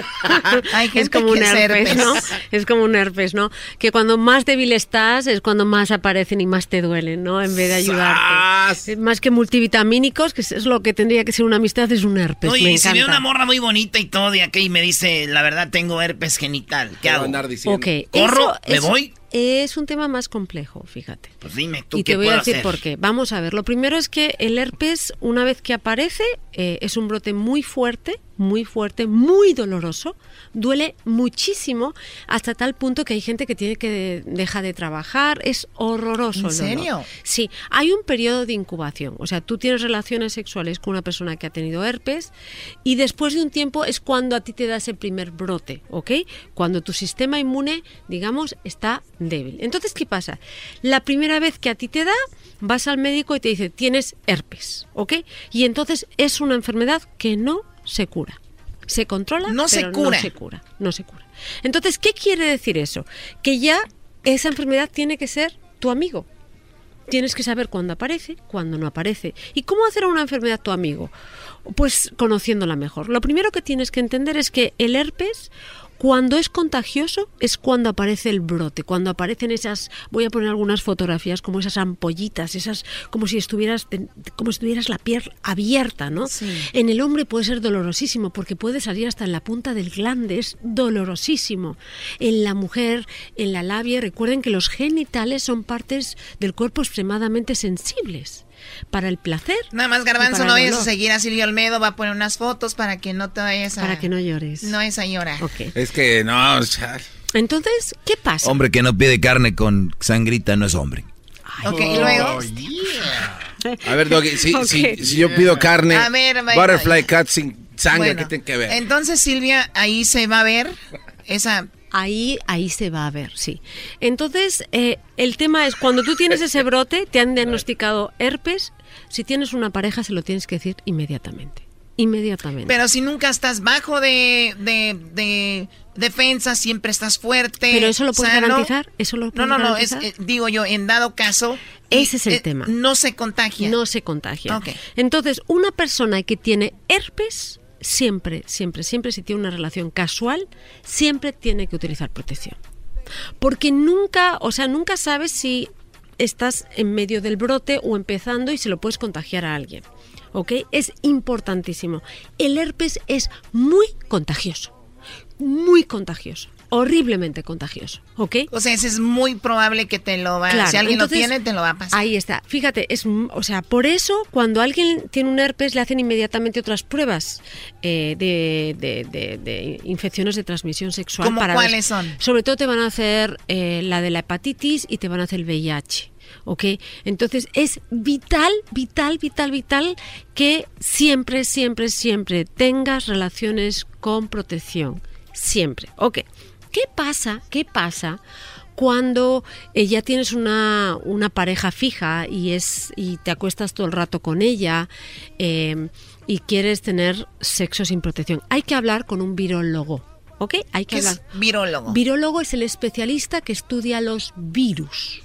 Hay gente es como que un es herpes, herpes. ¿no? Es como un herpes, ¿no? Que cuando más débil estás es cuando más aparecen y más te duelen, ¿no? En vez de ayudarte. Eh, Más que multivitamínicos, que es lo que tendría que ser una amistad, es un herpes. Oye, me y si veo una morra muy bonita y todo, y acá y me dice, la verdad, tengo herpes genital. ¿Qué hago? Ok, ¿Corro? eso ¿Me voy? Es un tema más complejo, fíjate. Pues dime, ¿tú Y qué te voy a decir hacer? por qué. Vamos a ver. Lo primero es que el herpes, una vez que aparece, eh, es un brote muy fuerte, muy fuerte, muy doloroso. Duele muchísimo hasta tal punto que hay gente que tiene que dejar de trabajar. Es horroroso. ¿En dolor. serio? Sí, hay un periodo de incubación. O sea, tú tienes relaciones sexuales con una persona que ha tenido herpes y después de un tiempo es cuando a ti te da ese primer brote, ¿ok? Cuando tu sistema inmune, digamos, está débil. Entonces, ¿qué pasa? La primera vez que a ti te da, vas al médico y te dice, tienes herpes, ¿ok? Y entonces es una enfermedad que no se cura. Se controla, No se cura. no se cura. No se cura. Entonces, ¿qué quiere decir eso? Que ya esa enfermedad tiene que ser tu amigo. Tienes que saber cuándo aparece, cuándo no aparece. ¿Y cómo hacer a una enfermedad tu amigo? Pues conociéndola mejor. Lo primero que tienes que entender es que el herpes, cuando es contagioso, es cuando aparece el brote, cuando aparecen esas, voy a poner algunas fotografías como esas ampollitas, esas como si estuvieras como si tuvieras la piel abierta, ¿no? En el hombre puede ser dolorosísimo porque puede salir hasta en la punta del glande, es dolorosísimo. En la mujer, en la labia, recuerden que los genitales son partes del cuerpo extremadamente sensibles para el placer. Nada más, Garbanzo, no vayas a seguir a Silvio Olmedo, va a poner unas fotos para que no te vayas a... Para que no llores. No es a llorar. Es que no. Entonces, ¿qué pasa? Hombre que no pide carne con sangrita no es hombre. Ok, y luego... A ver, Doggy, si, si, si yo pido carne, A ver, vaya. butterfly cat sin sangre, Bueno, ¿qué tiene que ver? Entonces, Silvia, ahí se va a ver esa... Ahí, ahí se va a ver, sí. Entonces, eh, el tema es, cuando tú tienes ese brote, te han diagnosticado herpes, si tienes una pareja se lo tienes que decir inmediatamente. Inmediatamente. Pero si nunca estás bajo de, de, de defensa, siempre estás fuerte. Pero eso lo puedes garantizar, eso lo No, puedes no, no, es, garantizar. eh, digo yo, en dado caso... Ese es el eh, tema. No se contagia. No se contagia. Ok. Entonces, una persona que tiene herpes, siempre, siempre, siempre, si tiene una relación casual, siempre tiene que utilizar protección. Porque nunca, o sea, nunca sabes si estás en medio del brote o empezando y se lo puedes contagiar a alguien. ¿Ok? Es importantísimo. El herpes es muy contagioso. Muy contagioso. Horriblemente contagioso. ¿Ok? O sea, ese es muy probable que te lo va... Claro, si alguien entonces, lo tiene, te lo va a pasar. Ahí está. Fíjate, es, o sea, por eso cuando alguien tiene un herpes le hacen inmediatamente otras pruebas eh, de, de- de- de infecciones de transmisión sexual. ¿Cómo cuáles son? Sobre todo te van a hacer eh, la de la hepatitis y te van a hacer el VIH. ¿Ok? Entonces es vital, vital, vital, vital que siempre, siempre, siempre tengas relaciones con protección. Siempre. ¿Ok? ¿Qué pasa? ¿Qué pasa cuando eh, ya tienes una, una pareja fija y es y te acuestas todo el rato con ella eh, y quieres tener sexo sin protección? Hay que hablar con un virólogo. ¿Ok? Hay que ¿Qué es hablar. virólogo? Virólogo es el especialista que estudia los virus.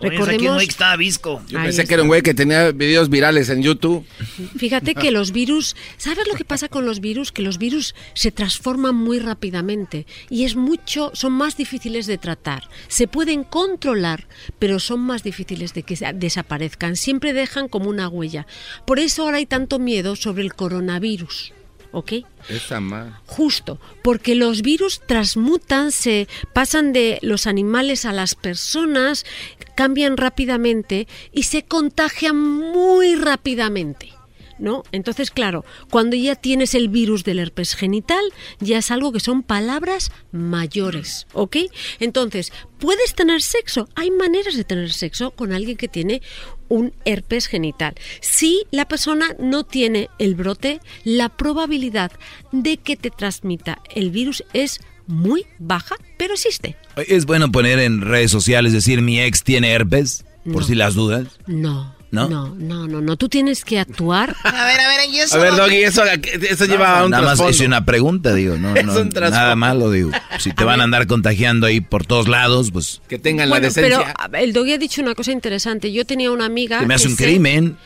Oye, aquí un Recordemos, güey que estaba visco. Yo Ahí pensé está. que era un güey que tenía videos virales en YouTube. Fíjate que los virus, ¿sabes lo que pasa con los virus? Que los virus se transforman muy rápidamente y es mucho, son más difíciles de tratar. Se pueden controlar, pero son más difíciles de que desaparezcan. Siempre dejan como una huella. Por eso ahora hay tanto miedo sobre el coronavirus. ¿Ok? Esa. Justo, porque los virus transmutan, se pasan de los animales a las personas, cambian rápidamente y se contagian muy rápidamente. ¿No? Entonces, claro, cuando ya tienes el virus del herpes genital, ya es algo que son palabras mayores, ¿ok? Entonces, ¿puedes tener sexo? Hay maneras de tener sexo con alguien que tiene un herpes genital. Si la persona no tiene el brote, la probabilidad de que te transmita el virus es muy baja, pero existe. Es bueno poner en redes sociales, decir, mi ex tiene herpes, por No. si las dudas. No. ¿No? No, no, no, no. Tú tienes que actuar. A ver, a ver, y eso... A ver, Doggy, eso, eso lleva a un Nada más es una pregunta, digo, no, Es no, un trasfondo. nada malo, digo. Si te van a andar contagiando ahí por todos lados, pues... Que tengan Bueno, pero a ver, el doggy ha dicho una cosa interesante. Yo tenía una amiga. Se me hace que un se- crimen.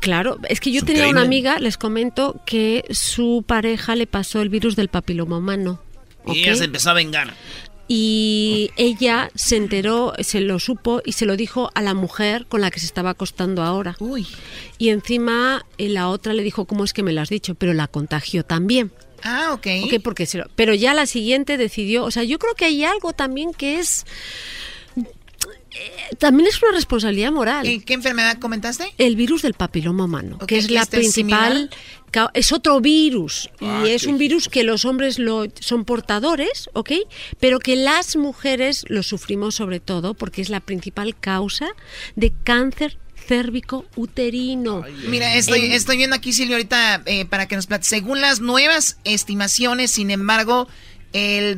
Claro, es que yo Es un tenía una amiga, les comento, que su pareja le pasó el virus del papiloma humano. Y ella se empezó a vengar. Y ella se enteró, se lo supo y se lo dijo a la mujer con la que se estaba acostando ahora. Y encima eh, la otra le dijo, ¿cómo es que me lo has dicho? Pero la contagió también. Ah, ok. Ok, porque se lo- pero ya la siguiente decidió, o sea, yo creo que hay algo también que es... eh, También es una responsabilidad moral. ¿Y qué enfermedad comentaste? El virus del papiloma humano, que es ¿y la este es principal, es otro virus Ah, y es un virus que los hombres lo son portadores, ¿ok? Pero que las mujeres lo sufrimos sobre todo porque es la principal causa de cáncer cérvico uterino. Mira, estoy, En- estoy viendo aquí, Silvio, ahorita eh, para que nos platiques. Según las nuevas estimaciones, sin embargo, el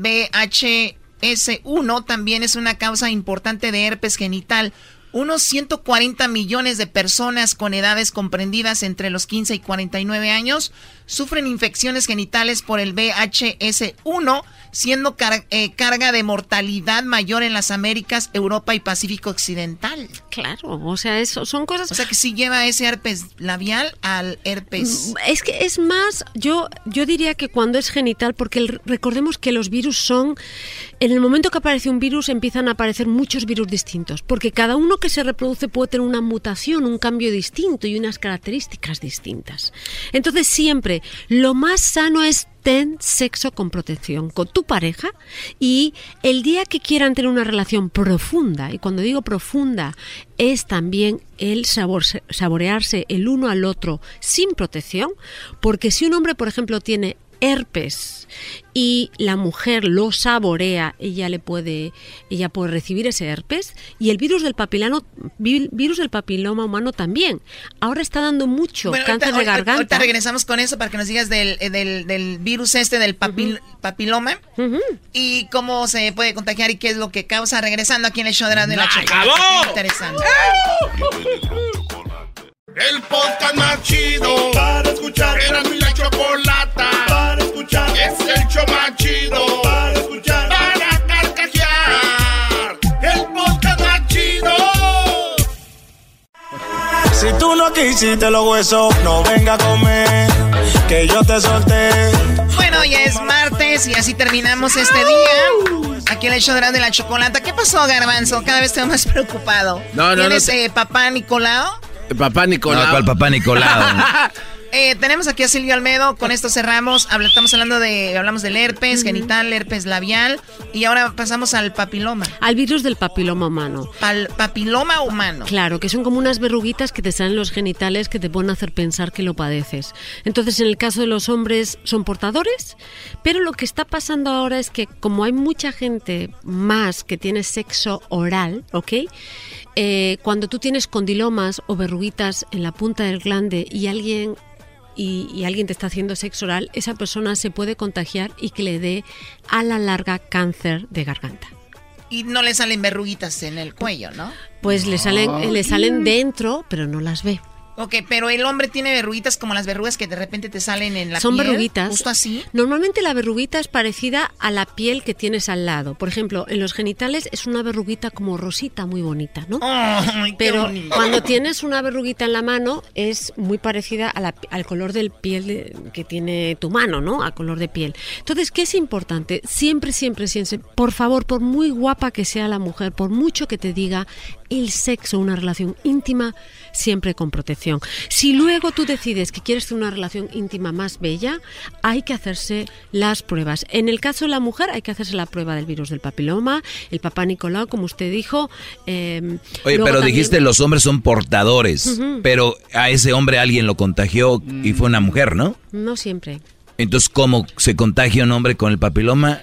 VHS1 también es una causa importante de herpes genital. Unos 140 millones de personas con edades comprendidas entre los 15 y 49 años sufren infecciones genitales por el VHS1, siendo eh, carga de mortalidad mayor en las Américas, Europa y Pacífico Occidental. Claro, o sea, eso son cosas... O sea, que si lleva ese herpes labial al herpes... Mm, es que es más, yo, yo diría que cuando es genital, porque recordemos que los virus son... En el momento que aparece un virus empiezan a aparecer muchos virus distintos, porque cada uno que se reproduce puede tener una mutación, un cambio distinto y unas características distintas. Entonces siempre lo más sano es ten sexo con protección con tu pareja y el día que quieran tener una relación profunda, y cuando digo profunda es también el sabor, saborearse el uno al otro sin protección, porque si un hombre, por ejemplo, tiene herpes y la mujer lo saborea, ella le puede, ella puede recibir ese herpes y el virus del papilano, virus del papiloma humano también. Ahora está dando mucho cáncer de garganta. Ahorita regresamos con eso para que nos digas del, del, virus este del papiloma y cómo se puede contagiar y qué es lo que causa. Regresando aquí en el show de la, de la Interesante. El podcast más chido para escuchar. Era mi la chocolata escuchar. Es el show más chido para escuchar. Para carcajear. El podcast más chido. Si tú no quisiste los huesos, no venga a comer. Que yo te solté. Bueno, ya es martes y así terminamos este día. Aquí en el show de la chocolata. ¿Qué pasó, Garbanzo? Cada vez estoy más preocupado. No, no, ¿Tienes eh, papá Nicolao? Papá Nicolau. No, ¿cuál papá Nicolau? eh, tenemos aquí a Silvio Almedo, con esto cerramos. estamos hablando de, hablamos del herpes genital, herpes labial, y ahora pasamos al papiloma. Al virus del papiloma humano. Al papiloma humano. Claro, que son como unas verruguitas que te salen los genitales que te pueden hacer pensar que lo padeces. Entonces, en el caso de los hombres, son portadores, pero lo que está pasando ahora es que como hay mucha gente más que tiene sexo oral, ¿ok? Eh, cuando tú tienes condilomas o verruguitas en la punta del glande y alguien y, alguien te está haciendo sexo oral, esa persona se puede contagiar y que le dé a la larga cáncer de garganta. Y no le salen verruguitas en el cuello, ¿no? Pues le salen, le salen dentro, pero no las ve. Ok, pero el hombre tiene verruguitas como las verrugas que de repente te salen en la Son piel. Son verruguitas. Justo así. Normalmente la verruguita es parecida a la piel que tienes al lado. Por ejemplo, en los genitales es una verruguita como rosita, muy bonita, ¿no? pero cuando tienes una verruguita en la mano es muy parecida al color del piel que tiene tu mano, ¿no? Al color de piel. Entonces, ¿qué es importante? Siempre, siempre, siempre, por favor, por muy guapa que sea la mujer, por mucho que te diga el sexo, una relación íntima, siempre con protección. Si luego tú decides que quieres una relación íntima más bella, hay que hacerse las pruebas. En el caso de la mujer hay que hacerse la prueba del virus del papiloma, el papá Nicolau, como usted dijo. Em, Oye, pero dijiste los hombres son portadores, pero a ese hombre alguien lo contagió y fue una mujer, ¿no? No siempre. Entonces, ¿cómo se contagia un hombre con el papiloma?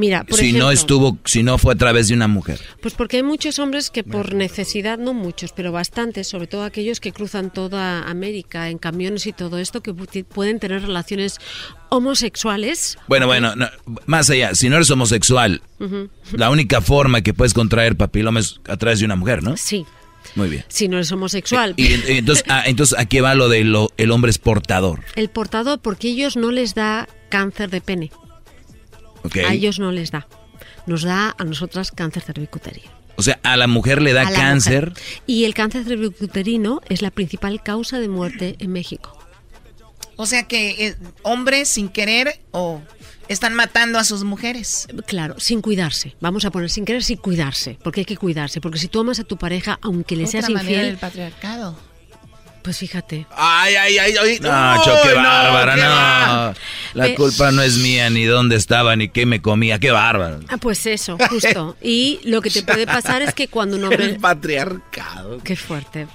Mira, por si no estuvo, si no fue a través de una mujer. Pues porque hay muchos hombres que por necesidad, no muchos, pero bastantes, sobre todo aquellos que cruzan toda América en camiones y todo esto, que pueden tener relaciones homosexuales. Bueno, bueno, más allá, si no eres homosexual, la única forma que puedes contraer papiloma es a través de una mujer, ¿no? Sí. Muy bien. Si no eres homosexual. Y, entonces, ah, entonces aquí va lo de lo, el hombre es portador. El portador porque ellos no les da cáncer de pene. A ellos no les da. Nos da a nosotras cáncer cervicuterino. O sea, a la mujer le da cáncer. Y el cáncer cervicuterino es la principal causa de muerte en México. O sea que eh, hombres sin querer o están matando a sus mujeres. Claro, sin cuidarse. Vamos a poner sin querer, sin cuidarse. Porque hay que cuidarse. Porque si tú amas a tu pareja, aunque le seas infiel. del patriarcado. Pues fíjate. Ay, ay, ay, ay. No, qué bárbara, no. La culpa no es mía, ni dónde estaba, ni qué me comía, qué bárbaro. Ah, pues eso, justo. Y lo que te puede pasar es que cuando un hombre... El patriarcado. Qué fuerte.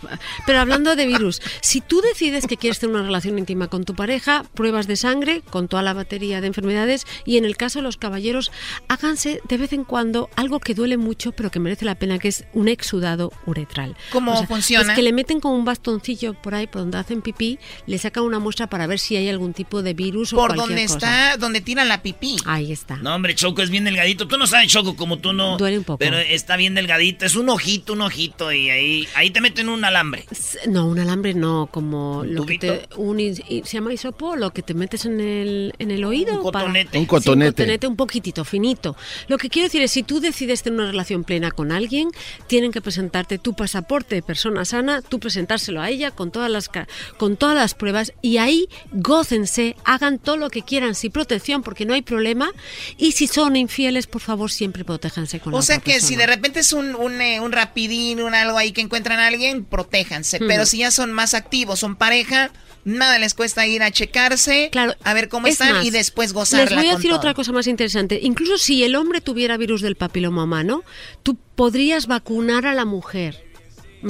Pero hablando de virus, si tú decides que quieres tener una relación íntima con tu pareja, pruebas de sangre con toda la batería de enfermedades y en el caso de los caballeros, háganse de vez en cuando algo que duele mucho, pero que merece la pena, que es un exudado uretral. ¿Cómo funciona? Es que le meten con un bastoncillo por ahí, por donde hacen pipí, le sacan una muestra para ver si hay algún tipo de virus ¿Por o donde está, donde tiran la pipí. Ahí está. No, hombre, Choco es bien delgadito. Tú no sabes, Choco, como tú no. Duele un poco. Pero está bien delgadito. Es un ojito, un ojito. Y ahí, ahí te meten un alambre. No, un alambre no, como ¿Un lo que te, un, se llama hisopo, lo que te metes en el, en el oído. Un para- cotonete. Un Sí, cotonete. un cotonete un poquitito, finito. Lo que quiero decir es, si tú decides tener una relación plena con alguien, tienen que presentarte tu pasaporte de persona sana, tú presentárselo a ella con todas las con todas las pruebas y ahí gócense, hagan todo lo que quieran sin protección porque no hay problema y si son infieles, por favor, siempre protéjanse con la O sea otra que si de repente es un, un, eh, un rapidín, un algo ahí que encuentran a alguien, protéjanse. Pero si ya son más activos, son pareja, nada les cuesta ir a checarse, a ver cómo Es están más, y después gozarla Les voy a con decir todo. otra cosa más interesante. Incluso si el hombre tuviera virus del papiloma humano, tú podrías vacunar a la mujer.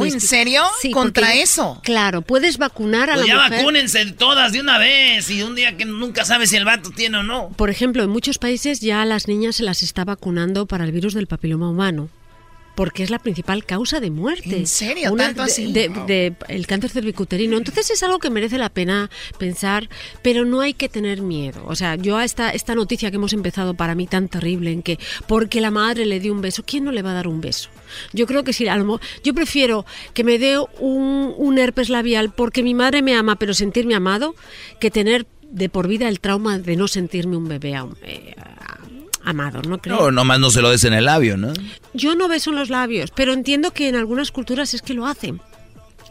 ¿En serio? ¿Contra porque- eso? Claro, puedes vacunar a Pues la ya mujer. vacúnense todas de una vez. Y un día que nunca sabes si el vato tiene o no. Por ejemplo, en muchos países ya a las niñas se las está vacunando para el virus del papiloma humano. Porque es la principal causa de muerte. ¿En serio? Una- ¿Tanto así? de- Wow. de- el cáncer cervicuterino. Entonces es algo que merece la pena pensar, pero no hay que tener miedo. O sea, yo a esta, esta noticia que hemos empezado para mí tan terrible, en que porque la madre le dio un beso, ¿quién no le va a dar un beso? Yo creo que sí, a lo yo prefiero que me dé un, un herpes labial porque mi madre me ama, pero sentirme amado, que tener de por vida el trauma de no sentirme un bebé eh, amado, ¿no creo? No, nomás no se lo des en el labio, ¿no? Yo no beso en los labios, pero entiendo que en algunas culturas es que lo hacen.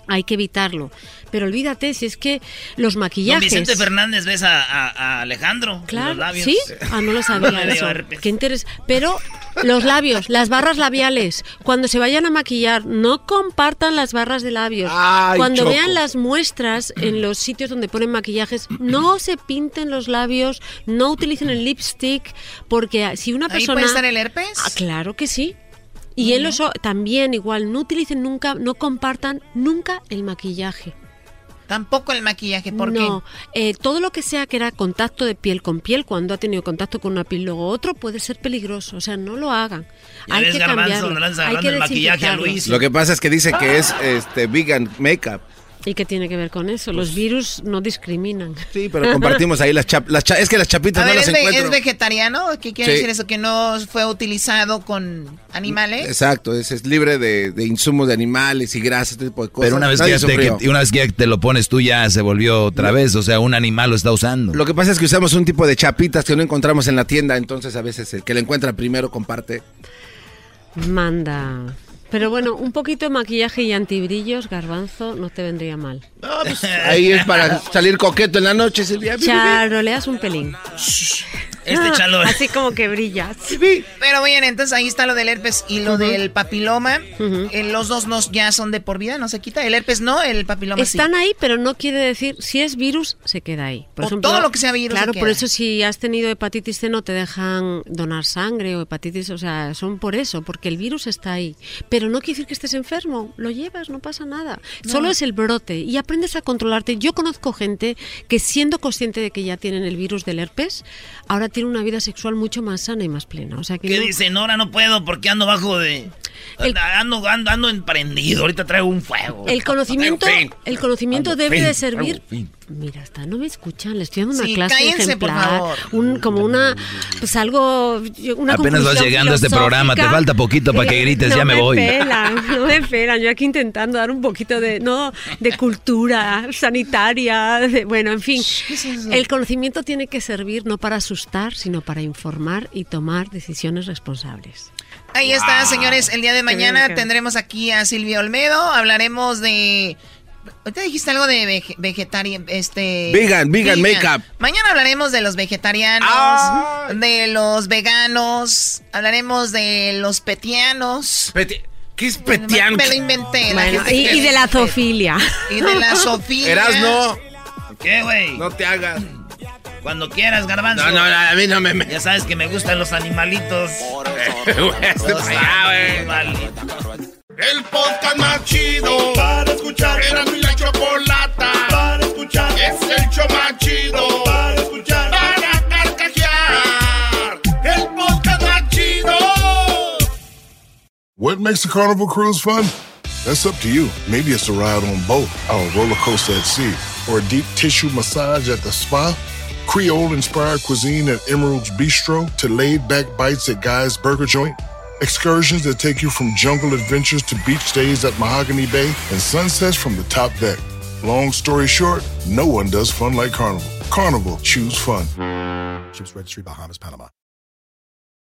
Hay que evitarlo. Pero olvídate, si es que los Don maquillajes... Vicente Fernández ves a, a- a Alejandro. los Claro, labios. ¿sí? Ah, no lo sabía eso. Qué interés. Pero los labios, las barras labiales, cuando se vayan a maquillar, no compartan las barras de labios. Ay, cuando Choco. vean las muestras en los sitios donde ponen maquillajes, no se pinten los labios, no utilicen el lipstick, porque si una ¿Ahí persona... puede estar el herpes? Ah, claro que sí. Y en los o- también igual, no utilicen nunca, no compartan nunca el maquillaje. Tampoco el maquillaje, ¿por no, eh, todo lo que sea que era contacto de piel con piel, cuando ha tenido contacto con una piel luego otro, puede ser peligroso. O sea, no lo hagan. Ya Hay que cambiarlo. Hay que el maquillaje a desinfectarlo. Luis. Lo que pasa es que dice que es este vegan makeup. ¿Y qué tiene que ver con eso? Los virus no discriminan. Sí, pero compartimos ahí las chapitas. Las cha- es que las chapitas A no ver, las ¿es, encuentro. es vegetariano? ¿Qué quiere Sí. decir eso? ¿Que no fue utilizado con animales? Exacto, es, es libre de, de insumos de animales y grasas, este tipo de cosas. Pero una vez, que Nadie te, que- una vez que te lo pones tú ya se volvió otra vez, o sea, un animal lo está usando. Lo que pasa es que usamos un tipo de chapitas que no encontramos en la tienda, entonces a veces el que la encuentra primero comparte. Manda. Pero bueno, un poquito de maquillaje y antibrillos, garbanzo, no te vendría mal. Ahí es para salir coqueto en la noche, Silvia. Charoleas un pelín. Este chalo. Así como que brillas. Pero bien, entonces ahí está lo del herpes y lo del papiloma. Eh, los dos nos, ya son de por vida, no se quita. El herpes no, el papiloma sí. Están ahí, pero no quiere decir, si es virus, se queda ahí. Por O ejemplo, todo lo que sea virus se Claro, por queda. eso si has tenido hepatitis C no te dejan donar sangre o hepatitis, o sea, son por eso, porque el virus está ahí. Pero no quiere decir que estés enfermo, lo llevas, no pasa nada. No. Solo es el brote y aprendes a controlarte. Yo conozco gente que siendo consciente de que ya tienen el virus del herpes, ahora tiene una vida sexual mucho más sana y más plena. O sea que ¿Qué no- dicen? Ahora no puedo porque ando bajo de... Ando, ando, ando emprendido. Ahorita traigo un fuego. El conocimiento, el conocimiento debe de servir. Mira, hasta no me escuchan, les estoy dando una Sí, clase cállense, por ejemplar, favor. un como una pues algo una Apenas vas llegando a este programa, te falta poquito para que grites, no ya me voy. Pelan, no me pelan, yo aquí intentando dar un poquito de no de cultura sanitaria, de- bueno, en fin. El conocimiento tiene que servir no para asustar, sino para informar y tomar decisiones responsables. Ahí está, Wow. señores. El día de mañana tendremos aquí a Silvia Olmedo. Hablaremos de. Ahorita dijiste algo de vege- vegetarian, este... Vegan, vegan makeup. Mañana hablaremos de los vegetarianos, de los veganos, hablaremos de los petianos. ¿Qué es petiano? Me lo inventé. Bueno, y, de la zoofilia. Y de la Sofía. Eras no. ¿Qué, güey? No te hagas. Cuando quieras, garbanzo. No, no, a mí no me... me- Ya sabes que me gustan los animalitos. Este Los animalitos. El podcast más chido para escuchar. Era mi la chocolata para escuchar. Es el show más chido para escuchar. Para carcajear. El podcast más chido. What makes a carnival cruise fun? That's up to you. Maybe it's a ride on boat, or a roller coaster at sea, or a deep tissue massage at the spa. Creole inspired cuisine at Emerald's Bistro to laid back bites at Guy's Burger Joint. Excursions that take you from jungle adventures to beach stays at Mahogany Bay and sunsets from the top deck. Long story short, no one does fun like Carnival. Carnival, choose fun. Ships Registry, Bahamas, Panama.